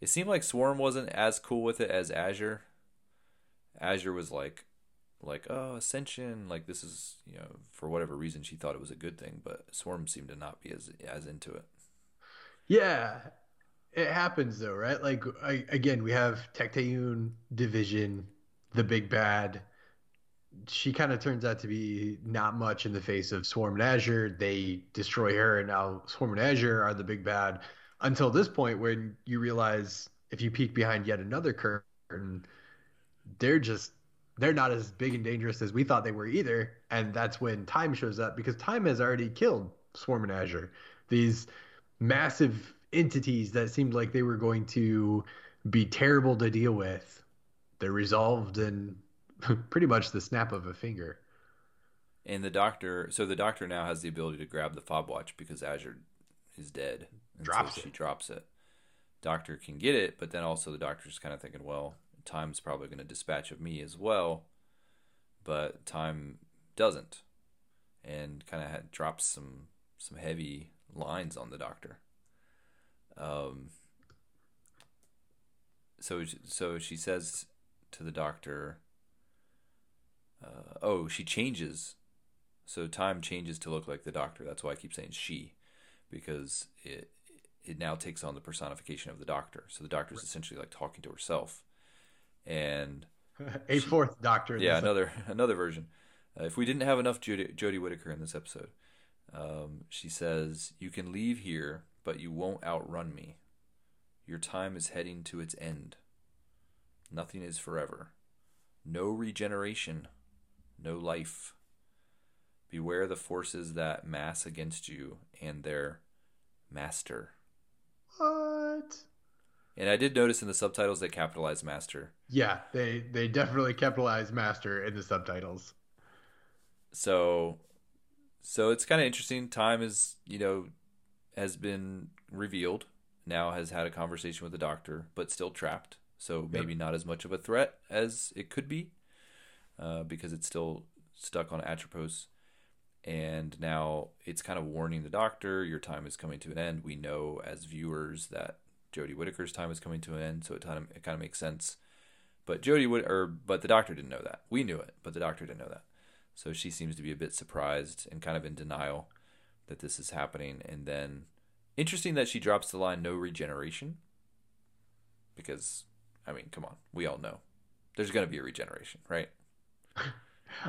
[SPEAKER 2] it seemed like swarm wasn't as cool with it as azure azure was like like oh ascension like this is you know for whatever reason she thought it was a good thing but swarm seemed to not be as as into it
[SPEAKER 3] Yeah. It happens though, right? Like I, again, we have Tecteun division, the big bad. She kind of turns out to be not much in the face of Swarm and Azure. They destroy her, and now Swarm and Azure are the big bad. Until this point, when you realize if you peek behind yet another curtain, they're just they're not as big and dangerous as we thought they were either. And that's when Time shows up because Time has already killed Swarm and Azure. These massive entities that seemed like they were going to be terrible to deal with. They're resolved in (laughs) pretty much the snap of a finger.
[SPEAKER 2] and the doctor so the doctor now has the ability to grab the fob watch because azure is dead and
[SPEAKER 3] Drops
[SPEAKER 2] so she
[SPEAKER 3] it.
[SPEAKER 2] drops it doctor can get it but then also the doctor's kind of thinking well time's probably going to dispatch of me as well but time doesn't and kind of drops some some heavy lines on the doctor um so so she says to the doctor uh, oh she changes So time changes to look like the Doctor. That's why I keep saying she, because it it now takes on the personification of the Doctor. So the Doctor is essentially like talking to herself, and (laughs)
[SPEAKER 3] a fourth Doctor.
[SPEAKER 2] yeah, another (laughs) another version. Uh, if we didn't have enough Jodie, Jodie Whittaker in this episode, um, she says, "You can leave here, but you won't outrun me. Your time is heading to its end. Nothing is forever. No regeneration, no life. Beware the forces that mass against you and their master."
[SPEAKER 3] What?
[SPEAKER 2] And I did notice in the subtitles they capitalized master.
[SPEAKER 3] Yeah, they they definitely capitalized master in the subtitles.
[SPEAKER 2] so so it's kind of interesting time is you know has been revealed now has had a conversation with the doctor but still trapped so maybe not as much of a threat as it could be uh, because it's still stuck on atropos and now it's kind of warning the doctor your time is coming to an end we know as viewers that jodie whittaker's time is coming to an end so it kind of, it kind of makes sense but jodie would or but the doctor didn't know that we knew it but the doctor didn't know that so she seems to be a bit surprised and kind of in denial that this is happening. And then interesting that she drops the line no regeneration. Because, I mean, come on, we all know there's going to be a regeneration, right?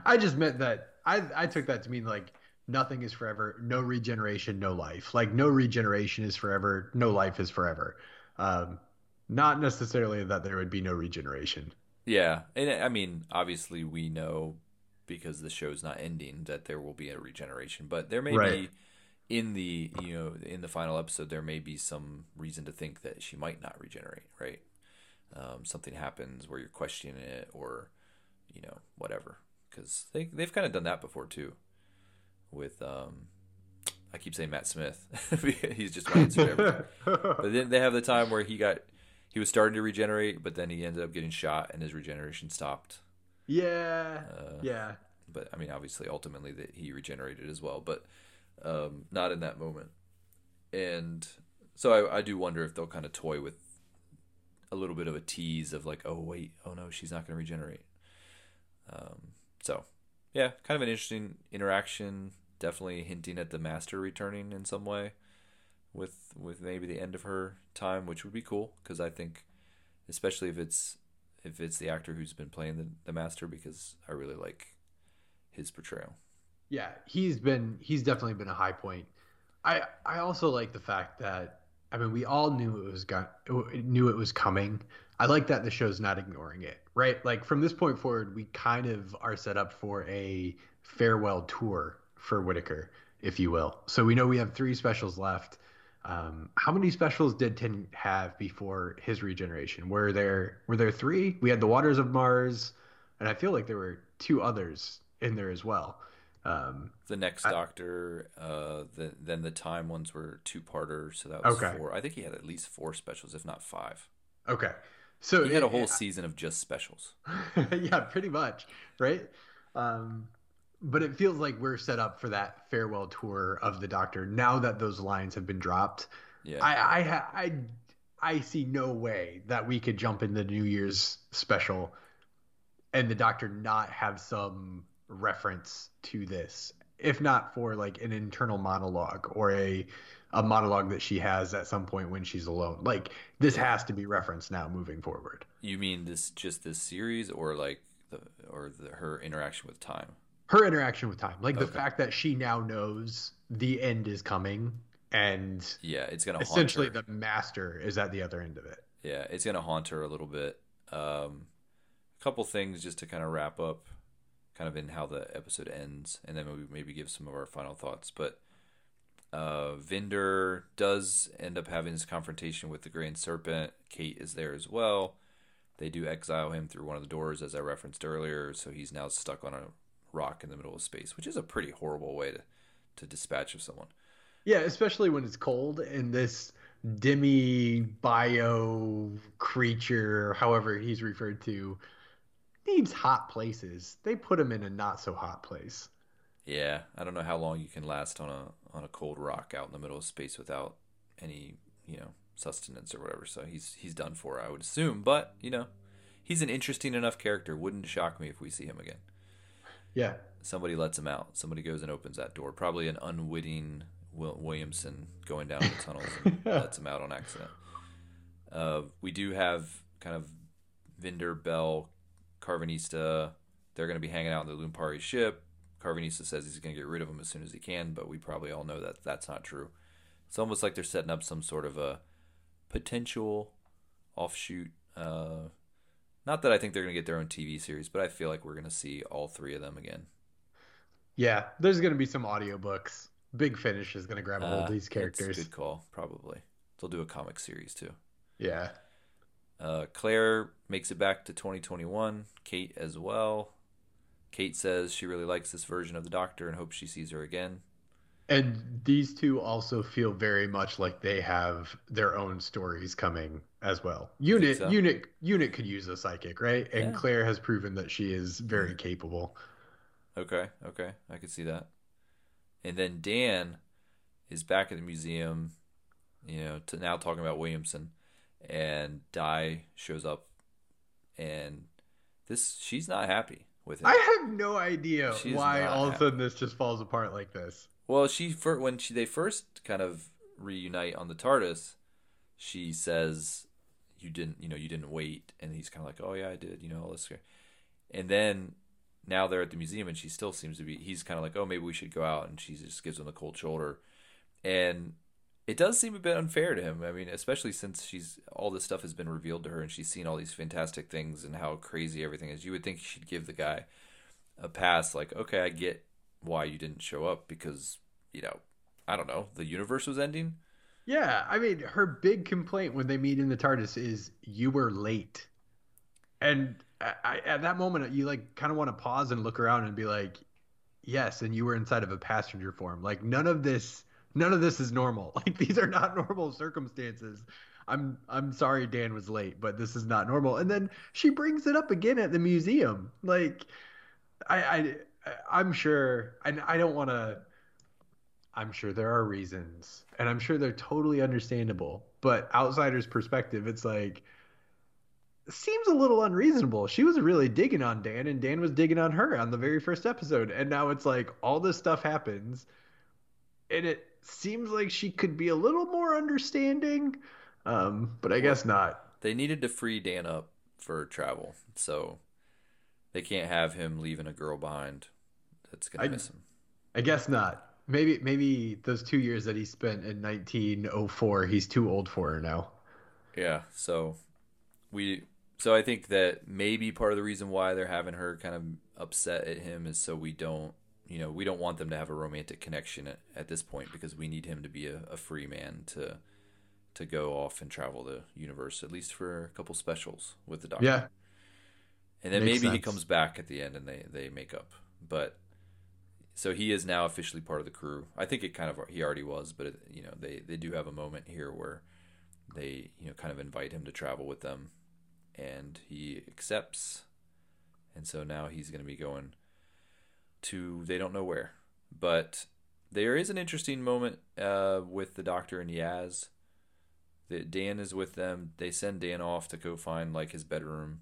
[SPEAKER 3] I just meant that I I took that to mean like nothing is forever, no regeneration, no life. Like no regeneration is forever, no life is forever. Um, not necessarily that there would be no regeneration.
[SPEAKER 2] Yeah. And I mean, obviously, we know because the show's not ending that there will be a regeneration, but there may
[SPEAKER 3] Right.
[SPEAKER 2] be in the you know in the final episode there may be some reason to think that she might not regenerate right um, something happens where you're questioning it or you know whatever. Because they, they've kind of done that before too with um, i keep saying matt smith. (laughs) He's just my answer to everything. (laughs) But then they have the time where he got he was starting to regenerate but then he ended up getting shot and his regeneration stopped.
[SPEAKER 3] Yeah,
[SPEAKER 2] Uh,
[SPEAKER 3] yeah.
[SPEAKER 2] but I mean, obviously, ultimately, that he regenerated as well, but um, not in that moment. And so I, I do wonder if they'll kind of toy with a little bit of a tease of like, oh wait, oh no, she's not going to regenerate. Um, so yeah, kind of an interesting interaction. Definitely hinting at the master returning in some way, with with maybe the end of her time, which would be cool because I think, especially if it's if it's the actor who's been playing the, the master, because I really like his portrayal.
[SPEAKER 3] Yeah, he's been he's definitely been a high point. I I also like the fact that I mean we all knew it was got knew it was coming. I like that the show's not ignoring it, right? Like from this point forward, we kind of are set up for a farewell tour for Whittaker, if you will. So we know we have three specials left. Um, how many specials did Tin have before his regeneration? Were there were there three? We had the Waters of Mars, and I feel like there were two others in there as well. Um,
[SPEAKER 2] The next
[SPEAKER 3] I-
[SPEAKER 2] Doctor, uh, the, then the time ones were two parter, so that was
[SPEAKER 3] Okay.
[SPEAKER 2] four. I think he had at least four specials, if not five.
[SPEAKER 3] okay, so
[SPEAKER 2] He had a whole season of just specials. (laughs)
[SPEAKER 3] yeah, pretty much, right? Um, but it feels like we're set up for that farewell tour of the Doctor now that those lines have been dropped.
[SPEAKER 2] Yeah,
[SPEAKER 3] I I I I see no way that we could jump in the New Year's special and the Doctor not have some reference to this, if not for like an internal monologue or a a monologue that she has at some point when she's alone. Like this has to be referenced now moving forward.
[SPEAKER 2] you mean this just this series, or like the or the, her interaction with time?
[SPEAKER 3] her interaction with time like the fact that she now knows the end is coming and
[SPEAKER 2] Yeah, it's gonna
[SPEAKER 3] essentially
[SPEAKER 2] haunt her.
[SPEAKER 3] the master is at the other end of it
[SPEAKER 2] Yeah, it's gonna haunt her a little bit. Um, a couple things just to kind of wrap up, kind of in how the episode ends, and then maybe maybe give some of our final thoughts. But uh, Vinder does end up having this confrontation with the Grand Serpent. Kate is there as well. They do exile him through one of the doors, as I referenced earlier. So he's now stuck on a rock in the middle of space, which is a pretty horrible way to to dispatch of someone.
[SPEAKER 3] yeah especially when it's cold and this demi bio creature however he's referred to needs hot places they put him in a not so hot place
[SPEAKER 2] Yeah, I don't know how long you can last on a on a cold rock out in the middle of space without any, you know, sustenance or whatever. So he's he's done for, I would assume. But you know, he's an interesting enough character. Wouldn't shock me if we see him again.
[SPEAKER 3] Yeah.
[SPEAKER 2] Somebody lets him out. Somebody goes and opens that door. Probably an unwitting Will Williamson going down the tunnels and (laughs) lets him out on accident. Uh, we do have kind of Vinder, Bel, Karvanista. They're going to be hanging out in the Lupari ship. Karvanista says he's going to get rid of them as soon as he can, but we probably all know that that's not true. It's almost like they're setting up some sort of a potential offshoot. Uh, not that I think they're going to get their own TV series, but I feel like we're going to see all three of them again.
[SPEAKER 3] Yeah, there's going to be some audiobooks. Big Finish is going to grab a hold
[SPEAKER 2] Uh,
[SPEAKER 3] these characters.
[SPEAKER 2] Good call, probably. They'll do a comic series too.
[SPEAKER 3] Yeah.
[SPEAKER 2] Uh, Claire makes it back to 2021. Kate as well. Kate says she really likes this version of the Doctor and hopes she sees her again.
[SPEAKER 3] And these two also feel very much like they have their own stories coming as well. Unit
[SPEAKER 2] so.
[SPEAKER 3] Unit Unit could use a psychic, right? And
[SPEAKER 2] Yeah.
[SPEAKER 3] Claire has proven that she is very capable.
[SPEAKER 2] Okay, okay, I could see that. And then Dan is back at the museum, you know, to now talking about Williamson, and Di shows up, and this she's not happy with it.
[SPEAKER 3] I have no idea
[SPEAKER 2] She's
[SPEAKER 3] why all of a sudden this just falls apart like this.
[SPEAKER 2] Well, she when she they first kind of reunite on the TARDIS, she says, "You didn't, you know, you didn't wait," and he's kind of like, "Oh yeah, I did," you know, all this. And then now they're at the museum, and she still seems to be. He's kind of like, "Oh, maybe we should go out," and she just gives him the cold shoulder, and it does seem a bit unfair to him. I mean, especially since she's all this stuff has been revealed to her, and she's seen all these fantastic things and how crazy everything is. You would think she'd give the guy a pass, like, okay, I get why you didn't show up because you know I don't know the universe was ending.
[SPEAKER 3] Yeah, I mean, her big complaint when they meet in the TARDIS is you were late, and I, at that moment you like kind of want to pause and look around and be like, yes, and you were inside of a passenger form. Like none of this, none of this is normal. (laughs) Like these are not normal circumstances. I'm I'm sorry Dan was late, but this is not normal. And then she brings it up again at the museum. Like I I I'm sure and I don't want to I'm sure there are reasons, and I'm sure they're totally understandable. But outsider's perspective, it's like seems a little unreasonable. She was really digging on Dan, and Dan was digging on her on the very first episode, and now it's like all this stuff happens, and it seems like she could be a little more understanding, um, but I guess not.
[SPEAKER 2] They needed to free Dan up for travel, so they can't have him leaving a girl behind. That's gonna
[SPEAKER 3] I-
[SPEAKER 2] miss him.
[SPEAKER 3] I guess not. Maybe maybe those two years that he spent in 1904, he's too old for her now.
[SPEAKER 2] Yeah, so we so I think that maybe part of the reason why they're having her kind of upset at him is so we don't you know we don't want them to have a romantic connection at, at this point because we need him to be a, a free man to to go off and travel the universe at least for a couple specials with the doctor.
[SPEAKER 3] Yeah,
[SPEAKER 2] and then
[SPEAKER 3] makes
[SPEAKER 2] maybe he comes back at the end and they they make up. But so he is now officially part of the crew. I think it kind of he already was, but it, you know they they do have a moment here where they you know kind of invite him to travel with them, and he accepts, and so now he's going to be going to they don't know where, but there is an interesting moment uh, with the Doctor and Yaz. That Dan is with them. They send Dan off to go find like his bedroom,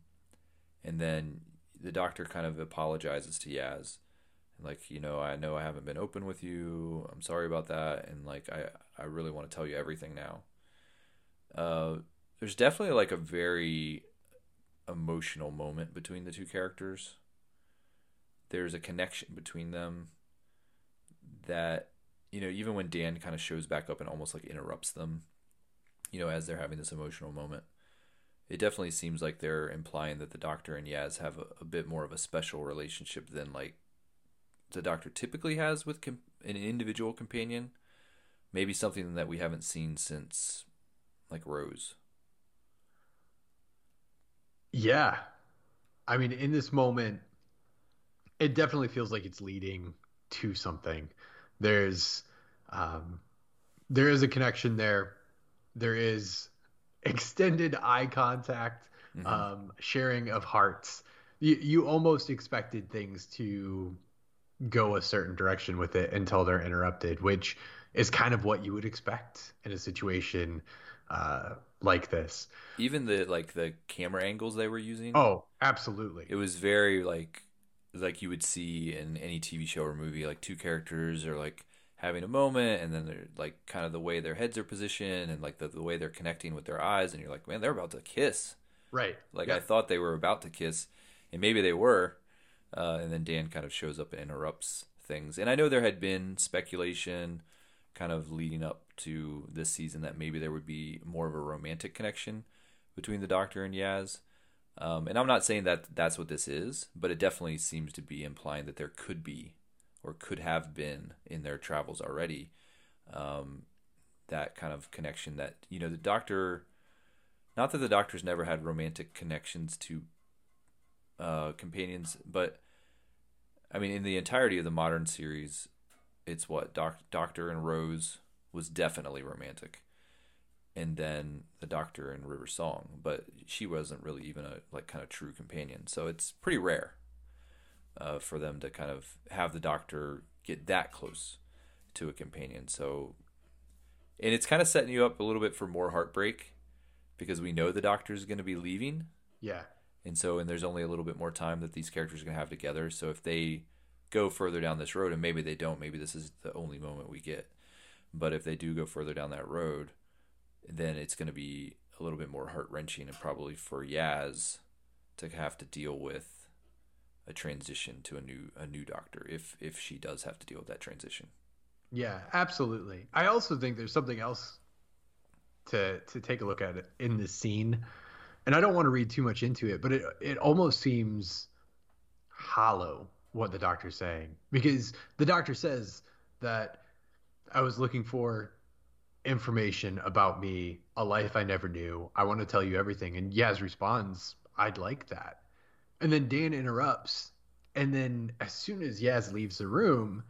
[SPEAKER 2] and then the Doctor kind of apologizes to Yaz. Like you know i know i haven't been open with you. I'm sorry about that. And like i i really want to tell you everything now. Uh there's definitely like a very emotional moment between the two characters there's a connection between them that you know even when dan kind of shows back up and almost like interrupts them you know as they're having this emotional moment it definitely seems like they're implying that the doctor and yaz have a, a bit more of a special relationship than like the doctor typically has with com- an individual companion maybe something that we haven't seen since like rose
[SPEAKER 3] Yeah. I mean, in this moment, it definitely feels like it's leading to something. There's um there is a connection there. There is extended eye contact,
[SPEAKER 2] Mhm.
[SPEAKER 3] um, sharing of hearts. You you almost expected things to go a certain direction with it until they're interrupted, which is kind of what you would expect in a situation uh, like this.
[SPEAKER 2] even the like the camera angles they were using
[SPEAKER 3] Oh, absolutely.
[SPEAKER 2] it was very like like you would see in any TV show or movie, like two characters are like having a moment, and then they're like kind of the way their heads are positioned, and like the, the way they're connecting with their eyes, and you're like, man, they're about to kiss.
[SPEAKER 3] Right.
[SPEAKER 2] Like. I thought they were about to kiss, and maybe they were, uh, and then Dan kind of shows up and interrupts things. And I know there had been speculation, kind of leading up to this season, that maybe there would be more of a romantic connection between the Doctor and Yaz. Um, and I'm not saying that that's what this is, but it definitely seems to be implying that there could be, or could have been in their travels already, um, that kind of connection. That you know the Doctor not that the doctor's never had romantic connections to uh, companions, but I mean, in the entirety of the modern series, it's what Doc- Doctor and Rose was definitely romantic, and then the Doctor and River Song, but she wasn't really even a like kind of true companion. So it's pretty rare uh, for them to kind of have the Doctor get that close to a companion. So, and it's kind of setting you up a little bit for more heartbreak because we know the doctor is going to be leaving
[SPEAKER 3] Yeah.
[SPEAKER 2] and so and there's only a little bit more time that these characters are going to have together so if they go further down this road and maybe they don't maybe this is the only moment we get but if they do go further down that road then it's going to be a little bit more heart-wrenching and probably for Yaz to have to deal with a transition to a new a new doctor if if she does have to deal with that transition
[SPEAKER 3] Yeah, absolutely. I also think there's something else to to take a look at in this scene, and I don't want to read too much into it, but it it almost seems hollow what the doctor's saying because the doctor says that I was looking for information about me, a life I never knew. I want to tell you everything, and Yaz responds, "I'd like that," and then Dan interrupts, and then as soon as Yaz leaves the room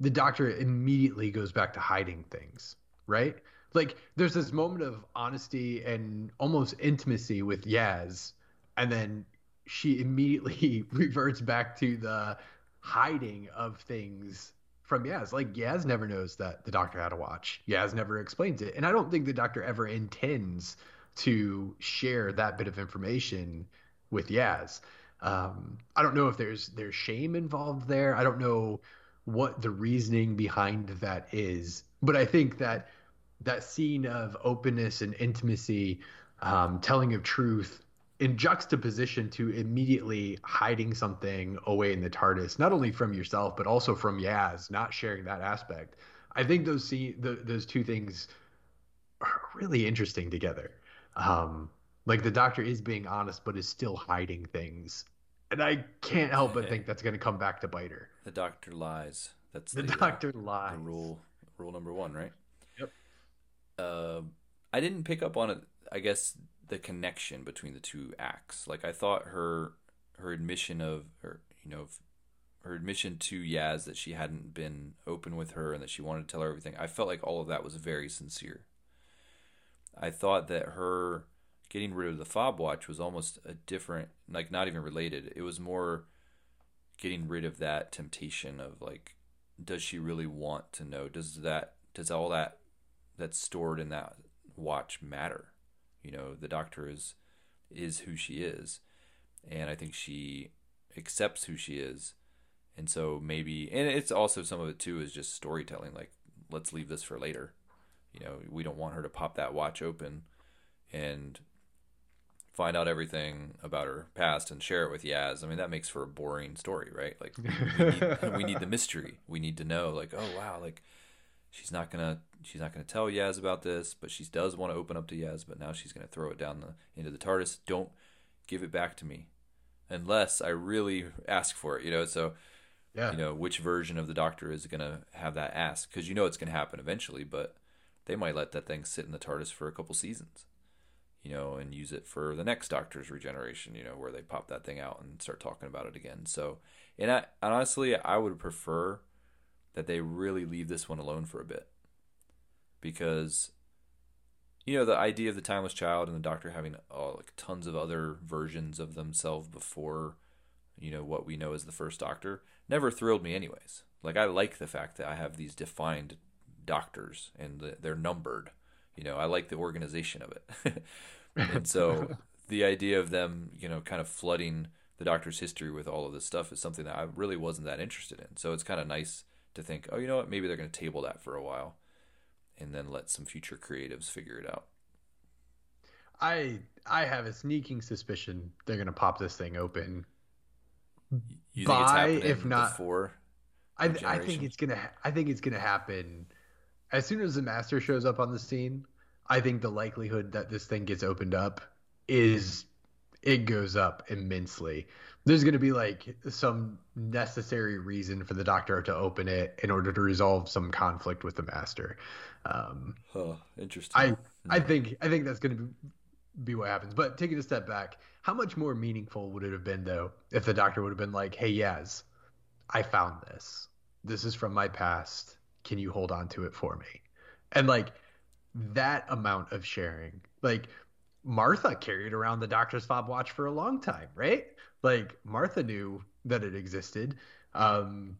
[SPEAKER 3] the doctor immediately goes back to hiding things, right? Like there's this moment of honesty and almost intimacy with Yaz, and then she immediately (laughs) reverts back to the hiding of things from Yaz. Like Yaz never knows that the doctor had a watch. Yaz never explains it. And I don't think the doctor ever intends to share that bit of information with Yaz. Um, I don't know if there's there's shame involved there. I don't know what the reasoning behind that is. But I think that that scene of openness and intimacy, um, telling of truth, in juxtaposition to immediately hiding something away in the TARDIS, not only from yourself but also from Yaz, not sharing that aspect. I think those see the, those two things are really interesting together. Um, like the Doctor is being honest, but is still hiding things, and I can't help but think that's going to come back to bite her.
[SPEAKER 2] the doctor lies that's
[SPEAKER 3] The
[SPEAKER 2] uh,
[SPEAKER 3] Doctor
[SPEAKER 2] the
[SPEAKER 3] lies.
[SPEAKER 2] rule rule number one, right?
[SPEAKER 3] Yep.
[SPEAKER 2] Uh, I didn't pick up on it. I guess the connection between the two acts. Like I thought her her admission of her, you know, her admission to Yaz that she hadn't been open with her and that she wanted to tell her everything. I felt like all of that was very sincere. I thought that her getting rid of the fob watch was almost a different, like not even related. It was more getting rid of that temptation of like does she really want to know does that does all that that's stored in that watch matter you know the doctor is is who she is and i think she accepts who she is and so maybe and it's also some of it too is just storytelling like let's leave this for later you know we don't want her to pop that watch open and find out everything about her past and share it with Yaz. I mean, that makes for a boring story, right? Like we need, we need the mystery. We need to know, like, oh wow, like she's not gonna she's not gonna tell Yaz about this, but she does want to open up to Yaz, but now she's gonna throw it down the into the TARDIS. Don't give it back to me unless I really ask for it. You know, so
[SPEAKER 3] Yeah.
[SPEAKER 2] you know which version of the Doctor is gonna have that ask because you know it's gonna happen eventually, but they might let that thing sit in the TARDIS for a couple seasons you know, and use it for the next Doctor's regeneration, you know, where they pop that thing out and start talking about it again. So, and I honestly, I would prefer that they really leave this one alone for a bit because, you know, the idea of the timeless child and the Doctor having oh, like tons of other versions of themselves before, you know, what we know as the first Doctor never thrilled me, anyways. Like, I like the fact that I have these defined doctors and they're numbered. You know, I like the organization of it. (laughs) and so (laughs) the idea of them, you know, kind of flooding the Doctor's history with all of this stuff is something that I really wasn't that interested in. So it's kind of nice to think, oh, you know what? Maybe they're going to table that for a while, and then let some future creatives figure it out.
[SPEAKER 3] I I have a sneaking suspicion they're gonna pop this thing open.
[SPEAKER 2] You
[SPEAKER 3] By, if not-
[SPEAKER 2] before?
[SPEAKER 3] I I think it's gonna I think it's gonna happen as soon as the master shows up on the scene. I think the likelihood that this thing gets opened up is it goes up immensely. There's gonna be like some necessary reason for the doctor to open it in order to resolve some conflict with the master. Um,
[SPEAKER 2] Huh, interesting.
[SPEAKER 3] I I think I think that's going to be, be what happens. But taking a step back, how much more meaningful would it have been though if the doctor would have been like, "Hey, Yaz, I found this. This is from my past. Can you hold on to it for me?" And like that amount of sharing, like Martha carried around the doctor's fob watch for a long time, right? Like Martha knew that it existed. Um,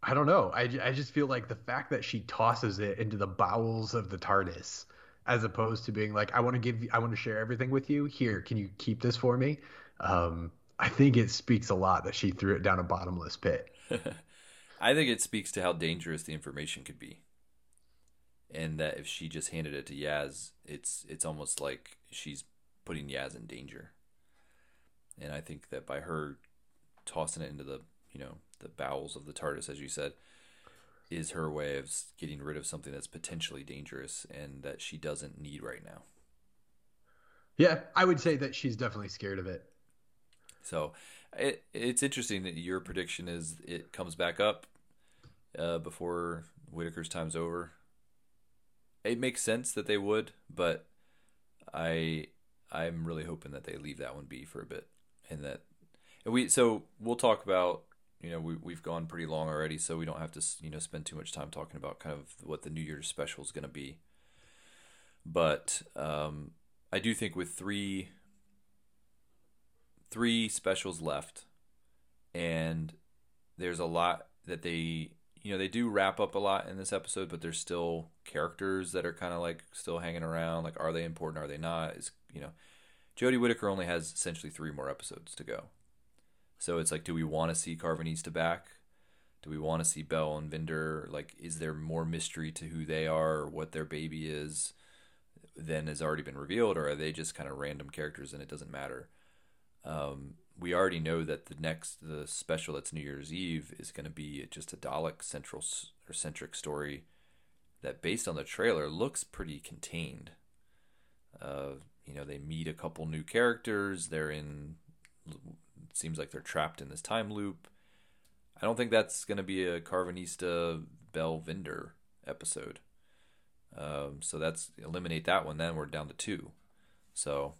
[SPEAKER 3] I don't know. I, I just feel like the fact that she tosses it into the bowels of the TARDIS, as opposed to being like, I want to give, I want to share everything with you. Here, can you keep this for me? Um, I think it speaks a lot that she threw it down a bottomless pit. (laughs)
[SPEAKER 2] I think it speaks to how dangerous the information could be, and that if she just handed it to Yaz, it's it's almost like she's putting Yaz in danger. And I think that by her tossing it into the you know the bowels of the TARDIS, as you said, is her way of getting rid of something that's potentially dangerous and that she doesn't need right now.
[SPEAKER 3] Yeah, I would say that she's definitely scared of it.
[SPEAKER 2] So it it's interesting that your prediction is it comes back up uh, before Whittaker's time's over. It makes sense that they would, but I I'm really hoping that they leave that one be for a bit, and that and we so we'll talk about you know we we've gone pretty long already, so we don't have to you know spend too much time talking about kind of what the New Year's special is going to be. But um, I do think with three three specials left and there's a lot that they you know they do wrap up a lot in this episode but there's still characters that are kind of like still hanging around. Like are they important? Are they not? Is you know Jodie Whittaker only has essentially three more episodes to go. So it's like do we want to see Karvanista back? Do we want to see Bel and Vinder? Like is there more mystery to who they are or what their baby is than has already been revealed or are they just kind of random characters and it doesn't matter? Um, we already know that the next the special that's New Year's Eve is going to be just a Dalek central or centric story that, based on the trailer, looks pretty contained. Uh, you know, they meet a couple new characters. They're in. Seems like they're trapped in this time loop. I don't think that's going to be a Karvanista Bel Vinder episode. Um, so that's eliminate that one. Then we're down to two. So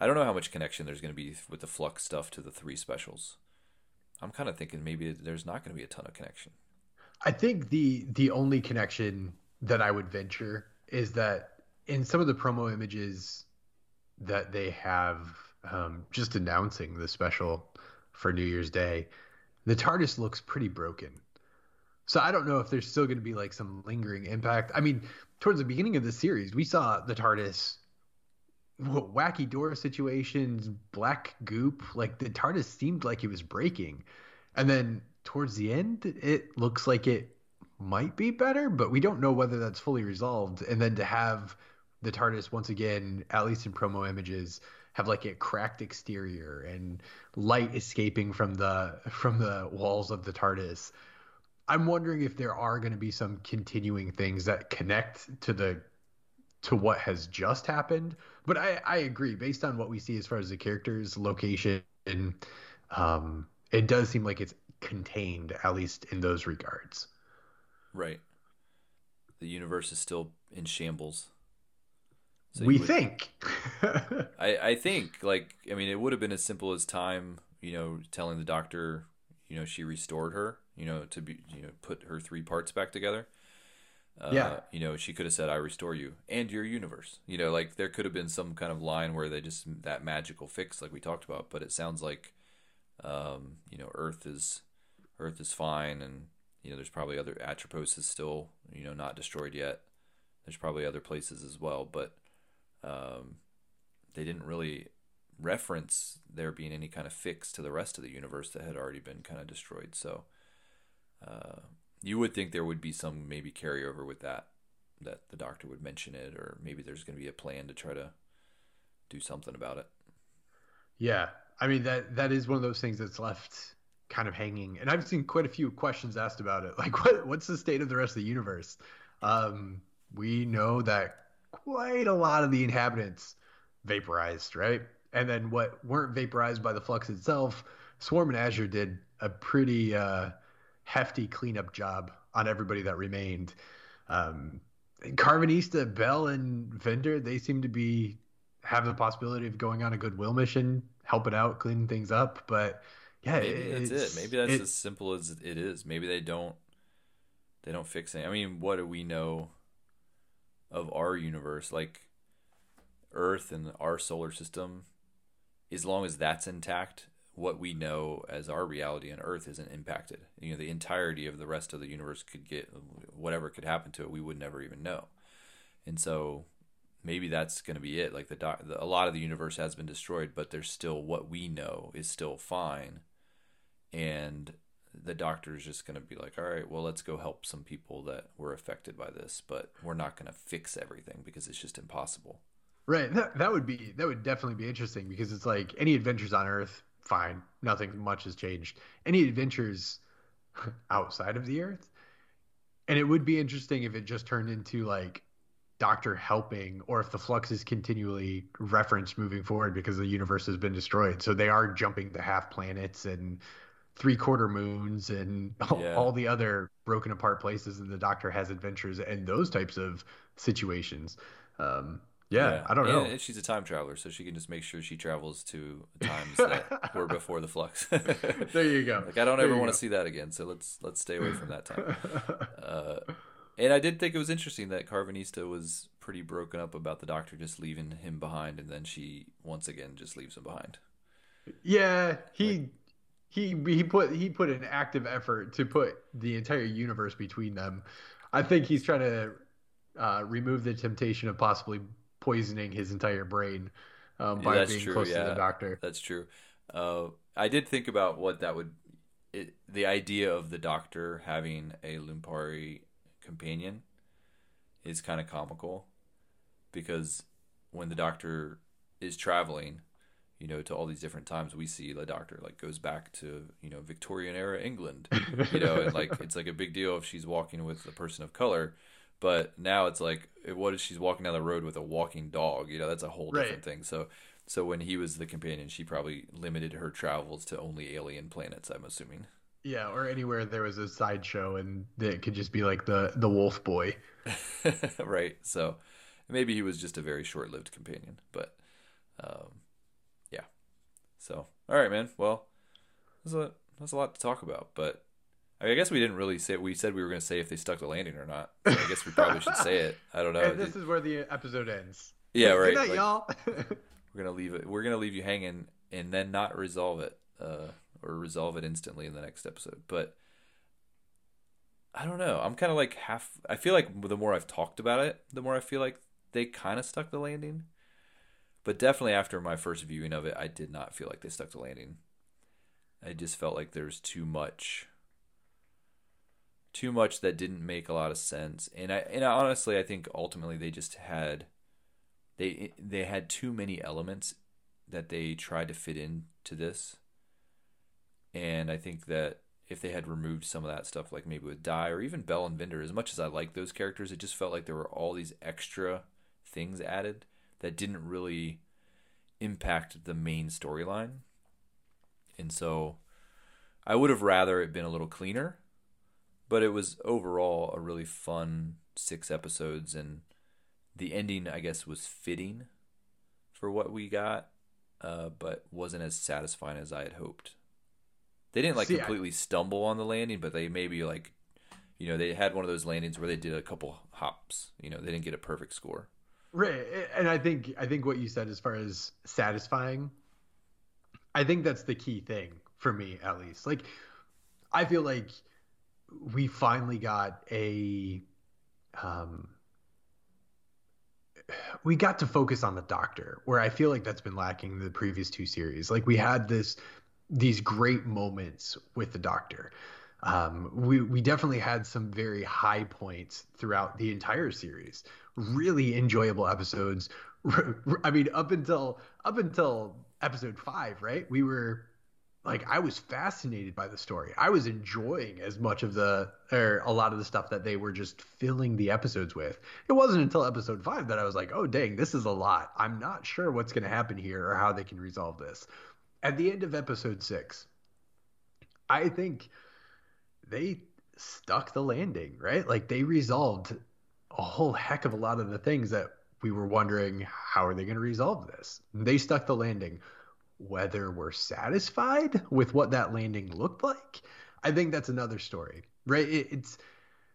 [SPEAKER 2] I don't know how much connection there's going to be with the Flux stuff to the three specials. I'm kind of thinking maybe there's not going to be a ton of connection.
[SPEAKER 3] I think the the only connection that I would venture is that in some of the promo images that they have um, just announcing the special for New Year's Day, the TARDIS looks pretty broken. So I don't know if there's still going to be like some lingering impact. I mean, towards the beginning of the series, we saw the TARDIS wacky door situations, black goop. Like the TARDIS seemed like it was breaking, and then towards the end, it looks like it might be better, but we don't know whether that's fully resolved. And then to have the TARDIS once again, at least in promo images, have like a cracked exterior and light escaping from the from the walls of the TARDIS. I'm wondering if there are going to be some continuing things that connect to the to what has just happened. But I, I agree, based on what we see as far as the characters, location, um, it does seem like it's contained, at least in those regards.
[SPEAKER 2] Right. The universe is still in shambles. So
[SPEAKER 3] we
[SPEAKER 2] would-
[SPEAKER 3] think. (laughs)
[SPEAKER 2] I, I think like I mean it would have been as simple as time you know telling the doctor you know she restored her you know to be you know put her three parts back together. Uh,
[SPEAKER 3] Yeah.
[SPEAKER 2] You know she could have said I restore you and your universe. You know like there could have been some kind of line where they just that magical fix like we talked about. But it sounds like um, you know Earth is Earth is fine and you know there's probably other Atropos is still you know not destroyed yet. There's probably other places as well, but um, they didn't really reference there being any kind of fix to the rest of the universe that had already been kind of destroyed. So uh, you would think there would be some maybe carryover with that, that the doctor would mention it, or maybe there's going to be a plan to try to do something about it.
[SPEAKER 3] Yeah, I mean that that is one of those things that's left kind of hanging, and I've seen quite a few questions asked about it. (laughs) Like, what what's the state of the rest of the universe? Um, we know that quite a lot of the inhabitants vaporized, right? And then what weren't vaporized by the flux itself, Swarm and Azure did a pretty uh, hefty cleanup job on everybody that remained. Um, Karvanista, Bel, and Vinder, they seem to be have the possibility of going on a goodwill mission, helping out, cleaning things up. But yeah,
[SPEAKER 2] maybe that's it. Maybe that's it, as simple as it is. Maybe they don't they don't fix it. I mean, what do we know of our universe? Like Earth and our solar system, as long as that's intact, what we know as our reality on Earth isn't impacted. You know, the entirety of the rest of the universe could get whatever could happen to it, we would never even know. And so maybe that's going to be it. Like the, the a lot of the universe has been destroyed, but there's still what we know is still fine, and the doctor is just going to be like, all right, well, let's go help some people that were affected by this, but we're not going to fix everything because it's just impossible.
[SPEAKER 3] Right. That, that would be that would definitely be interesting because it's like any adventures on Earth, fine, nothing much has changed. Any adventures (laughs) outside of the Earth, and it would be interesting if it just turned into like Doctor helping, or if the flux is continually referenced moving forward because the universe has been destroyed. So they are jumping to half planets and three quarter moons and (laughs) all, yeah. all, the other broken apart places and the doctor has adventures and those types of situations um, yeah, yeah, I don't know.
[SPEAKER 2] And she's a time traveler, so she can just make sure she travels to times that (laughs) were before the flux.
[SPEAKER 3] there you go.
[SPEAKER 2] Like I don't there ever want to see that again, so let's let's stay away from that time. (laughs) Uh, and I did think it was interesting that Karvanista was pretty broken up about the doctor just leaving him behind, and then she once again just leaves him behind.
[SPEAKER 3] Yeah, he like, he he put he put an active effort to put the entire universe between them. I think he's trying to uh, remove the temptation of possibly poisoning his entire brain um, by yeah, being
[SPEAKER 2] true,
[SPEAKER 3] close
[SPEAKER 2] yeah.
[SPEAKER 3] to the doctor.
[SPEAKER 2] That's true. Uh, I did think about what that would, it, the idea of the doctor having a Lupari companion is kind of comical because when the doctor is traveling you know, to all these different times we see the doctor like goes back to, you know, Victorian era England, you know, and like (laughs) it's like a big deal if she's walking with a person of color. But now it's like, what if she's walking down the road with a walking dog? You know, that's a whole different thing. So, so when he was the companion, she probably limited her travels to only alien planets. I'm assuming.
[SPEAKER 3] Yeah, or anywhere there was a sideshow and it could just be like the the wolf boy. (laughs)
[SPEAKER 2] right. So maybe he was just a very short lived companion, but um, yeah. so, all right, man. Well, that's a that's a lot to talk about, but I guess we didn't really say. We said we were going to say if they stuck the landing or not. So I guess we probably should say it. I don't know.
[SPEAKER 3] And (laughs) this is where the episode ends.
[SPEAKER 2] Yeah, right.
[SPEAKER 3] Night, like, y'all. (laughs)
[SPEAKER 2] we're gonna leave it. We're gonna leave you hanging and then not resolve it, uh, or resolve it instantly in the next episode. But I don't know. I'm kind of like half. I feel like the more I've talked about it, the more I feel like they kind of stuck the landing. But definitely after my first viewing of it, I did not feel like they stuck the landing. I just felt like there's too much too much that didn't make a lot of sense. And I and I, honestly I think ultimately they just had they they had too many elements that they tried to fit into this. And I think that if they had removed some of that stuff, like maybe with Di or even Bel and Vinder, as much as I like those characters, it just felt like there were all these extra things added that didn't really impact the main storyline. And so I would have rather it been a little cleaner, but it was overall a really fun six episodes and the ending I guess was fitting for what we got, uh, but wasn't as satisfying as I had hoped. They didn't like See, completely I... stumble on the landing, but they maybe like you know, they had one of those landings where they did a couple hops. You know, they didn't get a perfect score.
[SPEAKER 3] Right, and I think I think what you said as far as satisfying, I think that's the key thing for me at least. Like, I feel like we finally got a, um, we got to focus on the doctor where i feel like that's been lacking in the previous two series. Like we had this these great moments with the doctor. Um, we we definitely had some very high points throughout the entire series. Really enjoyable episodes. (laughs) I mean up until up until episode five right? We were like I was fascinated by the story. I was enjoying as much of the or a lot of the stuff that they were just filling the episodes with. It wasn't until episode 5 that I was like, "Oh dang, this is a lot. I'm not sure what's going to happen here or how they can resolve this." At the end of episode 6, I think they stuck the landing, right? Like they resolved a whole heck of a lot of the things that we were wondering how are they going to resolve this. They stuck the landing whether we're satisfied with what that landing looked like, I think that's another story, right? It, it's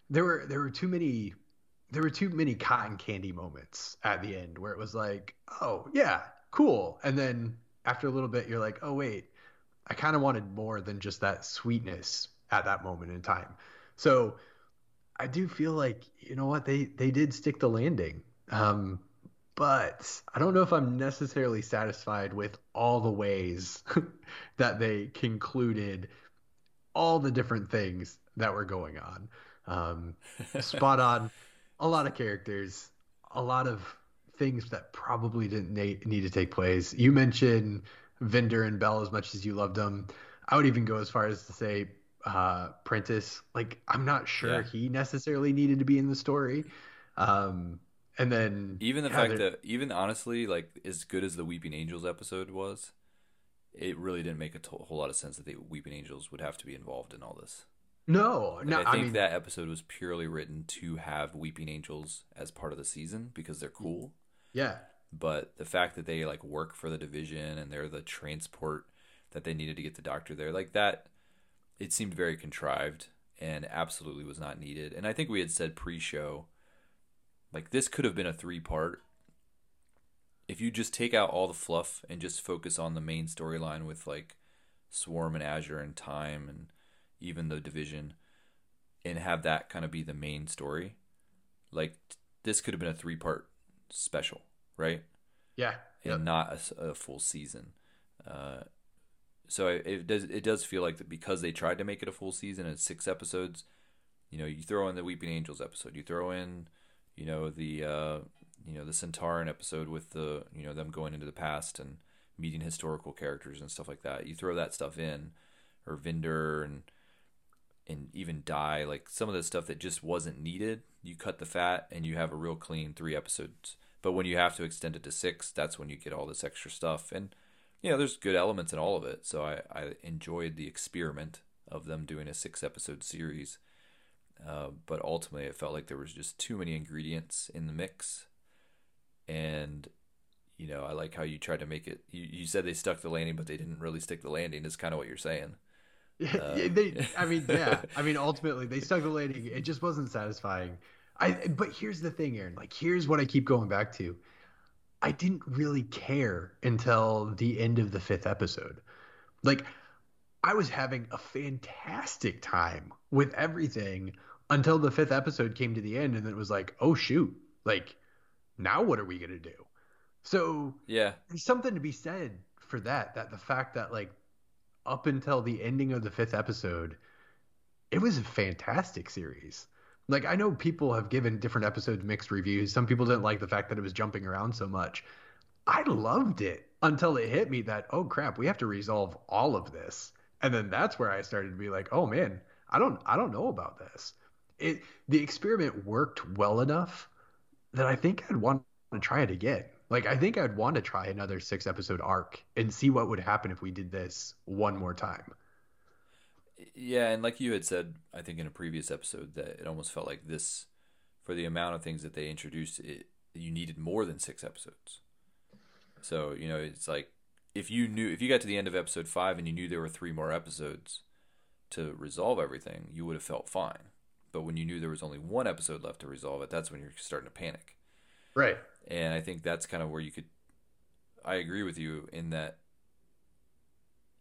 [SPEAKER 3] there were there were too many there were too many cotton candy moments at the end where it was like, oh yeah, cool, and then after a little bit, you're like, oh wait, I kind of wanted more than just that sweetness at that moment in time. So I do feel like you know what they they did stick the landing. Um, but I don't know if I'm necessarily satisfied with all the ways (laughs) that they concluded all the different things that were going on. Um, spot (laughs) on, a lot of characters, a lot of things that probably didn't na- need to take place. You mentioned Vinder and Bel as much as you loved them. I would even go as far as to say uh, Prentis. Like, I'm not sure yeah. he necessarily needed to be in the story. Um, and then
[SPEAKER 2] even the fact that even honestly, like as good as the Weeping Angels episode was, it really didn't make a to- whole lot of sense that the Weeping Angels would have to be involved in all this.
[SPEAKER 3] No,
[SPEAKER 2] like,
[SPEAKER 3] no.
[SPEAKER 2] I think
[SPEAKER 3] I mean,
[SPEAKER 2] that episode was purely written to have Weeping Angels as part of the season because they're mm-hmm. cool.
[SPEAKER 3] Yeah.
[SPEAKER 2] But the fact that they like work for the division and they're the transport that they needed to get the doctor there, like that, it seemed very contrived and absolutely was not needed. And I think we had said pre-show like this could have been a three part. If you just take out all the fluff and just focus on the main storyline with like Swarm and Azure and Time and even the division and have that kind of be the main story, like this could have been a three part special, right?
[SPEAKER 3] Yeah.
[SPEAKER 2] And yep. not a, a, full season. Uh, so it, it, does it does feel like that because they tried to make it a full season and six episodes. You know, you throw in the Weeping Angels episode, you throw in you know the uh, you know the Sontaran episode with the you know them going into the past and meeting historical characters and stuff like that. You throw that stuff in, or Vinder and and even Di, like some of the stuff that just wasn't needed. You cut the fat and you have a real clean three episodes. But when you have to extend it to six, that's when you get all this extra stuff. And you know, there's good elements in all of it. So I, I enjoyed the experiment of them doing a six episode series. Uh, but ultimately, it felt like there was just too many ingredients in the mix. And, you know, I like how you tried to make it. You, you said they stuck the landing, but they didn't really stick the landing, is kind of what you're saying. (laughs)
[SPEAKER 3] Uh, yeah, they, I mean, yeah. (laughs) I mean, ultimately, they stuck the landing. It just wasn't satisfying. I, but here's the thing, Aaron. Like, here's what I keep going back to. I didn't really care until the end of the fifth episode. Like, I was having a fantastic time with everything until the fifth episode came to the end and then it was like oh shoot like now what are we gonna do? So
[SPEAKER 2] yeah.
[SPEAKER 3] there's something to be said for that that the fact that like up until the ending of the fifth episode it was a fantastic series. Like i know people have given different episodes mixed reviews. Some people didn't like the fact that it was jumping around so much. I loved it until it hit me that oh crap we have to resolve all of this. And then that's where i started to be like oh man i don't i don't know about this it the experiment worked well enough that I think I'd want to try it again. Like I think I'd want to try another six episode arc and see what would happen if we did this one more time.
[SPEAKER 2] Yeah, and like you had said, I think in a previous episode that it almost felt like this for the amount of things that they introduced, it you needed more than six episodes. So, you know, it's like if you knew if you got to the end of episode 5 and you knew there were 3 more episodes to resolve everything, you would have felt fine. But when you knew there was only one episode left to resolve it, that's when you're starting to panic.
[SPEAKER 3] Right.
[SPEAKER 2] And I think that's kind of where you could. I agree with you in that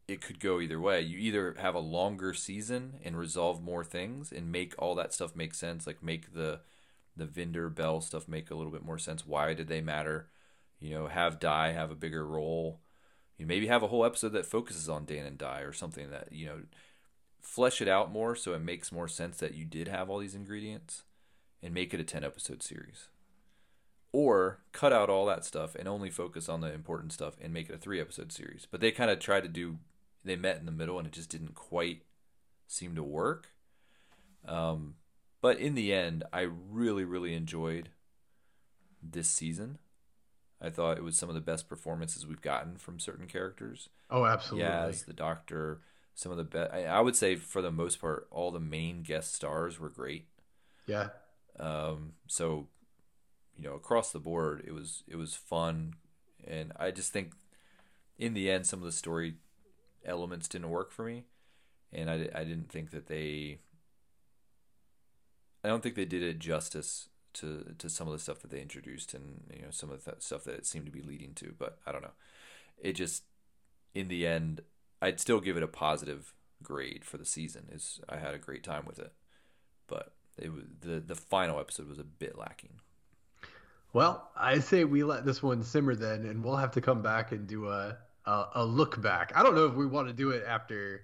[SPEAKER 2] it could go either way. You either have a longer season and resolve more things and make all that stuff make sense, like make the the Vinder Bel stuff make a little bit more sense. Why did they matter? You know, have Di have a bigger role. You maybe have a whole episode that focuses on Dan and Di or something that you know flesh it out more so it makes more sense that you did have all these ingredients and make it a 10 episode series or cut out all that stuff and only focus on the important stuff and make it a three episode series. But they kind of tried to do, they met in the middle and it just didn't quite seem to work. Um, but in the end, I really, really enjoyed this season. I thought it was some of the best performances we've gotten from certain characters.
[SPEAKER 3] Oh, absolutely.
[SPEAKER 2] Yaz, the Doctor, some of the best. I, I would say for the most part, all the main guest stars were great.
[SPEAKER 3] Yeah.
[SPEAKER 2] Um, so you know across the board it was it was fun and i just think in the end some of the story elements didn't work for me and i, I didn't think that they i don't think they did it justice to to some of the stuff that they introduced and you know some of the stuff that it seemed to be leading to but i don't know it just in the end i'd still give it a positive grade for the season is i had a great time with it but it was the the final episode was a bit lacking
[SPEAKER 3] well, I say we let this one simmer then, and we'll have to come back and do a a, a look back. I don't know if we want to do it after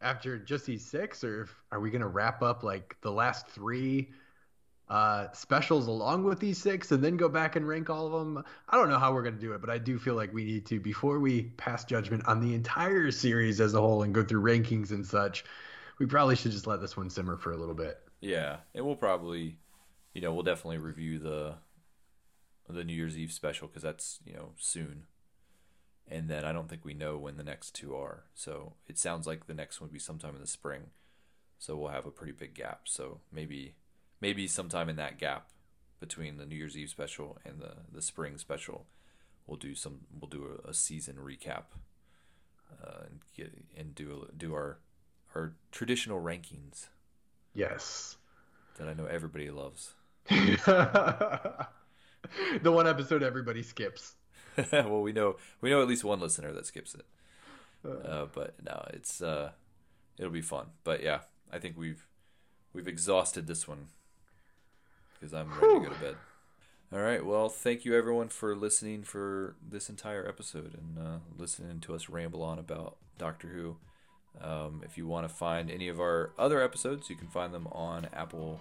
[SPEAKER 3] after just these six, or if are we gonna wrap up like the last three uh, specials along with these six, and then go back and rank all of them. I don't know how we're gonna do it, but I do feel like we need to before we pass judgment on the entire series as a whole and go through rankings and such. We probably should just let this one simmer for a little bit.
[SPEAKER 2] Yeah, and we'll probably, you know, we'll definitely review the the New Year's Eve special because that's you know soon, and then I don't think we know when the next two are. So it sounds like the next one would be sometime in the spring. So we'll have a pretty big gap. So maybe maybe sometime in that gap between the New Year's Eve special and the the spring special, we'll do some we'll do a, a season recap, uh, and get and do do our our traditional rankings.
[SPEAKER 3] Yes.
[SPEAKER 2] That I know everybody loves. (laughs)
[SPEAKER 3] the one episode everybody skips. (laughs)
[SPEAKER 2] well, we know we know at least one listener that skips it. Uh, but no, it's uh, it'll be fun. But yeah, I think we've we've exhausted this one because I'm ready to go to bed. All right. Well, thank you everyone for listening for this entire episode and uh, listening to us ramble on about Doctor Who. Um, if you want to find any of our other episodes, you can find them on Apple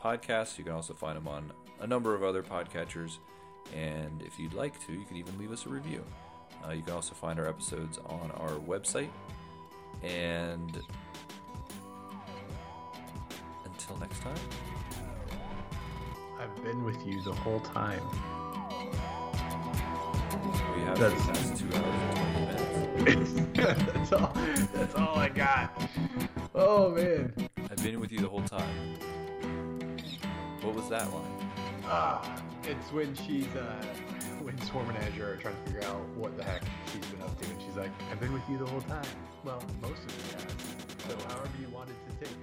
[SPEAKER 2] Podcasts. You can also find them on a number of other podcatchers. And if you'd like to, you can even leave us a review. Uh, you can also find our episodes on our website. And until next time,
[SPEAKER 3] I've been with you the whole time.
[SPEAKER 2] we have
[SPEAKER 3] That's-
[SPEAKER 2] the two hours and 20 minutes. (laughs)
[SPEAKER 3] that's all. That's all I got. Oh man.
[SPEAKER 2] I've been with you the whole time. What was that line?
[SPEAKER 3] Ah, it's when she's uh, when Swarm and Azure are trying to figure out what the heck she's been up to, and she's like, "I've been with you the whole time." Well, most of it has. So however you wanted to take.